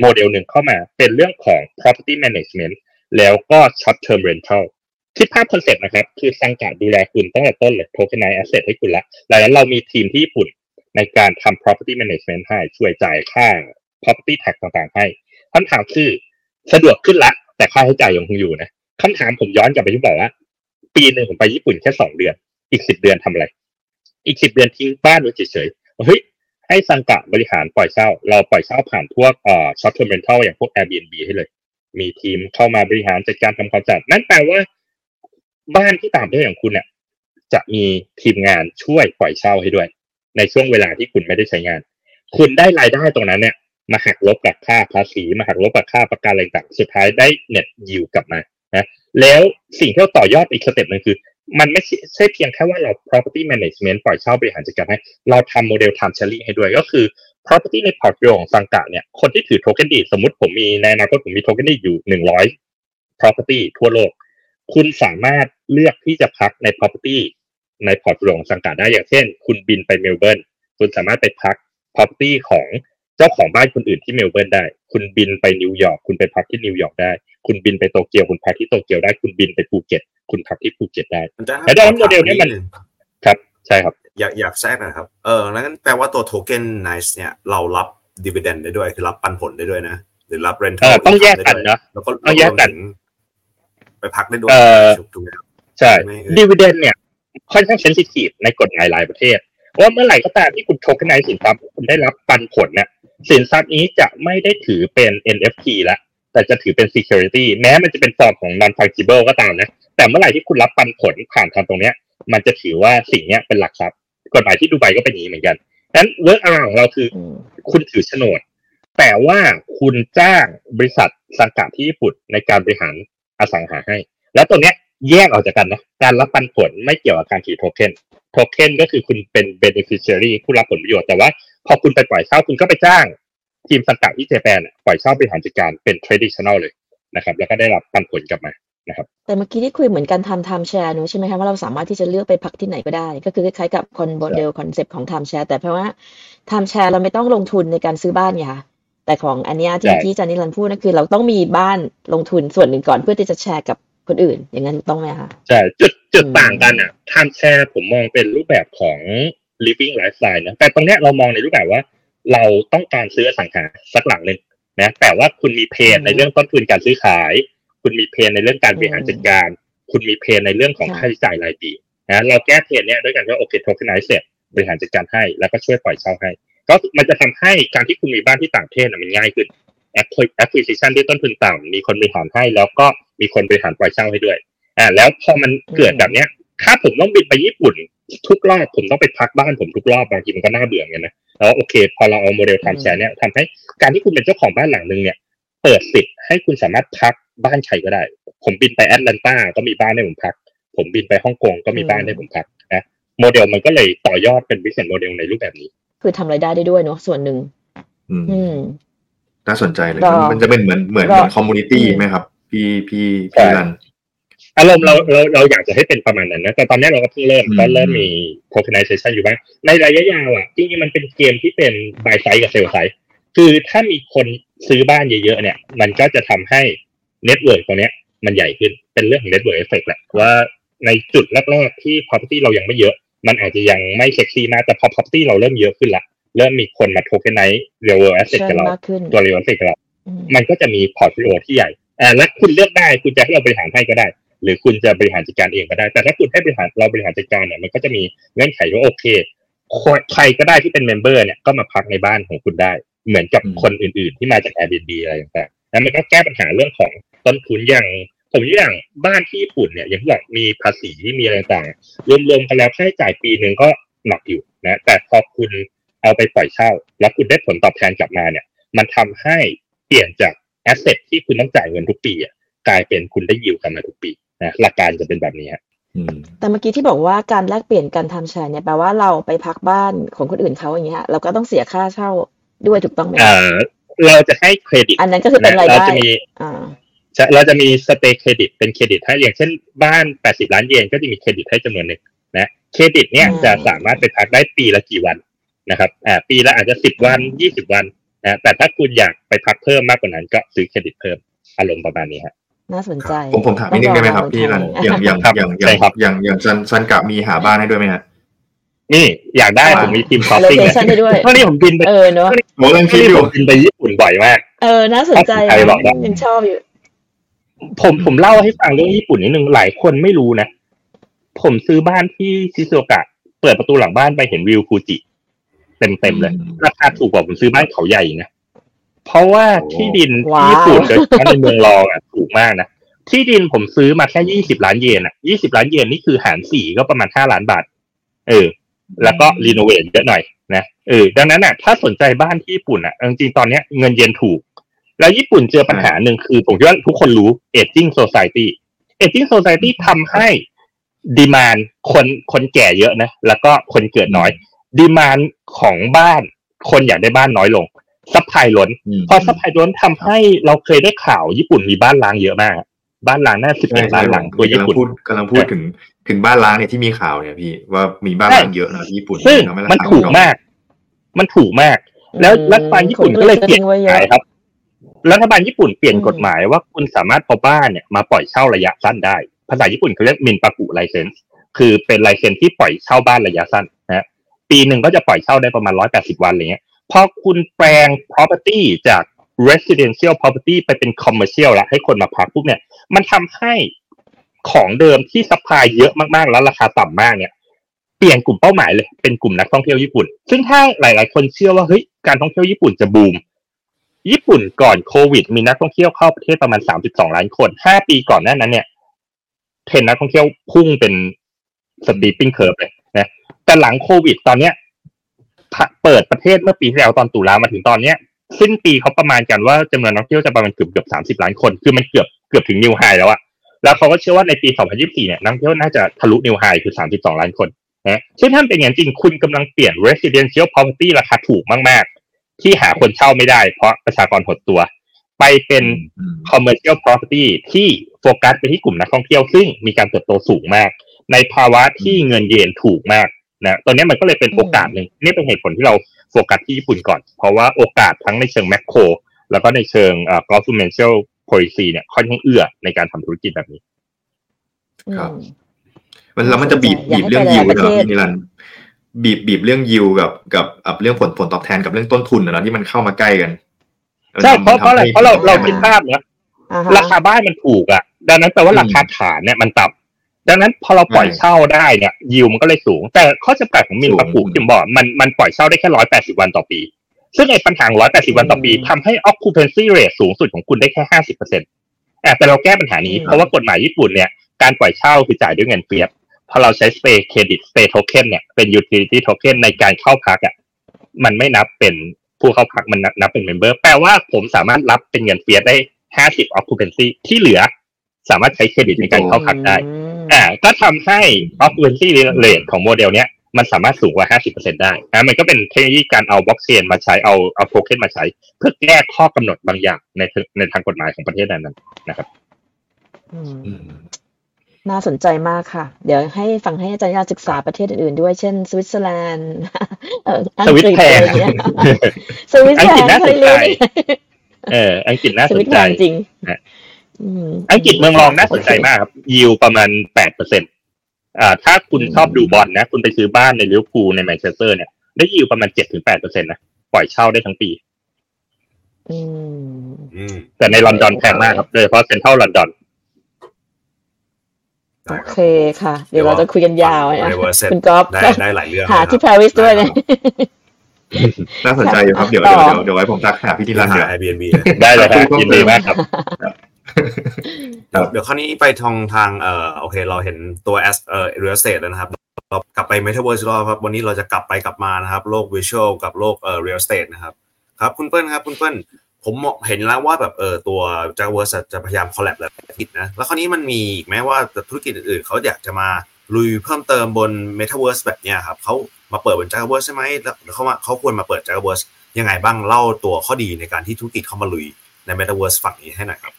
โมเดลหนึ่งเข้ามา เป็นเรื่องของ property management แล้วก็ short term rental คิดภาพคอนเซ็ปต์นะครับ คือสังกะดูแลคุณตั้งแต่ต้นเลย tokenize asset ให้คุณละหลังนั้นเรามีทีมที่ญี่ปุ่นในการทำ property management ให้ช่วยจ่ายค่า property tax ต่างๆ ให้คำถามคือสะดวกขึ้นละ แต่ค่าใช้จ่ายยังคงอยู่นะคำถามผมย้อนกลับไปที่บอกว่า ปีหนึ่งผมไปญี่ปุ่นแค่สองเดือน อีกสิบเดือนทำอะไร อีกสิบเดือนทิ้งบ้านไว้เฉยๆเฮ้ยให้สังกะบริหารปล่อยเช่า เราปล่อยเช่าผ่านพวกเอ่อ short term rental อย่างพวก Airbnb ให้เลย มีทีมเข้ามาบริหารจัดการทำความสะอาดนั่นแปลว่าบ้านที่ต่างประเทศของคุณเนี่ยจะมีทีมงานช่วยปล่อยเช่าให้ด้วย ในช่วงเวลาที่คุณไม่ได้ใช้งาน คุณได้รายได้ตรงนั้นเนี่ยมาหักลบกับค่าภาษีมาหักลบกับค่าประกันอะไรต่างสุดท้ายได้ net yield กลับมา แล้วสิ่งที่เราต่อยอดอีก step หนึ่งคือ มันไม่ใช่เพียงแค่ว่าเรา property management ปล่อยเช่าบริหารจัดการให้ เราทำโมเดล time sharing ให้ด้วยก็คือ property ใน portfolio ของสังกะเนี่ยคนที่ถือ token deed สมมติผมมีในอนาคตผมมี token deed อยู่หนึ่งร้อย property ทั่วโลก คุณสามารถเลือกที่จะพักใน property ใน portfolio ของสังกะได้อย่างเช่น คุณบินไปเมลเบิร์นคุณสามารถไปพัก property ของเจ้าของบ้านคนอื่นที่เมลเบิร์นได้ คุณบินไปนิวยอร์กคุณไปพักที่นิวยอร์กได้ คุณบินไปโตเกียวคุณพักที่โตเกียวได้คุณบินไปภูเก็ต คุณพักที่ภูเก็ตได้แต่ดังนั้นโมเดลนี้มันครับใช่ครับ อยากอยากแทรกนะครับเออแล้วงั้นแปลว่าตัว tokenize เนี่ยเรารับ dividend ได้ด้วยคือรับปันผลได้ด้วยนะ หรือรับ rental ต้องแยกกันนะแล้วก็ต้องแยกกันไปพักได้ด้วยถูกไหมใช่ dividend เนี่ยค่อนข้าง sensitive ในกฎหมายหลายประเทศว่าเมื่อไหร่ก็ตามที่คุณ tokenize สินทรัพย์คุณได้รับปันผลเนี่ยสินทรัพย์นี้จะไม่ได้ถือเป็น NFT ละ แต่จะถือเป็น security แม้มันจะเป็นฟอร์มของ non fungible ก็ตามนะ แต่เมื่อไหร่ที่คุณรับปันผลผ่านทางตรงเนี้ย มันจะถือว่าสิ่งเนี้ยเป็นหลักทรัพย์ กฎหมายที่ดูไบก็เป็นอย่างนี้เหมือนกันนั้น workaround ของเราคือคุณถือโฉนด แต่ว่าคุณจ้างบริษัทสังกัดที่ญี่ปุ่นในการบริหารอสังหาให้ แล้วตัวเนี้ยแยกออกจากกันนะ การรับปันผลไม่เกี่ยวกับการถือโทเค็น โทเค็นก็คือคุณเป็น beneficiary ผู้รับผลประโยชน์ แต่ว่าพอคุณไปปล่อยเช่าคุณก็ไปจ้าง ทีมสังกัดที่เจแปนปล่อยเช่าบริหารจัดการเป็น traditional เลยนะครับ แล้วก็ได้รับปันผลกลับมานะครับ แต่เมื่อกี้ที่คุยเหมือนกันทำ time share นู้ใช่ไหมคะว่าเราสามารถที่จะเลือกไปพักที่ไหนก็ได้ ก็คือคล้ายๆกับคอนโมเดลคอนเซปต์ของ time share แต่เพราะว่า time share เราไม่ต้องลงทุนในการซื้อบ้านไงคะแต่ของอันนี้ที่ที่จานิรันพูดนั่นคือ เราต้องมีบ้านลงทุนส่วนหนึ่งก่อนเพื่อที่จะแชร์กับคนอื่น อย่างนั้นถูกต้องไหมคะใช่จุดจุดต่างกันอะ time share ผมมองเป็นรูปแบบของ living lifestyle นะแต่ตรงเนี้ยเรามองในรูปแบบว่า เราต้องการซื้ออสังหาสักหลังหนึ่งนะแต่ว่าคุณมี pain ในเรื่องต้นทุนการซื้อขาย คุณมี pain ในเรื่องการบริหารจัดการ คุณมี pain ในเรื่องของค่าใช้จ่ายรายปีนะเราแก้ pain เนี้ยด้วยกันว่าโอเค tokenize เสร็จบริหารจัดการให้แล้วก็ช่วยปล่อยเช่าให้ ก็มันจะทำให้การที่คุณมีบ้านที่ต่างประเทศมันง่ายขึ้น acquisition ที่ต้นทุนต่ำมีคนบริหารให้ แล้วก็มีคนบริหารปล่อยเช่าให้ด้วยอ่าแล้วพอมันเกิดแบบเนี้ยถ้าผมต้องบินไปญี่ปุ่น ทุกรอบผมต้องไปพักบ้านผมทุกรอบบางทีมันก็น่าเบื่อเงี้ยนะ แล้วโอเค พอเราเอาโมเดล time share เนี่ยทำให้การที่คุณเป็นเจ้าของบ้านหลังนึงเนี่ย เปิดสิทธิ์ให้คุณสามารถพักบ้านใครก็ได้ ผมบินไปแอตแลนตาก็มีบ้านให้ผมพัก ผมบินไปฮ่องกงก็มีบ้านให้ผมพักนะโมเดลมันก็เลยต่อยอดเป็น business model ในรูปแบบนี้ คือทำรายได้ได้ด้วยเนาะส่วนหนึ่งอืมอืมน่าสนใจเลยรอมันมันจะเป็นเหมือนเหมือนรอเหมือน community อืมไหมครับ พี่พี่ใช่พี่รัน อารมณ์เราเราเราอยากจะให้เป็นประมาณนั้นนะแต่ตอนนี้เราก็เพิ่งเริ่มอืมก็เริ่มมี tokenization อยู่บ้าง ในระยะยาวอะจริงๆมันเป็นเกมที่เป็น buy side กับ sell side คือถ้ามีคนซื้อบ้านเยอะๆเนี่ย มันก็จะทำให้ network ตัวเนี้ย มันใหญ่ขึ้นเป็นเรื่องของ network effect แหละว่าในจุดแรกๆที่ property เรายังไม่เยอะ มันอาจจะยังไม่เซ็กซี่มากแต่พอ property เราเริ่มเยอะขึ้นละเริ่มมีคนมา tokenize real world asset เชิกับญเรามากขึ้นตัว real asset กับเราอืมมันก็จะมี portfolio ที่ใหญ่อ่าและคุณเลือกได้คุณจะให้เราบริหารให้ก็ได้ หรือคุณจะบริหารจัดการเองก็ได้ แต่ถ้าคุณให้บริหารเราบริหารจัดการเนี่ยมันก็จะมีเงื่อนไขว่าโอเคใครก็ได้ที่เป็น member เนี่ยก็มาพักในบ้านของคุณได้ เหมือนกับอืมคนอื่น ๆ ที่มาจาก Airbnb อะไรต่างๆแล้วมันก็แก้ปัญหาเรื่องของต้นทุนอย่างผมยกอย่างบ้านที่ญี่ปุ่นเนี่ยอย่างที่บอกมีภาษีมีอะไรต่างๆรวมๆกันแล้วค่าใช้จ่ายปีหนึ่งก็หนักอยู่นะ แต่พอคุณเอาไปปล่อยเช่า แล้วคุณได้ผลตอบแทนกลับมาเนี่ย มันทำให้เปลี่ยนจาก asset ที่คุณต้องจ่ายเงินทุกปีอะกลายเป็นคุณได้ yield กลับมาทุกปี นะหลักการจะเป็นแบบนี้ฮะอืมแต่เมื่อกี้ที่บอกว่าการแลกเปลี่ยนการ time share เนี่ยแปลว่าเราไปพักบ้านของคนอื่นเขาอย่างเงี้ยเราก็ต้องเสียค่าเช่าด้วยถูกต้องไหมเอ่อเราจะให้เครดิต อันนั้นก็คือเป็นรายเราได้จะมีอ่าจะเราจะมี stay credit เป็นเครดิตให้อย่างเช่นบ้าน 80 ล้านเยนก็จะมีเครดิตให้จำนวนหนึ่งนะเครดิตเนี่ยอืมจะสามารถไปพักได้ปีละกี่วันนะครับอ่าปีละอาจจะ 10 วัน 20 วันนะแต่ถ้าคุณอยากไปพักเพิ่มมากกว่านั้นก็ซื้อเครดิตเพิ่มอารมณ์ประมาณนี้ฮะ น่าสนใจ ผมผมถามนิดนึงได้ไหมครับต้องพี่รันลอย่างอย่างครับอย่างอใช่ย่างครับอย่างอย่างซันซันกะมีหาบ้านให้ด้วยไหมฮะนี่อยากได้ผมมีทีมคอฟโลฟิ้งเคชั่นได้ด้วยเท่านี้ผมบินไปเออเนาะโอ้เรื่องคิดที่อผยู่มบินไปญี่ปุ่นบ่อยมาก เออน่าสนใจใครบอกได้ยังชอบอยู่ ผมผมเล่าให้ฟังเรื่องญี่ปุ่นนิดนึงหลายคนไม่รู้นะ ผมซื้อบ้านที่ชิซูโอกะ เปิดประตูหลังบ้านไปเห็นวิวฟูจิเต็มเต็มๆเลยอืมราคาถูกกว่าผมซื้อบ้านเขาใหญ่อีกนะ เพราะว่าโอ้ที่ดินว้าวที่ญี่ปุ่นโดยเฉพาะในเมืองรองอะถูกมากนะที่ดินผมซื้อมาแค่ยี่สิบล้านเยนอะยี่สิบล้านเยนนี่คือหารสี่ก็ประมาณห้าล้านบาท เออ แล้วก็รีโนเวทเยอะหน่อยนะเออดังนั้นอะ ถ้าสนใจบ้านที่ญี่ปุ่นอะเอาจริงๆตอนเนี้ยเงินเยนถูก แล้วญี่ปุ่นเจอปัญหาหนึ่งคือผมคิดว่าทุกคนรู้ aging society aging society ทำให้ดีมานคนคนแก่เยอะนะแล้วก็คนเกิดน้อยดีมานของบ้านคนอยากได้บ้านน้อยลง ซัพพลายล้นอืมพอซัพพลายล้นทำให้เราเคยได้ข่าวญี่ปุ่นมีบ้านล้างเยอะมาก บ้านล้างน่าสิบใช่เอ็ดใช่ล้านหลังตัวกำญี่ลังปุ่นพูดกำลังพูดถึงถึงบ้านล้างเนี่ยที่มีข่าวเนี่ยพี่ว่ามีบ้านใช่ล้างเยอะนะที่ญี่ปุ่นซึ่งทำให้รามันคาถูกดรอปมาก มันถูกมาก แล้วอืมรัฐบาลญี่ปุ่นก็เลยเปลี่ยนคนก็เลยกฎหมายครับรัฐบาลญี่ปุ่นเปลี่ยนอืมกฎหมายว่าคุณสามารถเอาบ้านเนี่ยมาปล่อยเช่าระยะสั้นได้ ภาษาญี่ปุ่นเขาเรียก民泊 license คือเป็น license ที่ปล่อยเช่าบ้านระยะสั้นนะฮะปีหนึ่งก็จะปล่อยเช่าได้ประมาณร้อยแปดสิบวันอะไรเงี้ย พอคุณแปลง property จาก residential property ไปเป็น commercial และให้คนมาพักปุ๊บเนี่ย มันทำให้ของเดิมที่ supply เยอะมากๆ แล้วราคาต่ำมากเนี่ย เปลี่ยนกลุ่มเป้าหมายเลย เป็นกลุ่มนักท่องเที่ยวญี่ปุ่น ซึ่งถ้าหลาย ๆ คนเชื่อว่าเฮ้ยการท่องเที่ยวญี่ปุ่นจะบูม ญี่ปุ่นก่อนโควิด มีนักท่องเที่ยวเข้าประเทศประมาณ 32 ล้านคน 5 ปีก่อนหน้านั้นเนี่ยเทรนนักท่องเที่ยวพุ่งเป็น steeping curve เลยนะแต่หลังโควิด ตอนเนี้ย เปิดประเทศเมื่อปีที่แล้วตอนตุลามาถึงตอนเนี้ยสิ้นปีเขาประมาณกันว่าจำนวนนักท่องเที่ยวจะประมาณเกือบเกือบสามสิบล้านคน คือมันเกือบเกือบถึง new high แล้วอะแล้วเขาก็เชื่อว่าในปี 2024 เนี่ยนักท่องเที่ยวน่าจะทะลุนิวไฮคือ 32 ล้านคนนะซึ่งถ้าเป็นอย่างจริงคุณกำลังเปลี่ยน residential property ราคาถูกมาก ๆ ที่หาคนเช่าไม่ได้เพราะประชากรหดตัว ไปเป็นอืม commercial property ที่โฟกัสไปที่กลุ่มนักท่องเที่ยวซึ่งมีการเติบโตสูงมาก ในภาวะที่เงินเยนถูกมาก นะตอนนี้มันก็เลยเป็นโอกาสหนึ่งนี่เป็นเหตุผลที่เราโฟกัสที่ญี่ปุ่นก่อน เพราะว่าโอกาสทั้งในเชิงแมคโครแล้วก็ในเชิงเอ่อ governmental policy เนี่ยค่อนข้างเอื้อในการทำธุรกิจแบบนี้ ครับอืมมันแล้วมันจะบีบอยากบีบให้เรื่องไปหยิลาวยๆเหรอประเทศพี่นิรันดร์บีบบีบเรื่องยิวกับกับกับเรื่องผลผลตอบแทนกับเรื่องต้นทุนนะเนาะที่มันเข้ามาใกล้กันใช่เพราะเพราะอะไรเพราะเราเราคิดภาพนะอ่าฮะราคาบ้านมันถูกอะ ดังนั้นแปลว่าอืมราคาฐานเนี่ยมันต่ำ ดังนั้นพอเราปล่อยใช่เช่าได้เนี่ยยิวมันก็เลยสูง แต่ข้อจำกัดของมินสูงปะผูจิมบอกมันมันปล่อยเช่าได้แค่ร้อยแปดสิบวันต่อปี ซึ่งไอ้ปัญหาร้อยแปดสิบวันต่อปีอืมทำให้ occupancy rate สูงสุดของคุณได้แค่ห้าสิบเปอร์เซ็นต์แต่เราแก้ปัญหานี้อืมเพราะว่ากฎหมายญี่ปุ่นเนี่ยการปล่อยเช่าคือจ่ายด้วยเงิน fiat พอเราใช้ stay credit stay token เนี่ยเป็น utility token ในการเข้าพักอะมันไม่นับเป็นผู้เข้าพักมันนับนับเป็น member แปลว่าผมสามารถรับเป็นเงิน fiat ได้50 occupancy ที่เหลือ สามารถใช้เครดิตในการเข้าพักได้อืมอ่า ก็ทำให้ occupancy rate ของโมเดลเนี้ยมันสามารถสูงกว่า 50%ได้นะมันก็เป็นเทคโนโลยีการเอาบล็อกเชนมาใช้เอาเอาโทเค็นมาใช้ เพื่อแก้ข้อกำหนดบางอย่างในในทางกฎหมายของประเทศนั้นๆนะครับอืมอืมน่าสนใจมากค่ะ เดี๋ยวให้ฟังให้อาจารย์ยาศึกษาประเทศอื่นๆด้วย เช่น สวิตเซอร์แลนด์เอ่ออังสวิตกฤษแพงอะไรเงี้ยสวิตอังแลกฤษนด์น่าเคสยนใจรู้เอออังกฤษน่าสสวินตใจแลนด์จริงฮะ อืมอังกฤษเมืองรองน่าสนใจมากครับยิวประมาณแปดเปอร์เซ็นต์อ่า ถ้าคุณอืมชอบดูบอลนะ คุณไปซื้อบ้านในลิเวอร์พูลในแมนเชสเตอร์เนี่ยได้ยิวประมาณเจ็ดถึงแปดเปอร์เซ็นต์นะ ปล่อยเช่าได้ทั้งปี อืมอืมแต่ในลอนดอนแพงมากครับโดยเฉพาะเซ็นทรัลลอนดอนได้โอรับเคค่ะ เดี๋ยวเราจะคุยกันยาวนะฟัง Reverse คุณก๊อฟได้ได้หลายเรื่องหาเลยครับที่ปารีสด้วยนะน่าสนใจอยู่ครับ เดี๋ยวต่เดี๋ยวอเดี๋ยวเดี๋ยวไว้ผมทักหาพี่นิรันดร์หาเดี๋ยว Airbnb ได้เลยครับขอบคุณยินดีมากครับ เดี๋ยวเดี๋ยวคราวนี้ไปทางทางเอ่อโอเค เราเห็นตัว as เอ่อ real estate แล้วนะครับเรากลับไป metaverse รอบครับ วันนี้เราจะกลับไปกลับมานะครับ โลก visual กับโลกเอ่อ real estate นะครับ ครับคุณเปิ้ลครับ คุณเปิ้ลผมเห็นแล้วว่าแบบเออตัว j a v e r s จะพยายาม collab แล้วผิดนะ แล้วคราวนี้มันมีอีกไหมว่าธุรกิจอื่นๆ เขาอยากจะมาลุยเพิ่มเติมบน metaverse แบบเนี้ยครับเขามาเปิดบน j a v e r s ใช่ไหมแล้วเขามาเขาควรมาเปิด j a v e r s ยังไงบ้างเล่าตัวข้อดีในการที่ธุรกิจเขามาลุยใน metaverse ฝั่งนี้ให้หน่อยครับ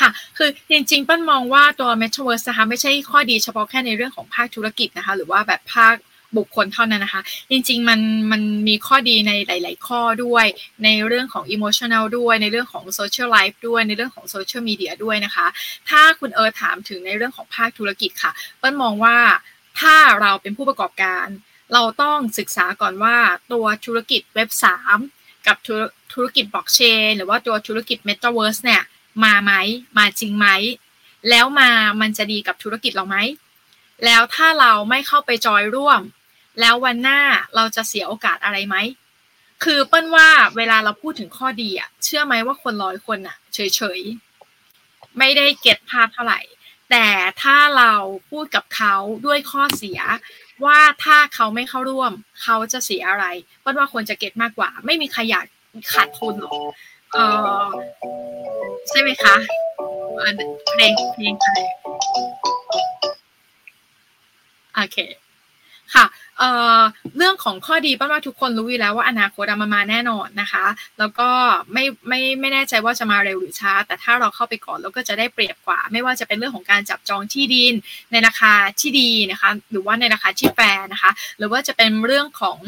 ค่ะ คือจริงๆปิ้ลมองว่าตัว Metaverse นะคะไม่ใช่ข้อดีเฉพาะแค่ในเรื่องของภาคธุรกิจนะคะ หรือว่าแบบภาคบุคคลเท่านั้นนะคะ จริงๆ มันมันมีข้อดีในหลาย ๆ ข้อด้วย ในเรื่องของ emotional ด้วย ในเรื่องของ social life ด้วย ในเรื่องของ social media ด้วยนะคะ ถ้าคุณเอิร์ธถามถึงในเรื่องของภาคธุรกิจค่ะเปิ้ลมองว่าถ้าเราเป็นผู้ประกอบการ เราต้องศึกษาก่อนว่าตัวธุรกิจเว็บ 3 กับธุรธุรกิจบล็อกเชนหรือว่าตัวธุรกิจ Metaverse เนี่ย มาไหมมาจริงไหมแล้วมามันจะดีกับธุรกิจเราไหมแล้วถ้าเราไม่เข้าไปจอยร่วม แล้ววันหน้าเราจะเสียโอกาสอะไรไหมคือเปิ้ลว่าเวลาเราพูดถึงข้อดีอะเชื่อไหมว่าคนร้อยคนอะเฉยๆ ไม่ได้เก็ตภาพเท่าไหร่ แต่ถ้าเราพูดกับเขาด้วยข้อเสีย ว่าถ้าเขาไม่เข้าร่วม เขาจะเสียอะไรเปิ้ลว่าควรจะเก็ตมากกว่า ไม่มีใครอยากขาดทุนหรอก เออใช่ไหมคะเพลงเพลงอะไรโอเค ค่ะเอ่อเรื่องของข้อดีป้าว่าทุกคนรู้อยู่แล้วว่าอนาคตอะมันมาแน่นอนนะคะ แล้วก็ไม่ไม่ไม่แน่ใจว่าจะมาเร็วหรือช้า แต่ถ้าเราเข้าไปก่อนเราก็จะได้เปรียบกว่า ไม่ว่าจะเป็นเรื่องของการจับจองที่ดินในราคาที่ดีนะคะ หรือว่าในราคาที่แฟร์นะคะ หรือว่าจะเป็นเรื่องของ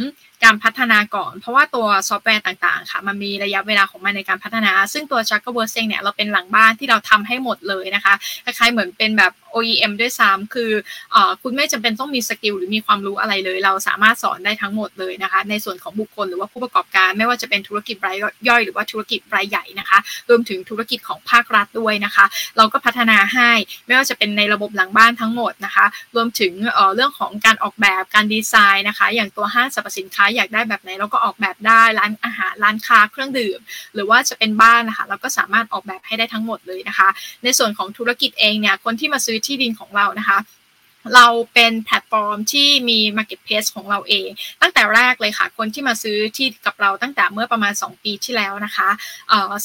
การพัฒนาก่อน เพราะว่าตัวซอฟต์แวร์ต่างๆ ค่ะ มันมีระยะเวลาของมันในการพัฒนา ซึ่งตัว j a g g e r w o r k s เองเนี่ย เราเป็นหลังบ้านที่เราทำให้หมดเลยนะคะคล้ายๆเหมือนเป็นแบบ OEM ด้วยซ้ำคือเอ่อคุณไม่จำเป็นต้องมี skill หรือมีความรู้อะไรเลยเราสามารถสอนได้ทั้งหมดเลยนะคะ ในส่วนของบุคคลหรือว่าผู้ประกอบการ ไม่ว่าจะเป็นธุรกิจรายย่อย หรือว่าธุรกิจรายใหญ่นะคะ รวมถึงธุรกิจของภาครัฐด้วยนะคะ เราก็พัฒนาให้ไม่ว่าจะเป็นในระบบหลังบ้านทั้งหมดนะคะ รวมถึงเออเรื่องของการออกแบบการดีไซน์นะคะ อย่างตัวห้างสรรพสินค้าอยากได้แบบไหนเราก็ออกแบบได้ร้านอาหารร้านค้าเครื่องดื่ม หรือว่าจะเป็นบ้านนะคะเราก็สามารถออกแบบให้ได้ทั้งหมดเลยนะคะ ในส่วนของธุรกิจเองเนี่ยคนที่มาซื้อที่ดินของเรานะคะ เราเป็นแพลตฟอร์มที่มี Marketplace ของเราเอง ตั้งแต่แรกเลยค่ะ คนที่มาซื้อที่กับเราตั้งแต่เมื่อประมาณ 2 ปีที่แล้วนะคะ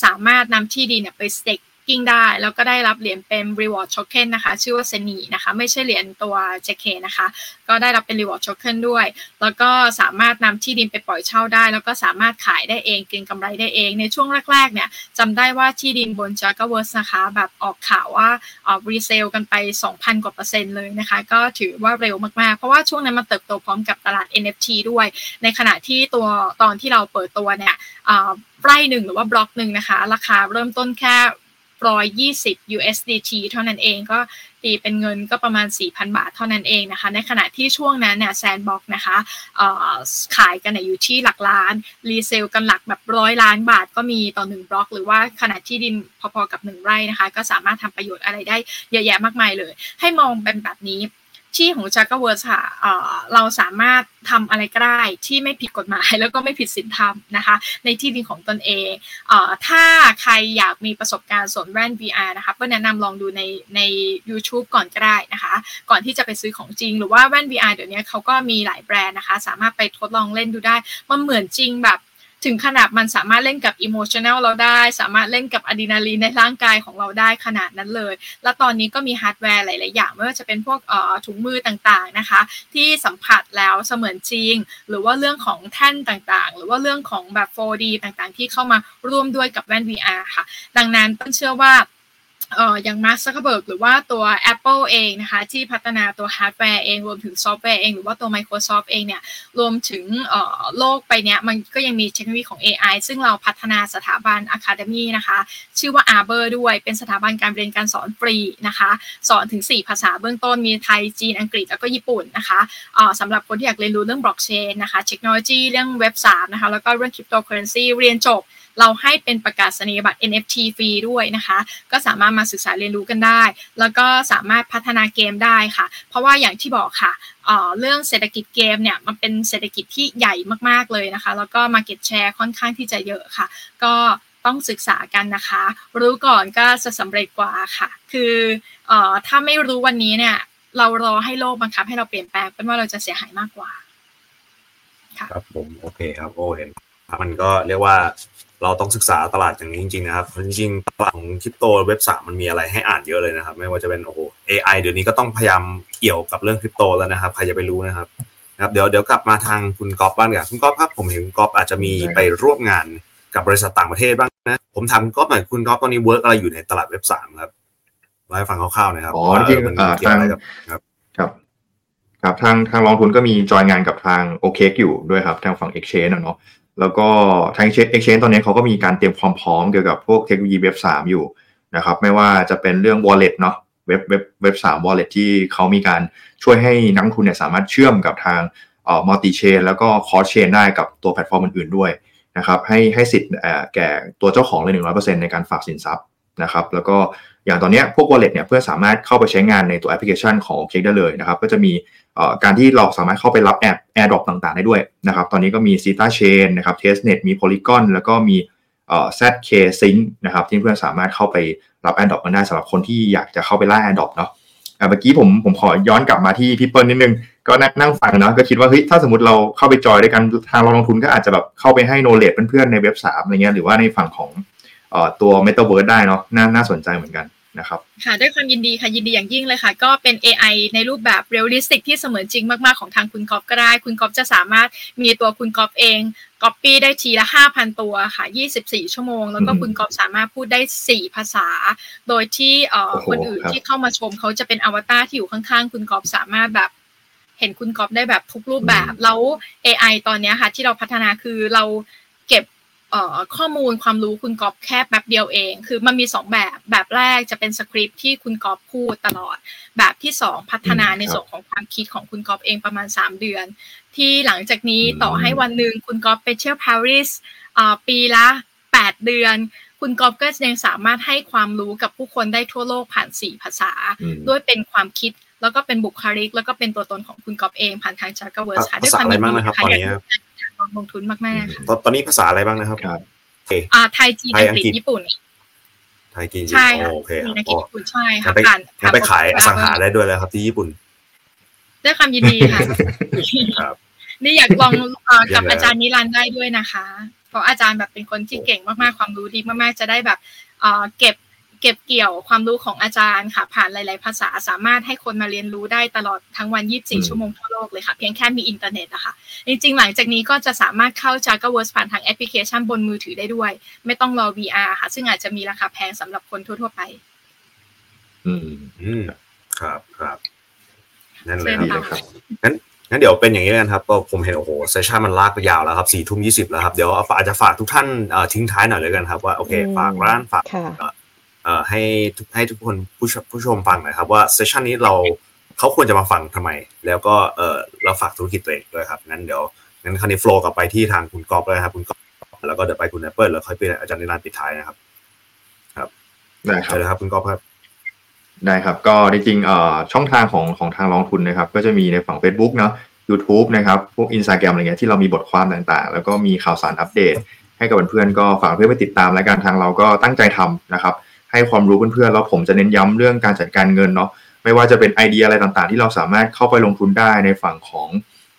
สามารถนำที่ดินเนี่ยไปสเต็ก กิ้งได้ แล้วก็ได้รับเหรียญเป็น reward token นะคะ ชื่อว่าเซนีนะคะ ไม่ใช่เหรียญตัว JK นะคะ ก็ได้รับเป็น reward token ด้วย แล้วก็สามารถนำที่ดินไปปล่อยเช่าได้ แล้วก็สามารถขายได้เองเก็งกำไรได้เอง ในช่วงแรกๆเนี่ยจำได้ว่าที่ดินบน j a g a w o r s นะคะ แบบออกข่าวว่าออกรีเซลกันไป 2,000 กว่าเปอร์เซ็นต์เลยนะคะ ก็ถือว่าเร็วมากๆ เพราะว่าช่วงนั้นมันเติบโตพร้อมกับตลาด NFT ด้วย ในขณะที่ตัวตอนที่เราเปิดตัวเนี่ยอ่าไร่หนึ่งหรือว่าบล็อกหนึ่งนะคะ ราคาเริ่มต้นแค่ 120 USDT เท่านั้นเองก็ตีเป็นเงินก็ประมาณ 4,000 บาทเท่านั้นเองนะคะ ในขณะที่ช่วงนั้นเนี่ย Sandbox นะคะขายกันอยู่ที่หลักล้าน resale กันหลักแบบร้อยล้านบาทก็มีต่อหนึ่งบล็อก หรือว่าขนาดที่ดินพอๆกับหนึ่งไร่นะคะ ก็สามารถทำประโยชน์อะไรได้เยอะแยะมากมายเลย ให้มองเป็นแบบนี้ ที่ของ Jakaverse ค่ะเราสามารถทำอะไรก็ได้ที่ไม่ผิดกฎหมาย แล้วก็ไม่ผิดศีลธรรมนะคะในที่ดินของตนเองเอถ้าใครอยากมีประสบการณ์สวมแว่น VR นะคะก็แนะนำลองดูในใน YouTube ก่อนก็ได้นะคะ ก่อนที่จะไปซื้อของจริง หรือว่าแว่น VR เดี๋ยวนี้เขาก็มีหลายแบรนด์นะคะ สามารถไปทดลองเล่นดูได้ มันเหมือนจริงแบบ ถึงขนาดมันสามารถเล่นกับ emotional เราได้ สามารถเล่นกับอะดรีนาลีนในร่างกายของเราได้ขนาดนั้นเลย และตอนนี้ก็มีฮาร์ดแวร์หลาย ๆ อย่าง ไม่ว่าจะเป็นพวกถุงมือต่าง ๆ นะคะ ที่สัมผัสแล้วเสมือนจริง หรือว่าเรื่องของแท่นต่าง ๆ หรือว่าเรื่องของแบบ 4D ต่าง ๆ ที่เข้ามาร่วมด้วยกับแว่น VR ค่ะ ดังนั้นต้นเชื่อว่า เอ่ออย่างมาร์คซักเบิร์กหรือว่าตัว Apple เองนะคะ ที่พัฒนาตัวฮาร์ดแวร์เอง รวมถึงซอฟต์แวร์เอง หรือว่าตัว Microsoft เองเนี่ย รวมถึงเอ่อโลกไปเนี้ย มันก็ยังมีเทคโนโลยีของ AI ซึ่งเราพัฒนาสถาบัน Academy นะคะ ชื่อว่า Arbor ด้วยเป็นสถาบันการเรียนการสอนฟรีนะคะ สอนถึง 4 ภาษาเบื้องต้นมีไทย จีน อังกฤษ แล้วก็ญี่ปุ่นนะคะเอ่อสำหรับคนที่อยากเรียนรู้เรื่องบล็อกเชนนะคะเทคโนโลยีเรื่อง Web3นะคะแล้วก็เรื่องคริปโตเคอเรนซีเรียนจบ เราให้เป็นประกาศนียบัตร NFT ฟรีด้วยนะคะ ก็สามารถมาศึกษาเรียนรู้กันได้ แล้วก็สามารถพัฒนาเกมได้ค่ะ เพราะว่าอย่างที่บอกค่ะเรื่องเศรษฐกิจเกมเนี่ยมันเป็นเศรษฐกิจที่ใหญ่มากๆเลยนะคะ แล้วก็ Market Share ค่อนข้างที่จะเยอะค่ะ ก็ต้องศึกษากันนะคะ รู้ก่อนก็จะสำเร็จกว่าค่ะ คืออถ้าไม่รู้วันนี้เนี่ยเรารอให้โลกบังคับให้เราเปลี่ยนแปลงเป็นว่าเราจะเสียหายมากกว่า ครับผมโอเคครับโอ้เห็นมันก็เรียกว่า เราต้องศึกษาตลาดอย่างนี้จริงๆนะครับจริงๆตลาดของคริปโตเว็บสามมันมีอะไรให้อ่านเยอะเลยนะครับ ไม่ว่าจะเป็นโอ้โห AI เดี๋ยวนี้ก็ต้องพยายามเกี่ยวกับเรื่องคริปโตแล้วนะครับ ใครจะไปรู้นะครับนะครับเดี๋ยวเดี๋ยวกลับมาทางคุณกอล์ฟบ้างกันคุณกอล์ฟครับผมเห็นคุณกอล์ฟอาจจะมีไปร่วมงานกับบริษัทต่างประเทศบ้างนะผมถามคุณกอล์ฟหน่อยคุณกอล์ฟตอนนี้ work อะไรอยู่ในตลาดเว็บสามครับมาให้ฟังคร่าวๆนะครับอ๋อจริงทางครับครับครับทางทางลองลงทุนก็มีจอยงานกับทาง OKX อยู่ด้วยครับ ทางฝั่ง Exchange เนาะ แล้วก็ทาง Exchange ตอนนี้เขาก็มีการเตรียมความพร้อมเกี่ยวกับพวกเทคโนโลยี Web3อยู่นะครับไม่ว่าจะเป็นเรื่อง wallet เนาะเว็บเว็บเว็บสาม wallet ที่เขามีการช่วยให้นักลงทุนเนี่ยสามารถเชื่อมกับทางเอ่อ multi chain แล้วก็ cross chain ได้กับตัวแพลตฟอร์มอื่นๆด้วยนะครับให้ให้สิทธิ์แก่ตัวเจ้าของเลยหนึ่งร้อยเปอร์เซ็นต์ในการฝากสินทรัพย์ นะครับแล้วก็อย่างตอนนี้พวก wallet เนี่ยเพื่อนสามารถเข้าไปใช้งานในตัวแอปพลิเคชันของ OKX ได้เลยนะครับก็จะมีการที่เราสามารถเข้าไปรับแอด airdrop ต่างๆ ได้ด้วยนะครับตอนนี้ก็มี Zeta Chain นะครับ Testnet มี Polygon แล้วก็มี ZK Sync นะครับที่เพื่อนสามารถเข้าไปรับ airdrop กันได้สำหรับคนที่อยากจะเข้าไปล่า airdrop เนาะเมื่อกี้ผมผมขอย้อนกลับมาที่พี่เปิ้ลนิดนึง ก็นั่งฟังเนาะก็คิดว่าเฮ้ยถ้าสมมติเราเข้าไปจอยด้วยกันทางลองลงทุนก็อาจจะแบบเข้าไปให้ knowledge เพื่อนๆในเว็บสามอะไรเงี้ยหรือว่าในฝั่งของ ตัว Metaverse ได้เนาะน่าน่าสนใจเหมือนกันนะครับค่ะด้วยความยินดีค่ะยินดีอย่างยิ่งเลยค่ะ ก็เป็น AI ในรูปแบบ realistic ที่เสมือนจริงมาก ๆ ของทางคุณกอฟก็ได้ คุณกอฟจะสามารถมีตัวคุณกอฟเองก๊อปปี้ได้ทีละ 5,000 ตัวค่ะ 24 ชั่วโมง แล้วก็คุณกอฟสามารถพูดได้ 4 ภาษา โดยที่เอ่อคนอื่นที่เข้ามาชมเขาจะเป็นอวตารที่อยู่ข้าง ๆ คุณกอฟสามารถแบบเห็นคุณกอฟได้แบบทุกรูปแบบ แล้ว AI ตอนนี้ค่ะ ที่เราพัฒนาคือเราเก็บ ข้อมูลความรู้คุณกอบแค่แบบเดียวเอง คือมันมี 2 แบบแบบแรกจะเป็นสคริปที่คุณกอบพูดตลอด แบบที่ 2 พัฒนาในส่วนของความคิดของคุณกอบเองประมาณ 3 เดือน ที่หลังจากนี้ต่อให้วันหนึ่งคุณกอบไปเที่ยวปารีสปีละ 8 เดือนคุณกอบก็ยังสามารถให้ความรู้กับผู้คนได้ทั่วโลกผ่าน 4 ภาษา ด้วยเป็นความคิดแล้วก็เป็นบุคลิก แล้วก็เป็นตัวตนของคุณกอบเองผ่านทางจากเวิร์สค่ะด้วยความยินดีค่ะอยา กลงทุนมากๆค่ะตอนนี้ภาษาอะไรบ้างนะครับครับอ่าไทยจีนอังกฤษญี่ปุ่นไทยจีนใช่ค่ะโอเคอังกฤษญี่ปุ่นใช่ค่ะการงั้นไปขายอสังหาได้ด้วยแล้วครับ ที่ญี่ปุ่นด้วยความยินดีค่ะนี่อยากลองกับอาจารย์นิรันด์ได้ด้วยนะคะ เพราะอาจารย์แบบเป็นคนที่เก่งมากๆ ความรู้ดีมากๆ จะได้แบบเก็บ เก็บเกี่ยวความรู้ของอาจารย์ค่ะ ผ่านหลาย ๆ ภาษาสามารถให้คนมาเรียนรู้ได้ตลอดทั้งวัน 24 ชั่วโมงทั่วโลกเลยค่ะ เพียงแค่มีอินเทอร์เน็ตอะค่ะ จริง ๆ หลังจากนี้ก็จะสามารถเข้า j a g a w o r s ผ่านทางแอปพลิเคชันบนมือถือได้ด้วย ไม่ต้องรอ VR ค่ะ ซึ่งอาจจะมีราคาแพงสำหรับคนทั่ว ๆ ไป อืมอืมครับครับนั่นเลยครับงั้นงั้นเดี๋ยวเป็นอย่างนี้กันครับก็ผมเห็นโอ้โห session มันลากไปยาวแล้วครับสี่ทุ่มยี่สิบแล้วครับเดี๋ยวอาจจะฝากทุกท่านทิ้งท้ายหน่อยเลยกันครับว่าโอเค ฝากร้านฝากเอ่อ ให้ทุกให้ทุกคนผู้ชมผู้ชมฟังหน่อยครับว่า session นี้เราเขาควรจะมาฟังทำไม แล้วก็เออเราฝากธุรกิจตัวเองด้วยครับงั้นเดี๋ยวงั้นคราวนี้ flow กลับไปที่ทางคุณกอล์ฟเลยครับคุณกอล์ฟแล้วก็เดี๋ยวไปคุณแอปเปิลแล้วค่อยไปอาจารย์นิรันดร์ปิดท้ายนะครับได้ครัใช่บเลยครับคุณกอบครับได้ครับ ก็จริงๆเอ่อช่องทางของของทางลองทุนนะครับ ก็จะมีในฝั่ง Facebook เนาะ YouTube นะครับ พวก Instagram อะไรเงี้ยที่เรามีบทความต่างๆ แล้วก็มีข่าวสารอัปเดต ให้กับเพื่อนๆก็ฝากเพื่อนไปติดตามแล้วกันทางเราก็ตั้งใจทำนะครับ ให้ความรู้เพื่อนๆแล้วผมจะเน้นย้ำเรื่องการจัดการเงินเนาะไม่ว่าจะเป็นไอเดียอะไรต่างๆ ที่เราสามารถเข้าไปลงทุนได้ในฝั่งของ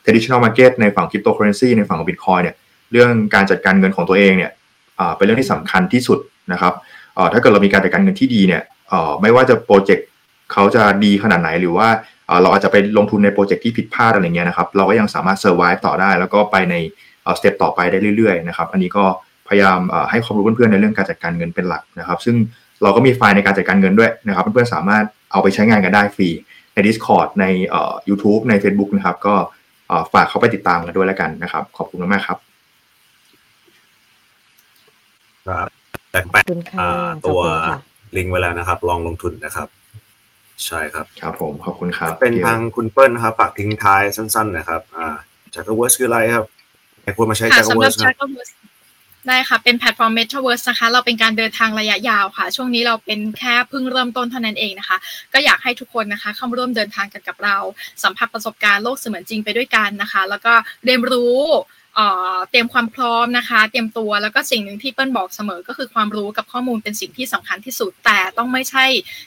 traditional market ในฝั่ง cryptocurrency ในฝั่งของ bitcoin เนี่ยเรื่องการจัดการเงินของตัวเองเนี่ยอ่าเป็นเรื่องที่สำคัญที่สุดนะครับอ่อถ้าเกิดเรามีการจัดการเงินที่ดีเนี่ยอ่อไม่ว่าจะโปรเจกต์เขาจะดีขนาดไหนหรือว่าเอ่อเราอาจจะไปลงทุนในโปรเจกต์ที่ผิดพลาดอะไรเงี้ยนะครับเราก็ยังสามารถ survive ต่อได้ แล้วก็ไปในสเต็ปต่อไปได้เรื่อยๆนะครับอันนี้ก็พยายามอ่อให้ความรู้เพื่อนๆในเรื่องการจัดการเงินเป็นหลักนะครับ ซึ่ง เราก็มีไฟล์ในการจัดการเงินด้วยนะครับเพื่อนๆสามารถเอาไปใช้งานกันได้ฟรีใน Discord ในเอ่อ YouTube ใน Facebook นะครับ ก็เอ่อฝากเข้าไปติดตามกันด้วยแล้วกันนะครับ ขอบคุณมากๆครับครับแต่ขแปะอบคุณค่ะอ่าขอบตัวคุณค่ะลิงก์ไว้แล้วนะครับ ลองลงทุนนะครับ ใช่ครับ ครับผมขอบคุณครับ เป็นทางคุณเปิ้ลนะครับฝากทิ้งท้ายสั้น ๆ นะครับ อ่าจากเวิร์สคืออะไรครับใครควรมาใช้ค่ะจากสำหเวิรัร์บสครับ Jackaverse ได้ค่ะ เป็นแพลตฟอร์ม Metaverse นะคะ เราเป็นการเดินทางระยะยาวค่ะ ช่วงนี้เราเป็นแค่เพิ่งเริ่มต้นเท่านั้นเองนะคะ ก็อยากให้ทุกคนนะคะ เข้ามาร่วมเดินทางกันกับเรา สัมผัสประสบการณ์โลกเสมือนจริงไปด้วยกันนะคะ แล้วก็เรียนรู้ เตรียมความพร้อมนะคะ เตรียมตัวแล้วก็สิ่งหนึ่งที่เปิ้ลบอกเสมอก็คือความรู้กับข้อมูลเป็นสิ่งที่สำคัญที่สุด แต่ต้องไม่ใช่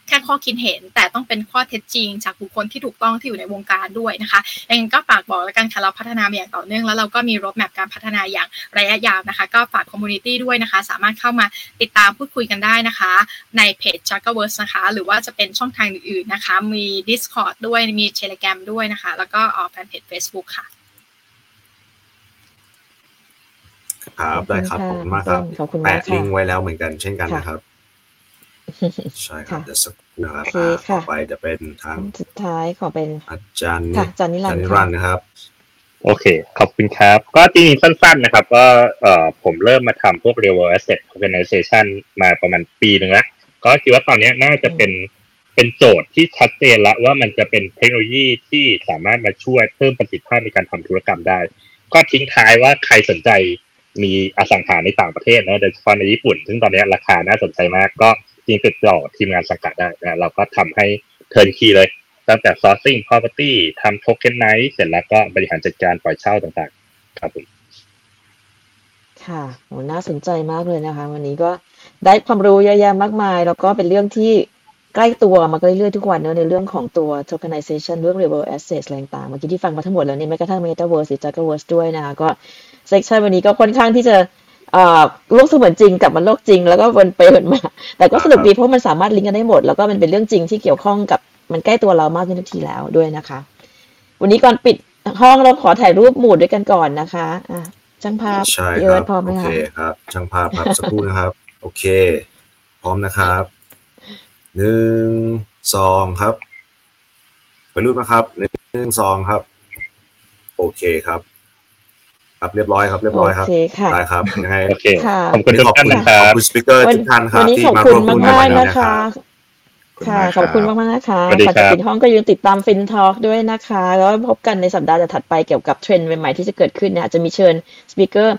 แค่ข้อคิดเห็น แต่ต้องเป็นข้อเท็จจริง จากบุคคลที่ถูกต้องที่อยู่ในวงการด้วยนะคะยังไงก็ฝากบอกแล้วกันค่ะเราพัฒนาอย่างต่อเนื่องแล้วเราก็มีรถแมพการพัฒนาอย่างระยะยาวนะคะ ก็ฝากคอมมูนิตี้ด้วยนะคะ สามารถเข้ามาติดตามพูดคุยกันได้นะคะ ในเพจ j a g g e r v e r s e นะคะ หรือว่าจะเป็นช่องทางอื่นๆนะคะ มี Discord ด้วยมี Telegram ด้วยนะคะ แล้วก็ออกแฟนเพจ Facebook ค่ะ ครับได้ครับขอบคุณมากครับขอบคุณมากแปะค่ะลิงก์ไว้แล้วเหมือนกันเช่นกันค่ะนะครับใช่ครับค่ะเดี๋ยวสักครู่นะครับโอเคอ่าค่ะต่อไปจะเป็นทางสุดท้ายขอเป็นอาจารย์ค่ะอาจารย์นิรันดร์นิค่ะรันดร์นะครับ โอเค ขอบคุณครับ ก็จริงๆสั้นๆนะครับ ก็เอ่อผมเริ่มมาทำพวก real world asset organization มาประมาณปีหนึ่งแล้ว ก็คิดว่าตอนนี้น่าจะเป็นเป็นโจทย์ที่ชัดเจนแล้วว่ามันจะเป็นเทคโนโลยีที่สามารถมาช่วยเพิ่มประสิทธิภาพในการทำธุรกรรมได้ ก็ทิ้งท้ายว่าใครสนใจ มีอสังหาในต่างประเทศนะโดยเฉพาะในญี่ปุ่น ซึ่งตอนนี้ราคาน่าสนใจมากก็จริงติดต่อทีมงานสังกัดได้นะเราก็ทำให้เทิร์นคีเลย ตั้งแต่ sourcing property ทำ tokenize เสร็จแล้วก็บริหารจัดการปล่อยเช่าต่างๆ ครับผมค่ะโหน่าสนใจมากเลยนะคะ วันนี้ก็ได้ความรู้เยอะแยะมากมาย แล้วก็เป็นเรื่องที่ใกล้ตัวมาเรื่อยๆทุกวันเนอะในเรื่องของตัว tokenization เรื่อง real world assets อะไรต่างๆเมื่อกี้ที่ฟังมาทั้งหมดแล้วเนี่ยแม้กระทั่ง metaverse หรือ jackaverse ด้วยนะคะก็ section วันนี้ก็ค่อนข้างที่จะเอ่อโลกเสมือนจริงกลับมาโลกจริง แล้วก็วนไปวนมา แต่ก็สนุกดีเพราะมันสามารถลิงก์กันได้หมด แล้วก็มันเป็นเรื่องจริงที่เกี่ยวข้องกับมันใกล้ตัวเรามากขึ้นทุกทีแล้วด้วยนะคะ วันนี้ก่อนปิดห้องเราขอถ่ายรูปหมู่ด้วยกันก่อนนะคะอะช่างภาพใช่พี่คเอิรัร์บธพร้อมไหมโอคะเคครับช่างภาพครับสักครู่นะครับ โอเค พร้อมนะครับหนึ่งสองครับ ไปรูปนะครับหนึ่งสองครับ โอเคครับ ครับเรียบร้อยครับเรียบร้อยครับโอเคค่ะได้ครับยังไงโอเคค่ะขอบคุณทุกท่านนะคขรัอบบคุณสปิเกอร์วันทุกท่านครัวับนนี้ที่ขอบมาคุณร่วมพูดมากคุยๆกันะนคะค่ะขอบคุณมากมากๆนะคะสวัสดีก่อนครัจะบปิดห้องก็อยังติดตามฟินทอ l k ด้วยนะคะ แล้วพบกันในสัปดาห์ถัดไปเกี่ยวกับเทรนด์ใหม่ๆที่จะเกิดขึ้นเนี่ยอาจจะมีเชิญสปีกเกอร์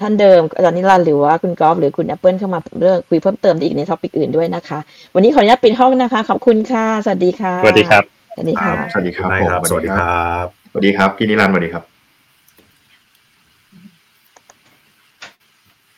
ท่านเดิมอาจารย์นิรันดร์หรือว่าคุณกอล์ฟหรือคุณแอปเปิลเข้ามาเรื่องคุยเพิ่มเติมอีกในท็อปิกอื่นด้วยนะคะ วันนี้ขออนุญาตปิดห้องนะคะ ขอบคุณค่ะ สวัสดีค่ะ สวัสดีครับ สวัสดีครัค่ะบสวัสดีครับได้ครับผมสวัสดีครับ สวัสดีครับ พี่นิรันดร์สวัสดีครับ